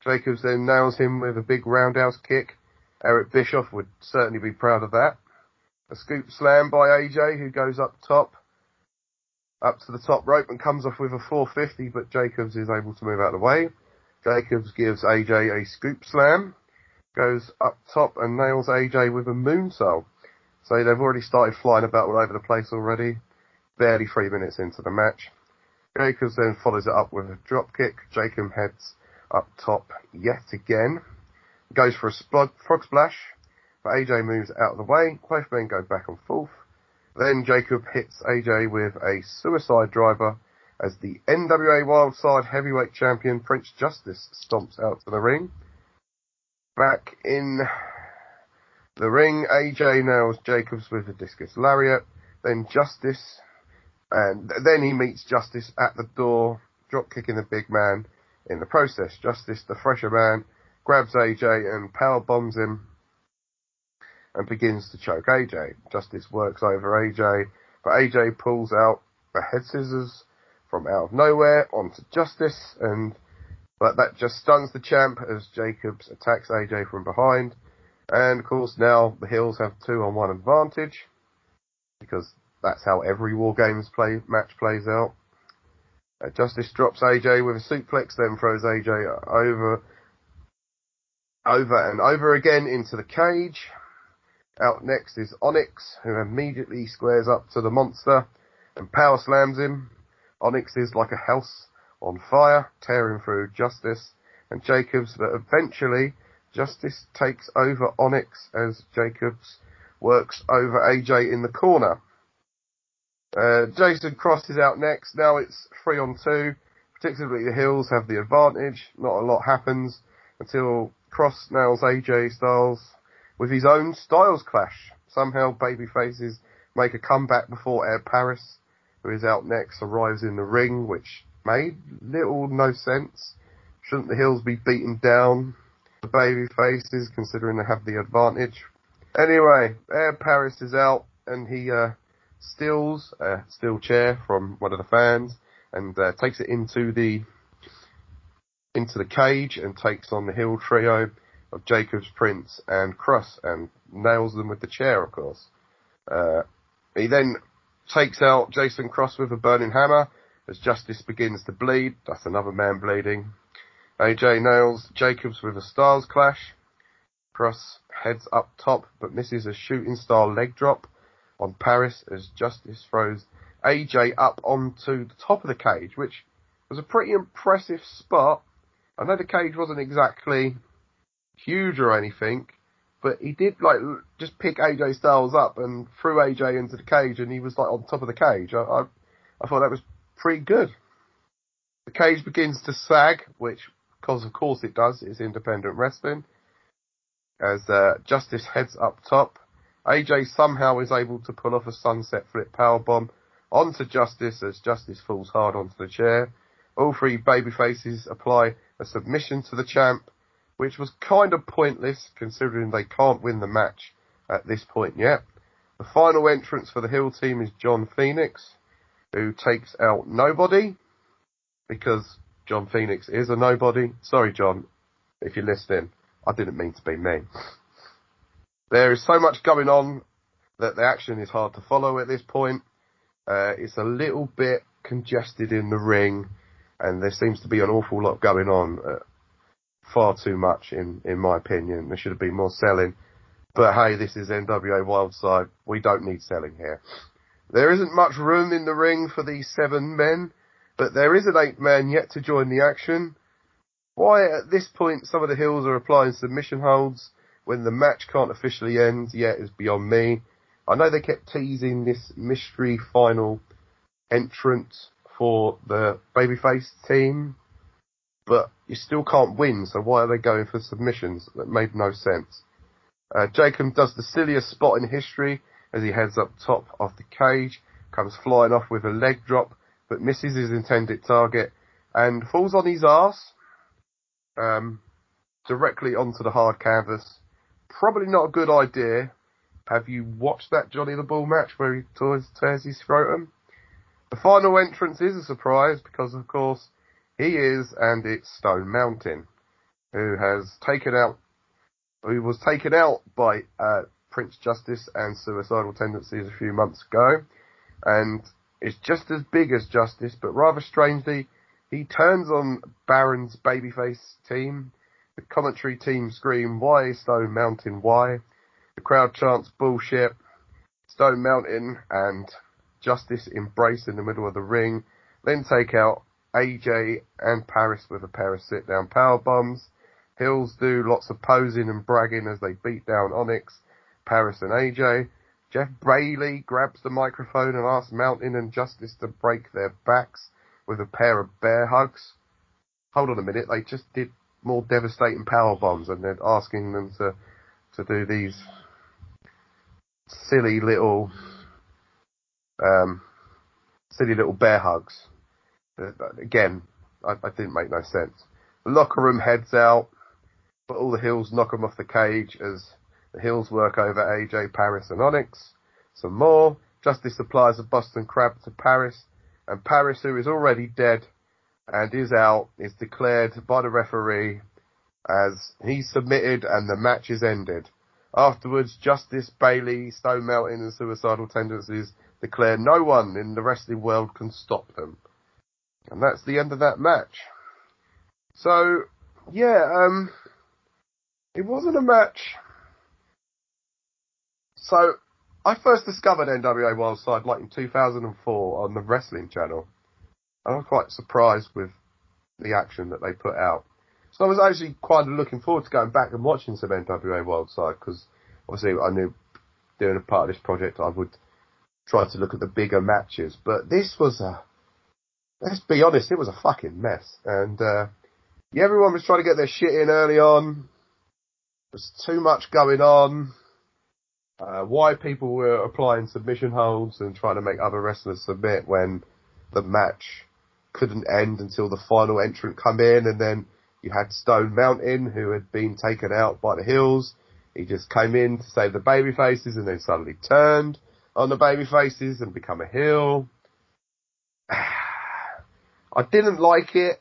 Jacobs then nails him with a big roundhouse kick. Eric Bischoff would certainly be proud of that. A scoop slam by AJ who goes up top, up to the top rope and comes off with a 450, but Jacobs is able to move out of the way. Jacobs gives AJ a scoop slam, goes up top and nails AJ with a moonsault. So they've already started flying about all over the place already. Barely three minutes into the match. Jacobs then follows it up with a drop kick. Jacob heads up top yet again. Goes for a frog splash, but AJ moves out of the way. Both men go back and forth. Then Jacob hits AJ with a suicide driver as the NWA Wildside Heavyweight Champion Prince Justice stomps out to the ring. Back in the ring, AJ nails Jacobs with a discus lariat. Then Justice and then he meets Justice at the door, drop kicking the big man. In the process, Justice, the fresher man, grabs AJ and power bombs him and begins to choke AJ. Justice works over AJ, but AJ pulls out the head scissors from out of nowhere onto Justice and but that just stuns the champ as Jacobs attacks AJ from behind. And of course now the heels have two on one advantage because that's how every War Games play match plays out. Uh, Justice drops AJ with a suplex, then throws AJ over, over and over again into the cage. Out next is Onyx, who immediately squares up to the monster and power slams him. Onyx is like a house on fire, tearing through Justice and Jacobs, but eventually Justice takes over Onyx as Jacobs works over AJ in the corner. Uh, Jason Cross is out next. Now it's three on two. Particularly the heels have the advantage. Not a lot happens until Cross nails AJ Styles with his own Styles clash. Somehow baby faces make a comeback before Air Paris, who is out next, arrives in the ring, which made little no sense. Shouldn't the heels be beaten down? The baby faces, considering they have the advantage. Anyway, Air Paris is out, and he uh, steals a steel chair from one of the fans and uh, takes it into the into the cage and takes on the heel trio of Jacobs, Prince, and Cross and nails them with the chair, of course. Uh, he then takes out Jason Cross with a burning hammer as Justice begins to bleed. That's another man bleeding. AJ nails Jacobs with a Styles clash. Cross heads up top but misses a shooting star leg drop on Paris as Justice throws AJ up onto the top of the cage, which was a pretty impressive spot. I know the cage wasn't exactly huge or anything, but he did like just pick AJ Styles up and threw AJ into the cage, and he was like on top of the cage. I, I, I thought that was pretty good. The cage begins to sag, which, because of course it does, it's independent wrestling. As uh, Justice heads up top, AJ somehow is able to pull off a sunset flip powerbomb onto Justice as Justice falls hard onto the chair. All three babyfaces apply a submission to the champ, which was kind of pointless considering they can't win the match at this point yet. The final entrance for the heel team is John Phoenix. who takes out nobody because John Phoenix is a nobody. Sorry, John, if you're listening. I didn't mean to be mean. There is so much going on that the action is hard to follow at this point. Uh, it's a little bit congested in the ring, and there seems to be an awful lot going on. Uh, far too much, in in my opinion. There should have been more selling. But hey, this is NWA Wildside. We don't need selling here. There isn't much room in the ring for these seven men, but there is an eighth man yet to join the action. Why at this point some of the heels are applying submission holds when the match can't officially end yet is beyond me. I know they kept teasing this mystery final entrant for the babyface team, but you still can't win, so why are they going for submissions? That made no sense. Uh, Jacob does the silliest spot in history as he heads up top of the cage, comes flying off with a leg drop, but misses his intended target and falls on his ass um, directly onto the hard canvas. Probably not a good idea. Have you watched that Johnny the Bull match where he tears, tears his scrotum? The final entrance is a surprise because, of course, he is, and it's Stone Mountain, who has taken out who was taken out by uh, Prince Justice and Suicidal Tendencies a few months ago, and is just as big as Justice, but rather strangely, he turns on Behrens' babyface team. The commentary team scream, "Why Stone Mountain? Why?" The crowd chants bullshit. Stone Mountain and Justice embrace in the middle of the ring, then take out AJ and Paris with a pair of sit down power bombs. heels do lots of posing and bragging as they beat down Onyx, Paris and AJ. Jeff Bailey grabs the microphone and asks Mountain and Justice to break their backs with a pair of bear hugs. Hold on a minute, they just did more devastating power bombs and they're asking them to to do these silly little um, silly little bear hugs. Again, I, I didn't make no sense. The locker room heads out but all the heels knock them off the cage as the heels work over AJ, Paris and Onyx. Some more. Justice supplies a Boston Crab to Paris, and Paris, who is already dead and is out, is declared by the referee as he submitted and the match is ended. Afterwards, Justice, Bailey, Stone Mountain and Suicidal Tendencies declare no one in the wrestling world can stop them. And that's the end of that match. So, yeah, um, it wasn't a match. So, I first discovered NWA Wildside like in 2004 on the Wrestling Channel. I was quite surprised with the action that they put out. So I was actually quite looking forward to going back and watching some NWA Wildside because obviously I knew doing a part of this project I would try to look at the bigger matches. But this was a, let's be honest, it was a fucking mess. And, uh, yeah, everyone was trying to get their shit in early on. There's too much going on. Uh, why people were applying submission holds and trying to make other wrestlers submit when the match couldn't end until the final entrant come in and then you had Stone Mountain who had been taken out by the heels. He just came in to save the baby faces and then suddenly turned on the baby faces and become a heel. *sighs* I didn't like it.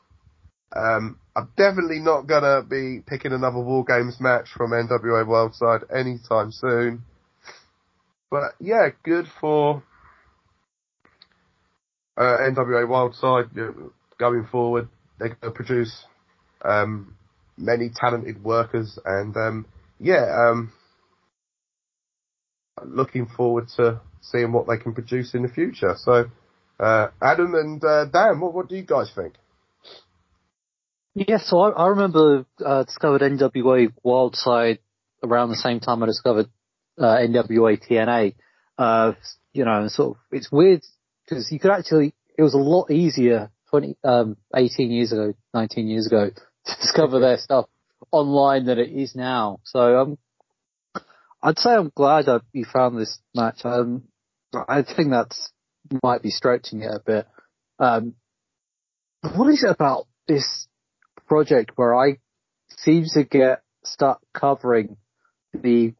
Um, I'm definitely not gonna be picking another War Games match from NWA Wildside anytime soon. But yeah, good for NWA Wildside you know, going forward. They're going to produce um, many talented workers, and um, yeah, um, looking forward to seeing what they can produce in the future. So, uh, Adam and uh, Dan, what, what do you guys think? Yeah, so I, I remember uh, discovered NWA Wildside around the same time I discovered uh, NWA TNA. Uh, you know, sort of, it's weird because you could actually, it was a lot easier 20, um, 18 years ago, 19 years ago *laughs* to discover their stuff online than it is now. So, um, I'd say I'm glad that you found this match. Um, I think that's might be stretching it a bit. Um, what is it about this project where I seem to get stuck covering the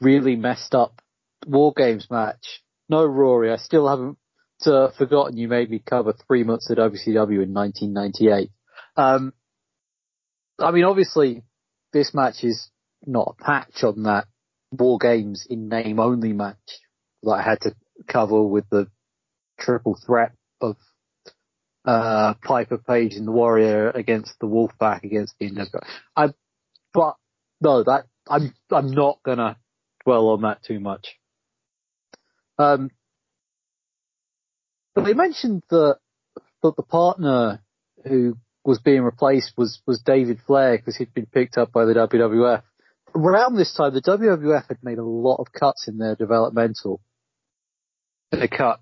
really messed up War Games match. No Rory, I still haven't uh, forgotten you made me cover three months at WCW in 1998. Um, I mean, obviously, this match is not a patch on that War Games in name only match that I had to cover with the triple threat of uh, Piper Page and the Warrior against the Wolfpac against the Indigo. I, but no, that I'm I'm not gonna dwell on that too much. Um, but they mentioned that that the partner who was being replaced was was David Flair because he'd been picked up by the WWF. Around this time, the WWF had made a lot of cuts in their developmental. They cut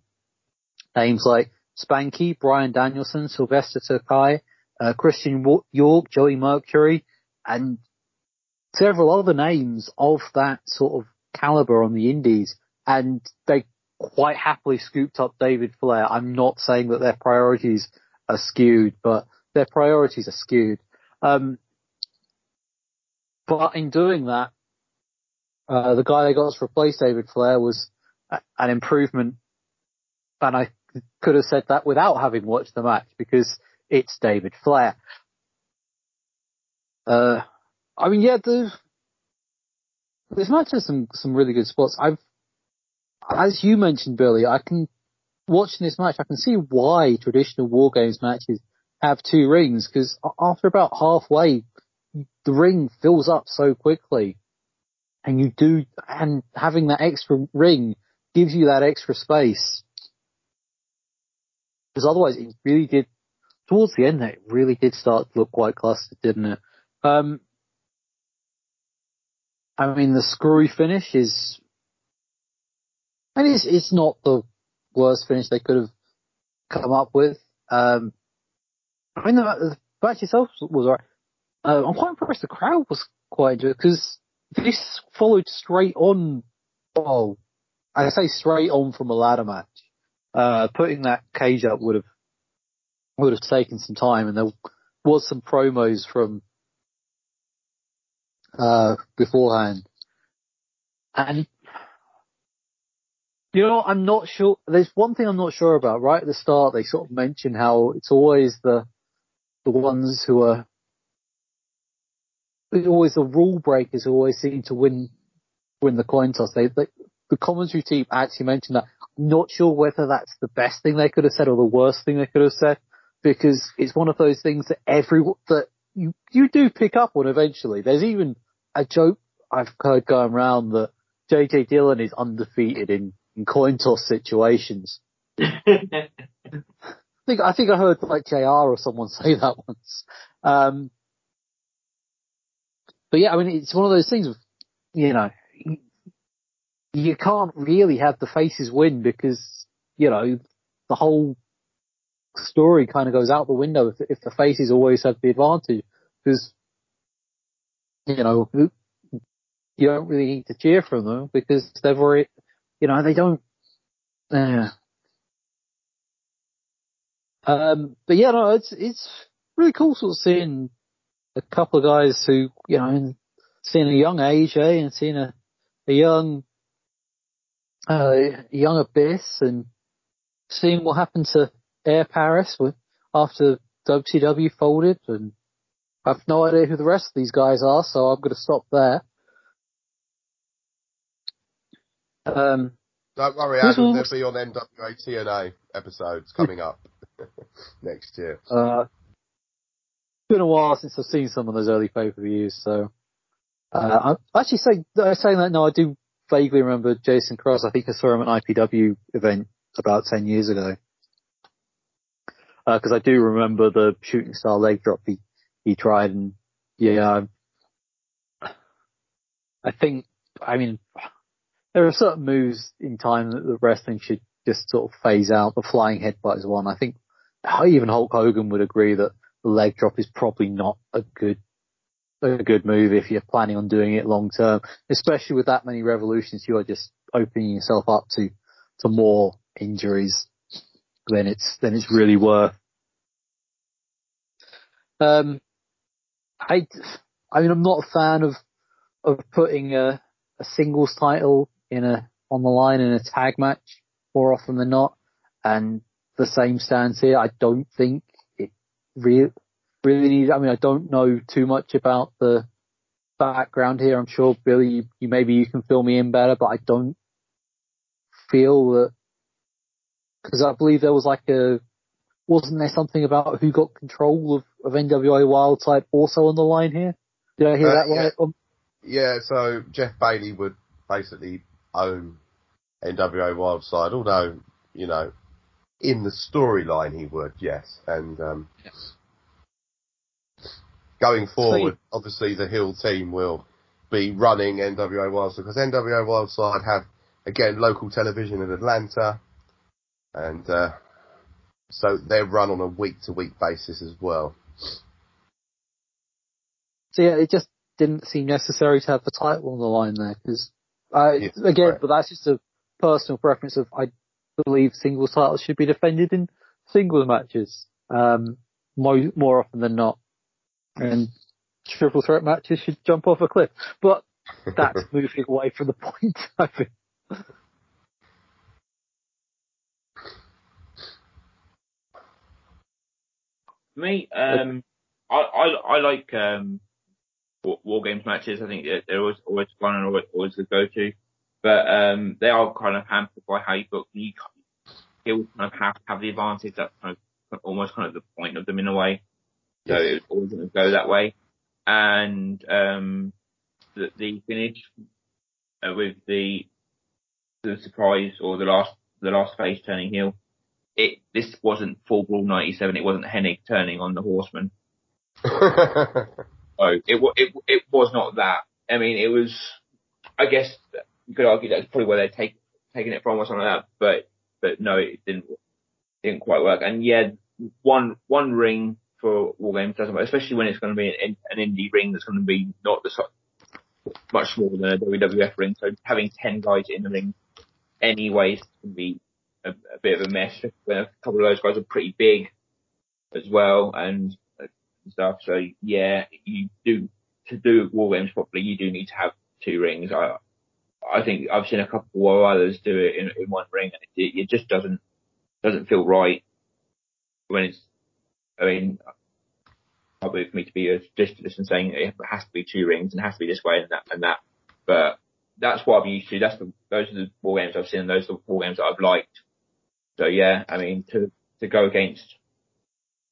names like Spanky, Brian Danielson, Sylvester Terkay, uh, Christian York, Joey Mercury, and several other names of that sort of caliber on the indies. And they quite happily scooped up David Flair. I'm not saying that their priorities are skewed, but their priorities are skewed. Um, but in doing that, uh, the guy they got to replace David Flair was a, an improvement, and I could have said that without having watched the match because it's David Flair. Uh, I mean, yeah, the, this match has some some really good spots. I've, as you mentioned, Billy, I can watching this match, I can see why traditional war games matches have two rings because after about halfway, the ring fills up so quickly, and you do, and having that extra ring gives you that extra space. Because otherwise, it really did. Towards the end, it really did start to look quite clustered, didn't it? Um, I mean, the screwy finish is, and it's it's not the worst finish they could have come up with. Um, I mean, the, the match itself was alright. Uh, I'm quite impressed the crowd was quite into it because this followed straight on. Well, I say straight on from a ladder match. Uh, putting that cage up would have would have taken some time, and there was some promos from uh, beforehand. And you know, I'm not sure. There's one thing I'm not sure about. Right at the start, they sort of mention how it's always the the ones who are always the rule breakers who always seem to win win the coin toss. They, they the commentary team actually mentioned that. I'm not sure whether that's the best thing they could have said or the worst thing they could have said because it's one of those things that every that you you do pick up on eventually. There's even a joke I've heard going around that JJ Dillon is undefeated in, in coin toss situations. I think I think I heard like JR or someone say that once. Um, but yeah, I mean, it's one of those things. You know, you can't really have the faces win because you know the whole story kind of goes out the window if, if the faces always have the advantage because you know you don't really need to cheer for them because they've already you know they don't. Uh, um, but yeah, no, it's it's really cool sort of seeing a couple of guys who you know, seeing a young AJ and seeing a a young uh, young Abyss and seeing what happened to Air Paris with, after WCW folded and I've no idea who the rest of these guys are, so I'm going to stop there. Um, Don't worry, Adam, they'll be on NWA TNA episodes coming up. *laughs* next year. Uh, it's been a while since I've seen some of those early pay per views, so uh, I actually say uh, saying that no, I do vaguely remember Jason Cross. I think I saw him at an IPW event about ten years ago. Because uh, I do remember the shooting star leg drop he he tried, and yeah, I think I mean there are certain moves in time that the wrestling should just sort of phase out. The flying headbutt is one. I think even Hulk Hogan would agree that the leg drop is probably not a good a good move if you're planning on doing it long term, especially with that many revolutions. You are just opening yourself up to to more injuries than it's than it's really worth. Um, I I mean I'm not a fan of of putting a a singles title in a on the line in a tag match more often than not. and the same stands here. I don't think it really, really needs, I mean, I don't know too much about the background here. I'm sure Billy, you, you maybe you can fill me in better, but I don't feel that, because I believe there was like a, wasn't there something about who got control of, of NWA Wild Side also on the line here? Did I hear uh, that yeah. right? Um, yeah, so Jeff Bailey would basically own NWA Wild Side, although, you know, in the storyline he would, yes. And um, yes. going forward, obviously the Hill team will be running NWA Wildside because NWA Wildside have again local television in Atlanta, and uh, so they're run on a week to week basis as well. So yeah, it just didn't seem necessary to have the title on the line there because uh, yeah, again, right. but that's just a personal preference of I believe singles titles should be defended in singles matches um, more more often than not, and triple threat matches should jump off a cliff. But that's *laughs* moving away from the point. *laughs* I think. Me, um, I, I, I like um, war, games matches. I think they're always always fun and always, always the go to. But um, they are kind of hampered by how you book. You still kind of have have the advantage. That's kind of almost kind of the point of them in a way. So yes. it's always going to go that way. And um, the, the finish uh, with the the surprise or the last the last face turning heel. It this wasn't Fall Brawl '97. It wasn't Hennig turning on the Horseman. *laughs* oh, it it it was not that. I mean, it was. I guess you could argue that's probably where they're take, taking it from or something like that. But but no, it didn't didn't quite work. And yeah, one one ring for War Games doesn't work, especially when it's going to be an, an indie ring that's going to be not the much smaller than a WWF ring. So having ten guys in the ring anyways can be a, a bit of a mess. When a couple of those guys are pretty big as well and, and stuff. So yeah, you do to do War Games properly, you do need to have two rings. I I think I've seen a couple of others do it in, in one ring, and it, it just doesn't doesn't feel right when it's. I mean, probably for me to be a ridiculous and saying it has to be two rings and it has to be this way and that and that, but that's what I'm used to. That's the those are the war games I've seen, those are the war games that I've liked. So yeah, I mean to to go against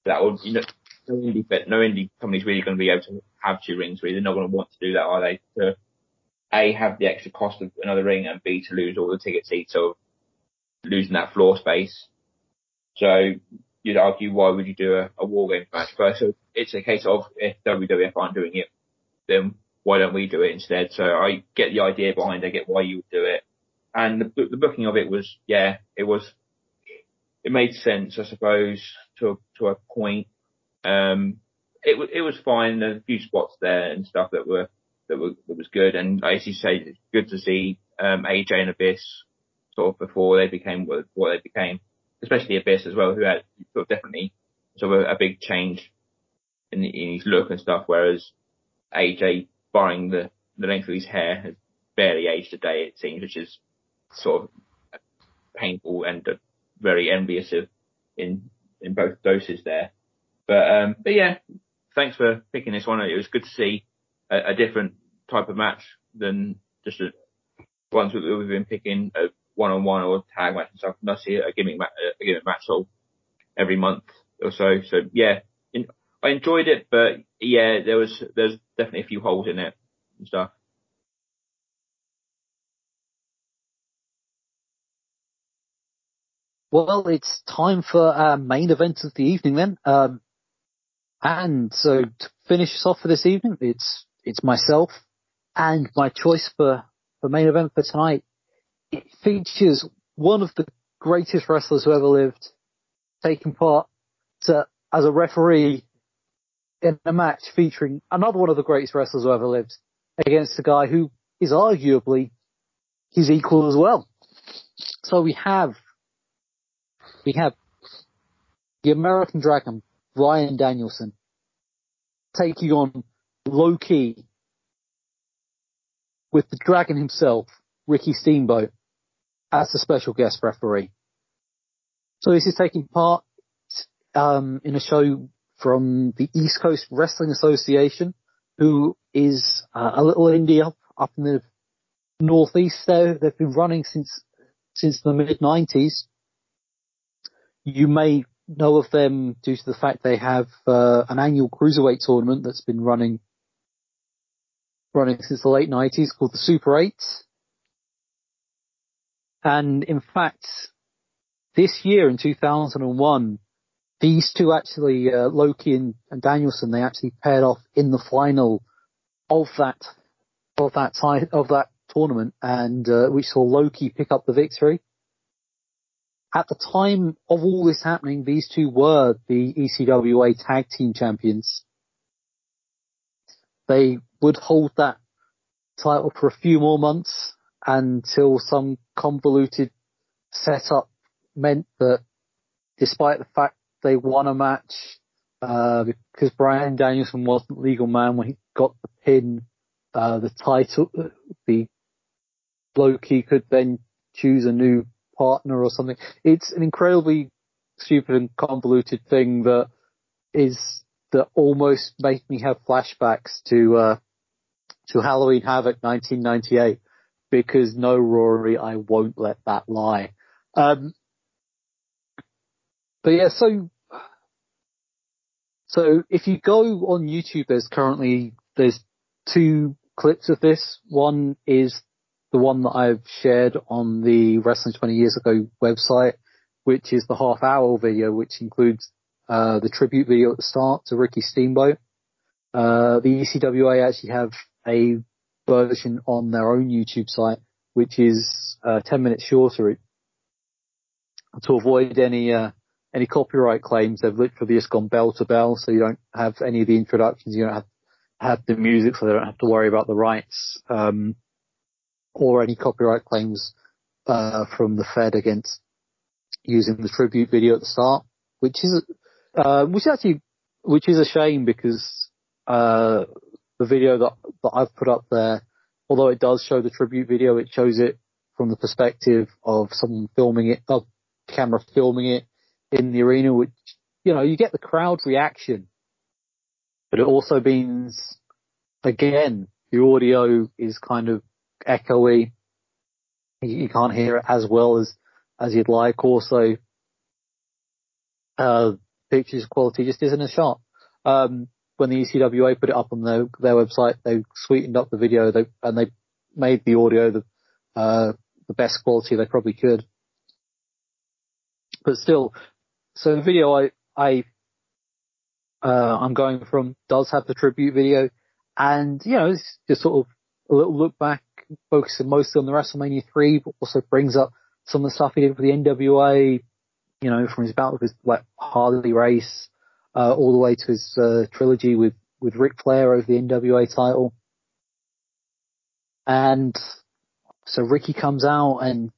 that, or you know, no indie, no indie company's really going to be able to have two rings. Really, they're not going to want to do that, are they? To a, have the extra cost of another ring, and B, to lose all the ticket seats or losing that floor space. So you'd argue, why would you do a, a war games match first? So it's a case of if WWF aren't doing it, then why don't we do it instead? So I get the idea behind I get why you would do it. And the, the booking of it was, yeah, it was, it made sense, I suppose, to, to a point. Um, it, it was fine. There's a few spots there and stuff that were that, were, that was good. And as you say, it's good to see um, AJ and Abyss sort of before they became what, what they became, especially Abyss as well, who had sort of definitely sort of a, a big change in, in his look and stuff. Whereas AJ, barring the the length of his hair, has barely aged a day it seems, which is sort of painful and uh, very envious of in in both doses there. But um, but yeah, thanks for picking this one. It was good to see a, a different type of match than just a, ones that we've been picking a one-on-one or tag match and stuff. And I see a gimmick, ma- a gimmick match sort of every month or so. So yeah, in, I enjoyed it, but yeah, there was there's definitely a few holes in it and stuff. Well, it's time for our main event of the evening then. Um, and so to finish us off for this evening, it's it's myself and my choice for, for main event for tonight. It features one of the greatest wrestlers who ever lived taking part to, as a referee in a match featuring another one of the greatest wrestlers who ever lived against a guy who is arguably his equal as well. So we have, we have the American Dragon, Bryan Danielson, taking on Low Ki with the Dragon himself, Ricky Steamboat, as the special guest referee. So this is taking part um, in a show from the East Coast Wrestling Association, who is uh, a little indie up, up in the northeast there. They've been running since since the mid 90s. You may know of them due to the fact they have uh, an annual cruiserweight tournament that's been running running since the late 90s called the Super 8. And in fact, this year in 2001, these two actually, uh, Low Ki and, and, Danielson, they actually paired off in the final of that of that of that tournament, and uh, we saw Low Ki pick up the victory. At the time of all this happening, these two were the ECWA Tag Team Champions. They would hold that title for a few more months until some convoluted setup meant that despite the fact they won a match, uh, because Bryan Danielson wasn't legal man when he got the pin, uh, the title, the Low Ki could then choose a new partner or something. It's an incredibly stupid and convoluted thing that is, that almost makes me have flashbacks to, uh, to Halloween Havoc 1998 because no Rory, I won't let that lie. Um, but yeah, so so if you go on YouTube, there's currently there's two clips of this. One is the one that I've shared on the Wrestling 20 Years Ago website, which is the half hour video, which includes uh, the tribute video at the start to Ricky Steamboat. Uh, the ECWA actually have a version on their own YouTube site, which is uh, 10 minutes shorter. To avoid any uh, any copyright claims, they've literally just gone bell to bell, so you don't have any of the introductions, you don't have, have the music, so they don't have to worry about the rights, um, or any copyright claims, uh, from the Fed against using the tribute video at the start, which is, uh, which is actually, which is a shame because, uh, the video that, that I've put up there, although it does show the tribute video, it shows it from the perspective of someone filming it, of camera filming it in the arena, which, you know, you get the crowd reaction, but it also means, again, the audio is kind of echoey. You, can't hear it as well as, as you'd like. Also, uh, pictures quality just isn't as sharp. Um, when the ECWA put it up on their, their website, they sweetened up the video they, and they made the audio the, uh, the best quality they probably could. But still, so the video I, I, uh, I'm going from does have the tribute video and, you know, it's just sort of a little look back, focusing mostly on the WrestleMania 3, but also brings up some of the stuff he did with the NWA, you know, from his battle with like Harley Race, uh, all the way to his, uh, trilogy with, with Ric Flair over the NWA title. And so Ricky comes out and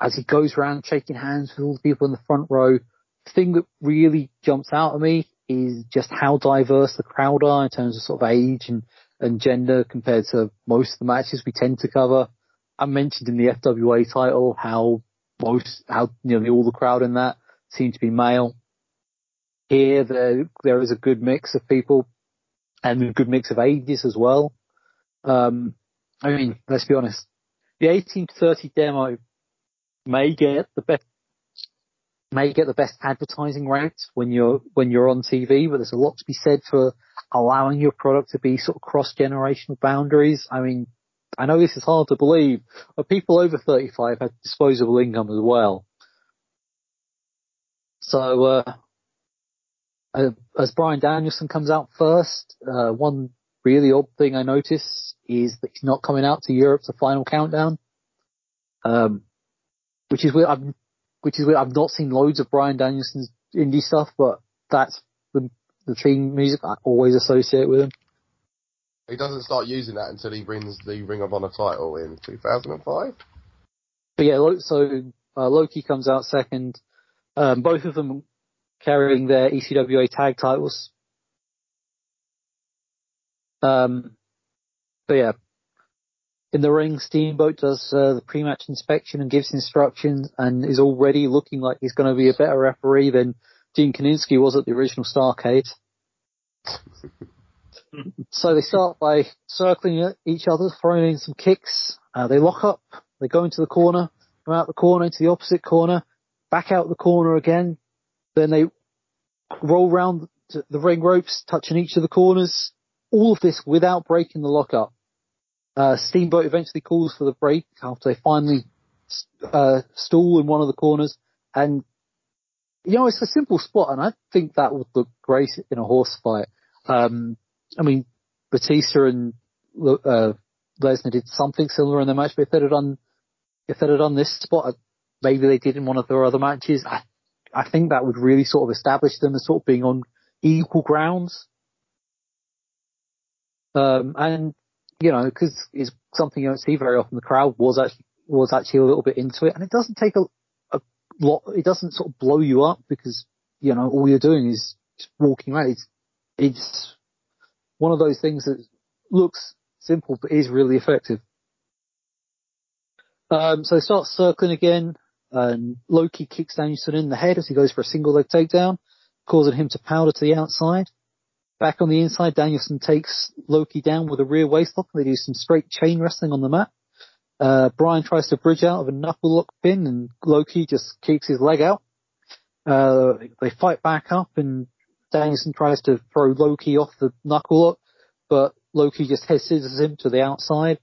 as he goes around shaking hands with all the people in the front row, the thing that really jumps out at me is just how diverse the crowd are in terms of sort of age and, and gender compared to most of the matches we tend to cover. I mentioned in the FWA title how most, how, know, all the crowd in that seem to be male. Here, there, there is a good mix of people and a good mix of ages as well. Um, I mean, let's be honest. The 18 to 30 demo may get the best may get the best advertising rate when you're when you're on TV, but there's a lot to be said for allowing your product to be sort of cross generational boundaries. I mean, I know this is hard to believe, but people over 35 have disposable income as well. So, uh, uh, as Bryan Danielson comes out first, uh, one really odd thing I notice is that he's not coming out to Europe for Final Countdown. Um, which is weird. I've which is weird. I've not seen loads of Bryan Danielson's indie stuff, but that's the, the theme music I always associate with him. He doesn't start using that until he wins the Ring of Honor title in 2005. But yeah, so uh, Low Ki comes out second. Um, both of them carrying their ECWA tag titles. Um, but yeah, in the ring, Steamboat does uh, the pre-match inspection and gives instructions and is already looking like he's going to be a better referee than Gene Kiniski was at the original Starcade. *laughs* so they start by circling each other, throwing in some kicks. Uh, they lock up. They go into the corner, come out the corner into the opposite corner, back out the corner again. Then they roll round the ring ropes, touching each of the corners. All of this without breaking the lockup. Uh, Steamboat eventually calls for the break after they finally uh, stall in one of the corners. And, you know, it's a simple spot, and I think that would look great in a horse fight. Um, I mean, Batista and uh, Lesnar did something similar in the match, but if they'd have done, if they'd have done this spot, maybe they did in one of their other matches, I, I think that would really sort of establish them as sort of being on equal grounds. Um, and you know, because it's something you don't see very often. The crowd was actually was actually a little bit into it, and it doesn't take a, a lot. It doesn't sort of blow you up because you know all you're doing is walking around. It's it's one of those things that looks simple but is really effective. Um, so they start circling again, and Low Ki kicks Danielson in the head as he goes for a single leg takedown, causing him to powder to the outside. Back on the inside, Danielson takes Low Ki down with a rear waistlock. And they do some straight chain wrestling on the mat. Uh, Bryan tries to bridge out of a knuckle lock pin and Low Ki just kicks his leg out. Uh, they fight back up and Danielson tries to throw Low Ki off the knuckle lock, but Low Ki just head scissors him to the outside.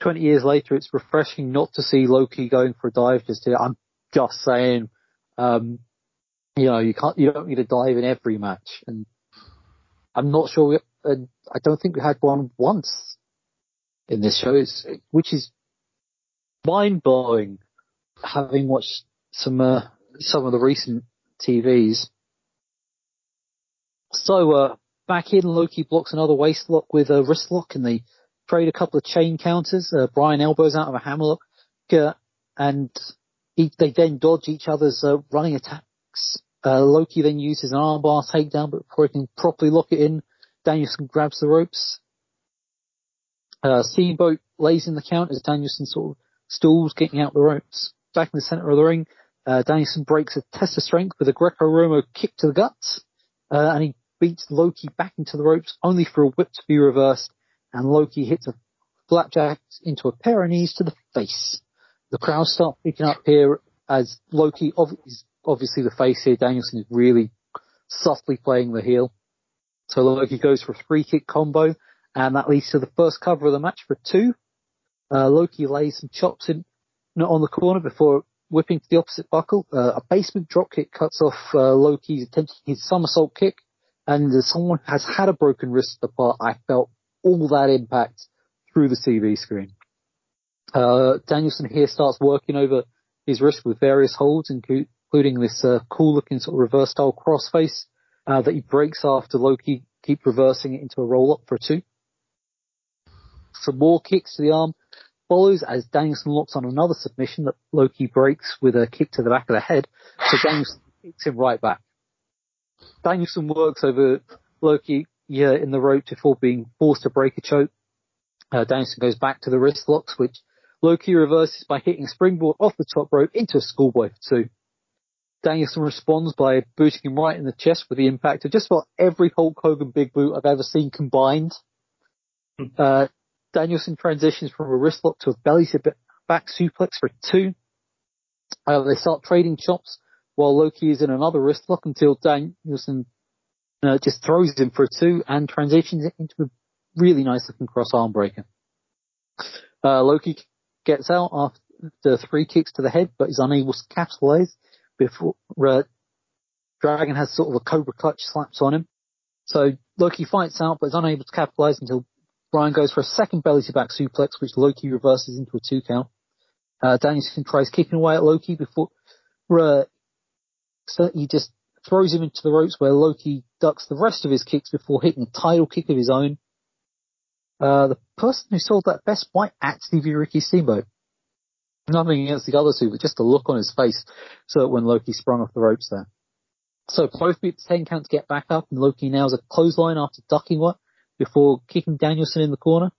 20 years later, it's refreshing not to see Low Ki going for a dive just here. I'm just saying, um, you know, you can't, you don't need a dive in every match. And I'm not sure. We, uh, I don't think we had one once in this show, it's, which is mind blowing. Having watched some uh, some of the recent TVs. So uh, back in, Low Ki blocks another waist lock with a wrist lock, and they trade a couple of chain counters. Uh, Bryan elbows out of a hammerlock, uh, and he, they then dodge each other's uh, running attacks. Uh, Low Ki then uses an armbar takedown, but before he can properly lock it in, Danielson grabs the ropes. Uh, Steamboat lays in the count as Danielson sort of stalls, getting out the ropes. Back in the center of the ring, uh, Danielson breaks a test of strength with a Greco-Romo kick to the guts, uh, and he beats Low Ki back into the ropes, only for a whip to be reversed, and Low Ki hits a flapjack into a pair of knees to the face. The crowd start picking up here as Low Ki is obviously the face here. Danielson is really softly playing the heel. So Low Ki goes for a free kick combo, and that leads to the first cover of the match for two. Uh, Low Ki lays some chops in on the corner before whipping to the opposite buckle. Uh, a basement dropkick cuts off uh, Low Ki's attempt his somersault kick, and as someone has had a broken wrist apart, I felt all that impact through the TV screen. Uh, Danielson here starts working over his wrist with various holds, including including this uh, cool looking sort of reverse style crossface uh, that he breaks after Low Ki keep reversing it into a roll up for a two. Some more kicks to the arm follows as Danielson locks on another submission that Low Ki breaks with a kick to the back of the head. So Danielson *laughs* kicks him right back. Danielson works over Low Ki yeah, in the rope before being forced to break a choke. Uh, Danielson goes back to the wrist locks, which Low Ki reverses by hitting springboard off the top rope into a schoolboy for two. Danielson responds by booting him right in the chest with the impact of just about every Hulk Hogan big boot I've ever seen combined. Hmm. Uh, Danielson transitions from a wrist lock to a belly to back suplex for two. Uh, they start trading chops while Low Ki is in another wrist lock until Danielson uh, just throws him for a two and transitions it into a really nice looking cross arm breaker. Uh, Low gets out after three kicks to the head, but is unable to capitalize before uh, Dragon has sort of a Cobra clutch slaps on him. So Low Ki fights out but is unable to capitalize until Bryan goes for a second belly to back suplex, which Low Ki reverses into a two count. Uh, Danielson tries kicking away at Low Ki before uh, so he just throws him into the ropes where Low Ki ducks the rest of his kicks before hitting a title kick of his own. Uh, the person who sold that best might actually be Ricky Steamboat. Nothing against the other two, but just the look on his face so that when Low Ki sprung off the ropes there. So both beat the 10 count to get back up and Low Ki nails a clothesline after ducking one before kicking Danielson in the corner.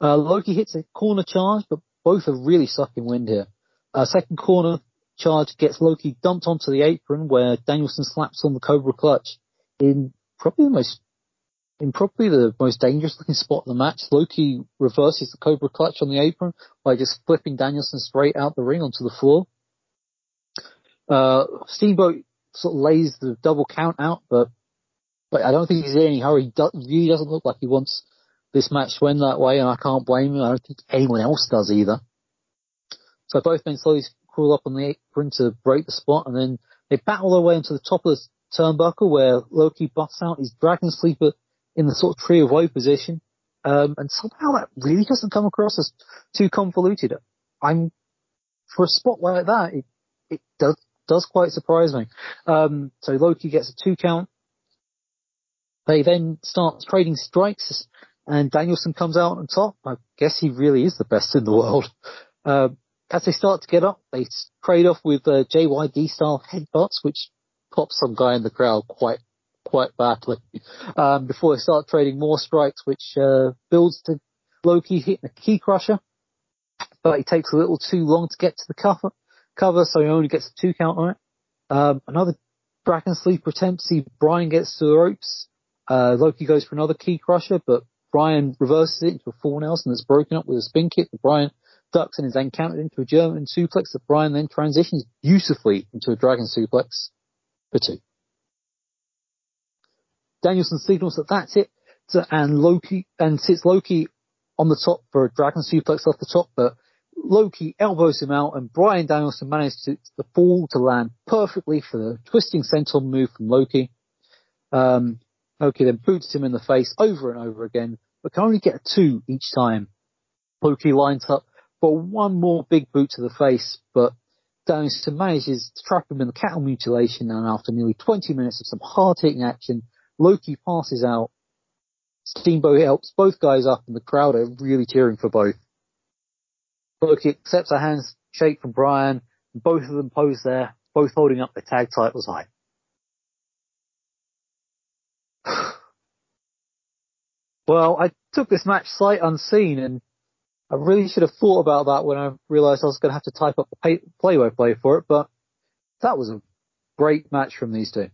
Uh, Low Ki hits a corner charge, but both are really sucking wind here. Uh, second corner charge gets Low Ki dumped onto the apron where Danielson slaps on the Cobra clutch in probably the most in probably the most dangerous looking spot in the match. Low Ki reverses the Cobra clutch on the apron by just flipping Danielson straight out the ring onto the floor. Uh, Steamboat sort of lays the double count out, but but I don't think he's in any hurry. He do, doesn't look like he wants this match to end that way, and I can't blame him. I don't think anyone else does either. So both men slowly crawl up on the apron to break the spot, and then they battle their way into the top of the turnbuckle where Low Ki busts out his Dragon Sleeper in the sort of tree of woe position. Um, and somehow that really doesn't come across as too convoluted. I'm, for a spot like that, it, it does, does quite surprise me. Um, so Low Ki gets a two count. They then start trading strikes and Danielson comes out on top. I guess he really is the best in the world. Uh, as they start to get up, they trade off with uh, JYD style headbutts, which pops some guy in the crowd quite quite badly. Um, before they start trading more strikes, which uh, builds to Low Ki hitting a Ki Krusher, but he takes a little too long to get to the cover, cover so he only gets a two count on it. Um, another Dragon Sleeper attempt. See Bryan gets to the ropes. Uh, Low Ki goes for another Ki Krusher, but Bryan reverses it into a full Nelson that's broken up with a spin kick. Bryan ducks and is then countered into a German suplex that Bryan then transitions beautifully into a Dragon suplex for two. Danielson signals that that's it, and Low Ki, and sits Low Ki on the top for a dragon suplex off the top, but Low Ki elbows him out and Bryan Danielson manages to, the fall to land perfectly for the twisting senton move from Low Ki. Um, Low Ki then boots him in the face over and over again, but can only get a two each time. Low Ki lines up for one more big boot to the face, but Danielson manages to trap him in the cattle mutilation and after nearly 20 minutes of some hard-hitting action, Low Ki passes out. Steamboat helps both guys up and the crowd are really cheering for both. Low Ki accepts a handshake from Bryan. both of them pose there, both holding up their tag titles high. *sighs* well, I took this match sight unseen and I really should have thought about that when I realised I was going to have to type up the play-by-play for it, but that was a great match from these two.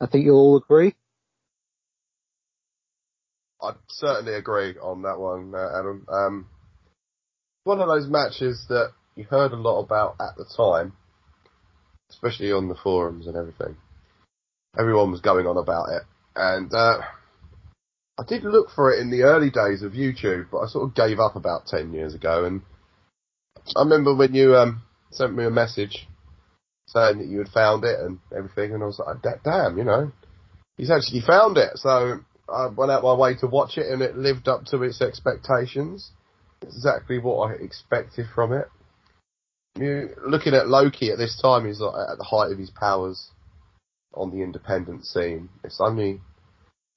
I think you'll all agree. I certainly agree on that one, uh, Adam. Um, one of those matches that you heard a lot about at the time, especially on the forums and everything. Everyone was going on about it, and uh, I did look for it in the early days of YouTube, but I sort of gave up about ten years ago. And I remember when you um, sent me a message saying that you had found it and everything, and I was like, "Damn, you know, he's actually found it." So I went out my way to watch it, and it lived up to its expectations. Exactly what I expected from it. You looking at Low Ki at this time, he's like at the height of his powers on the independent scene. It's only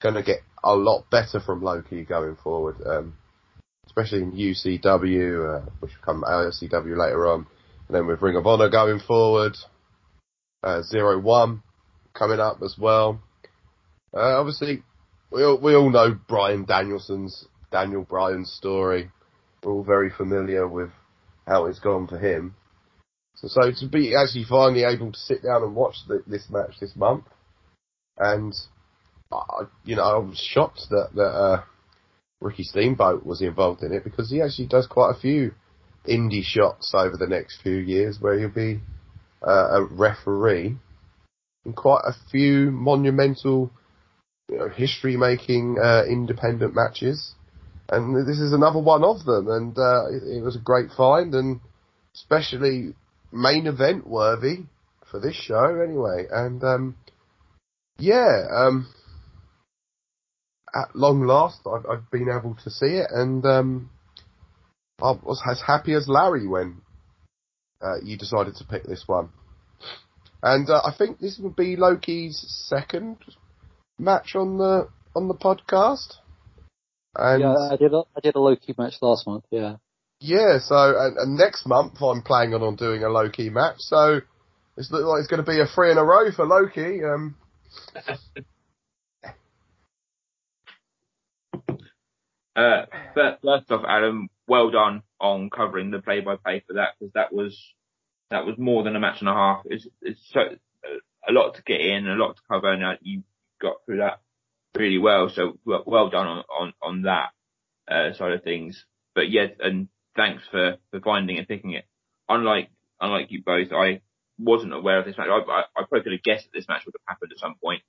going to get a lot better from Low Ki going forward, um, especially in UCW, uh, which will come LCW later on, and then with Ring of Honor going forward, uh, Zero One coming up as well. Uh, obviously, we all, we all know Bryan Danielson's Daniel Bryan's story. We're all very familiar with how it's gone for him. So, so to be actually finally able to sit down and watch the, this match this month, and uh, you know, I was shocked that that uh, Ricky Steamboat was involved in it because he actually does quite a few indie shots over the next few years where he'll be uh, a referee in quite a few monumental you know, history making uh, independent matches. And this is another one of them, and uh, it, it, was a great find, and especially main event worthy for this show, anyway. And um, yeah, um, at long last, I've, I've, been able to see it, and um, I was as happy as Larry when uh, you decided to pick this one. And uh, I think this would be Low Ki's second match on the on the podcast. And yeah, I did a, I did a Low Ki match last month. Yeah. Yeah. So and, and next month I'm planning on doing a Low Ki match. So it's looks like it's going to be a three in a row for Low Ki. Um, *laughs* Uh, first off, Adam, well done on covering the play-by-play for that because that was that was more than a match and a half. It's, it's so a lot to get in, a lot to cover, and you got through that really well. So well, well done on on on that uh, side of things. But yeah, and thanks for for finding and picking it. Unlike unlike you both, I wasn't aware of this match. I, I, I probably could have guessed that this match would have happened at some point,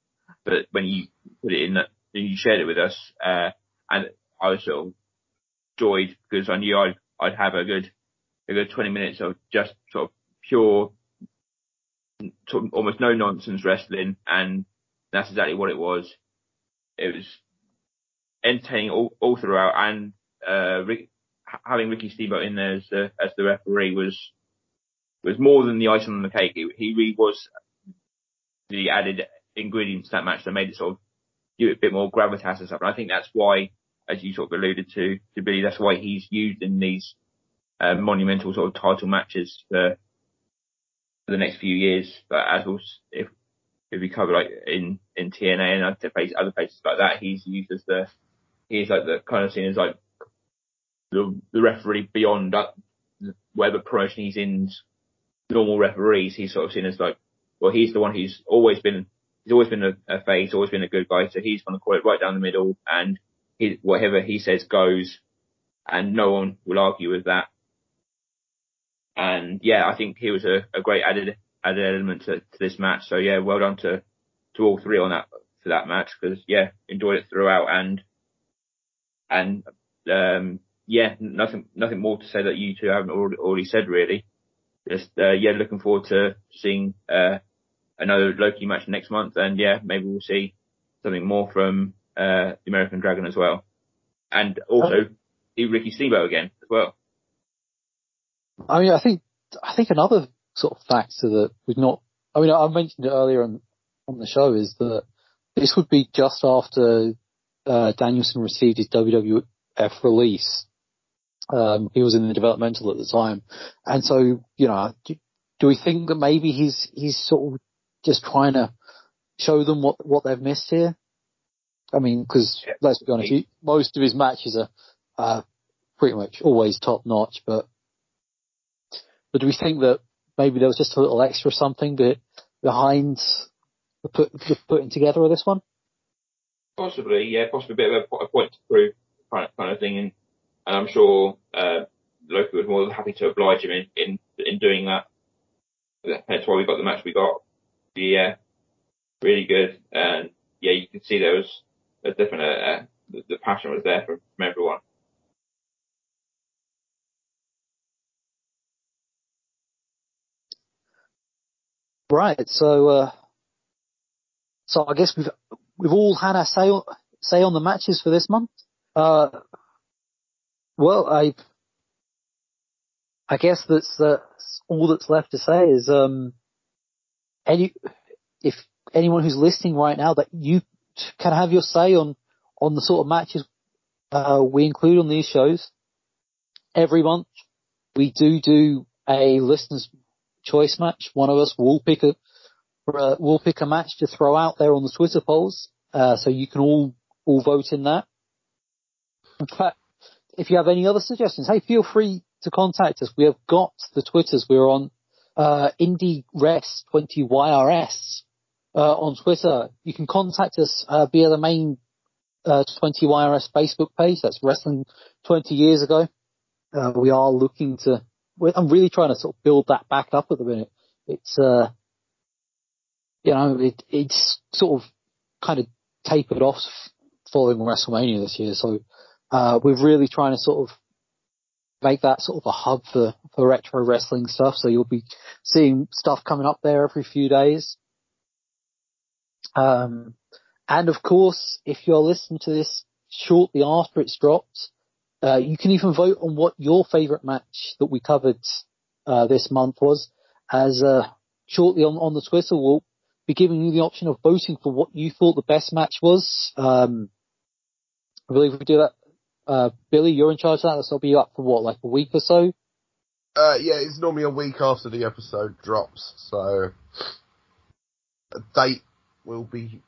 but when you put it in that you shared it with us, uh, and I was sort of joyed because I knew I'd I'd have a good a good 20 minutes of just sort of pure, sort of almost no nonsense wrestling, and that's exactly what it was. It was entertaining all, all throughout, and uh, Rick, having Ricky Steamboat in there as the as the referee was was more than the icing on the cake. He, he really was the added ingredients to that match that made it sort of give it a bit more gravitas and stuff. And I think that's why, as you sort of alluded to, to Billy, that's why he's used in these uh, monumental sort of title matches for, for the next few years. But as we'll, if if we cover like in in TNA and other places, other places like that, he's used as the he's like the kind of seen as like the, the referee beyond that, whatever promotion he's in. Normal referees, he's sort of seen as like, well, he's the one who's always been he's always been a, a face, always been a good guy, so he's going to call it right down the middle, and he, whatever he says goes, and no one will argue with that. And yeah, I think he was a, a great added added element to, to, this match. So yeah, well done to to all three on that for that match because yeah, enjoyed it throughout and and um yeah, nothing nothing more to say that you two haven't already, already said really. Just uh, yeah, looking forward to seeing uh, another Low Ki match next month, and yeah, maybe we'll see something more from uh, the American Dragon as well, and also see Ricky Steamboat again as well. I mean, I think I think another sort of factor that we've not. I mean, I mentioned it earlier on on the show is that this would be just after uh, Danielson received his WWF release. Um, he was in the developmental at the time, and so you know, do, do we think that maybe he's he's sort of just trying to show them what what they've missed here? I mean, because yeah. let's be honest, he, most of his matches are uh, pretty much always top notch, but but do we think that maybe there was just a little extra something behind the, put, the putting together of this one? Possibly, yeah, possibly a bit of a, a point to prove kind of, thing, and, and I'm sure uh, Low Ki was more than happy to oblige him in, in in doing that. That's why we got the match we got. Yeah, really good, and yeah, you can see there was a different uh, uh, the, the passion was there from, from everyone. Right. So, uh, so I guess we've we've all had our say on, say on the matches for this month. Uh, well, I I guess that's uh, all that's left to say is um, any if anyone who's listening right now that you can have your say on on the sort of matches uh, we include on these shows every month. We do do a listeners choice match. One of us will pick a uh, will pick a match to throw out there on the Twitter polls, uh, so you can all all vote in that. In fact, if you have any other suggestions, hey, feel free to contact us. We have got the Twitters. We're on uh, IndieRes20YRS uh, on Twitter. You can contact us uh, via the main uh, 20YRS Facebook page. That's Wrestling 20 Years Ago. Uh, we are looking to I'm really trying to sort of build that back up at the minute. It's, uh, you know, it, it's sort of kind of tapered off following WrestleMania this year. So, uh, we're really trying to sort of make that sort of a hub for, for retro wrestling stuff. So you'll be seeing stuff coming up there every few days. Um, and of course, if you're listening to this shortly after it's dropped, uh, you can even vote on what your favourite match that we covered uh, this month was. As uh, shortly on, on the Twitter, we'll be giving you the option of voting for what you thought the best match was. Um, I believe we do that. Uh, Billy, you're in charge of that. That'll be up for what, like a week or so? Uh, yeah, it's normally a week after the episode drops, so a date will be,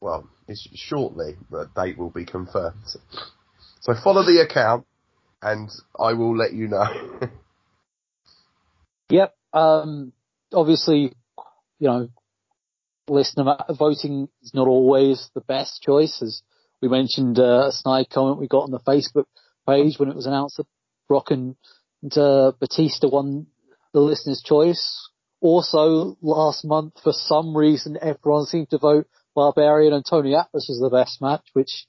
well, it's shortly, but a date will be confirmed. So follow the account, and I will let you know. *laughs* yep. Um, obviously, you know, listener voting is not always the best choice, as we mentioned uh, a snide comment we got on the Facebook page when it was announced that Brock and uh, Batista won the listener's choice. Also, last month, for some reason, everyone seemed to vote Barbarian and Tony Atlas as the best match, which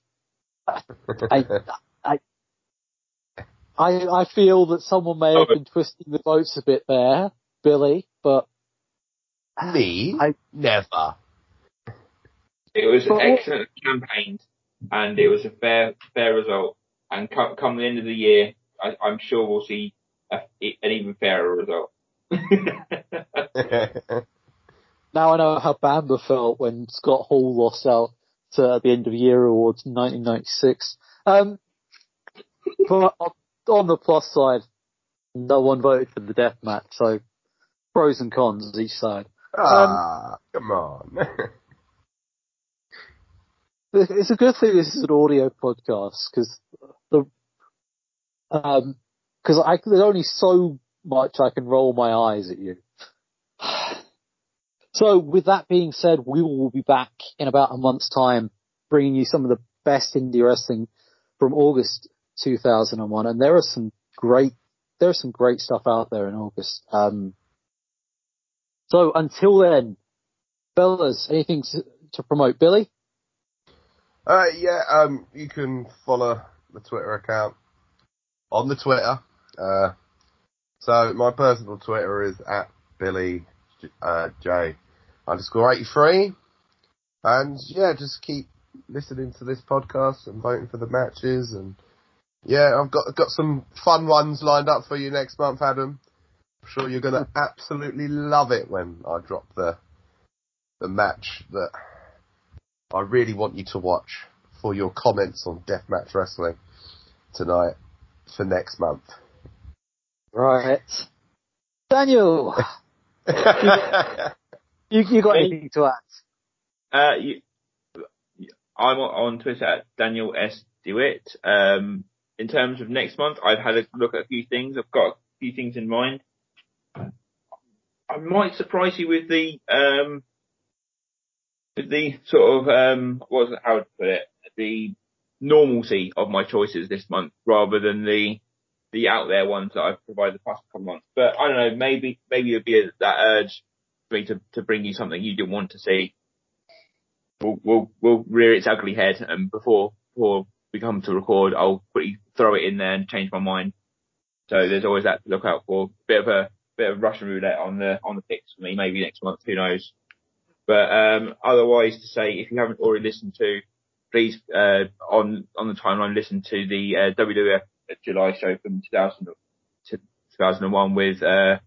*laughs* I, I, I, I feel that someone may have been twisting the votes a bit there, Billy, but me, I, never. It was excellent campaign, and it was a fair, fair result. And come, come the end of the year, I, am sure we'll see a, an even fairer result. *laughs* now I know how Bamba felt when Scott Hall lost out to the end of year awards in 1996. Um, but on the plus side, no one voted for the death match, so pros and cons each side. Ah, um, come on. *laughs* it's a good thing this is an audio podcast because the um because I there's only so much I can roll my eyes at you. *sighs* so with that being said, we will be back in about a month's time, bringing you some of the best indie wrestling from August 2001, and there are some great there's some great stuff out there in August. Um, so until then, fellas, anything to, to promote, Billy? Uh, yeah, um, you can follow the Twitter account on the Twitter. Uh, so my personal Twitter is at Billy uh, J underscore eighty three, and yeah, just keep listening to this podcast and voting for the matches and yeah, I've got got some fun ones lined up for you next month, Adam. I'm sure you're gonna *laughs* absolutely love it when I drop the the match that I really want you to watch for your comments on Deathmatch Wrestling tonight for next month. Right. Daniel! *laughs* you, you got anything to add? Uh, you, I'm on Twitter at Daniel S. Dewitt. Um, in terms of next month, I've had a look at a few things. I've got a few things in mind. I might surprise you with the um, with the sort of um, what was how would put it? The normalcy of my choices this month, rather than the the out there ones that I've provided the past couple of months. But I don't know, maybe maybe it'd be a, that urge for me to, to bring you something you didn't want to see. We'll we'll, we'll rear its ugly head, and before before we come to record, I'll quickly throw it in there and change my mind. So there's always that to look out for. Bit of a bit of Russian roulette on the on the picks for me. Maybe next month, who knows? But um, otherwise, to say if you haven't already listened to, please uh, on on the timeline listen to the uh, WWF July show from 2000, 2001 with uh,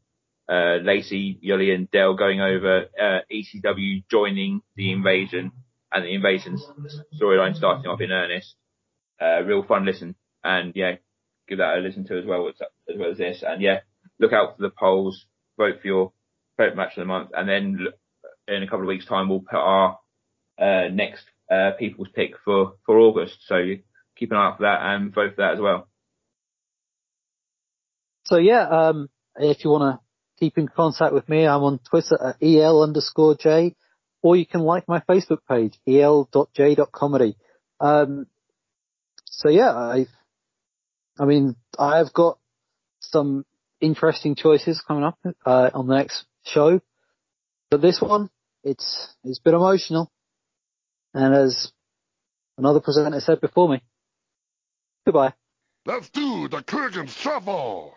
uh, Lacey, Yuli, and Dale going over uh, ECW joining the invasion and the invasion storyline starting off in earnest. Uh, real fun listen, and yeah, give that a listen to as well as, as well as this. And yeah, look out for the polls, vote for your favorite match of the month, and then in a couple of weeks' time we'll put our uh, next uh, people's pick for for August. So keep an eye out for that and vote for that as well. So yeah, um, if you want to keep in contact with me, I'm on Twitter at el underscore j, or you can like my Facebook page el.j.comedy. Um, so yeah, I, I mean, I've got some interesting choices coming up uh, on the next show, but this one, it's it's been emotional, and as another presenter said before me, goodbye. Let's do the Kurgan shuffle.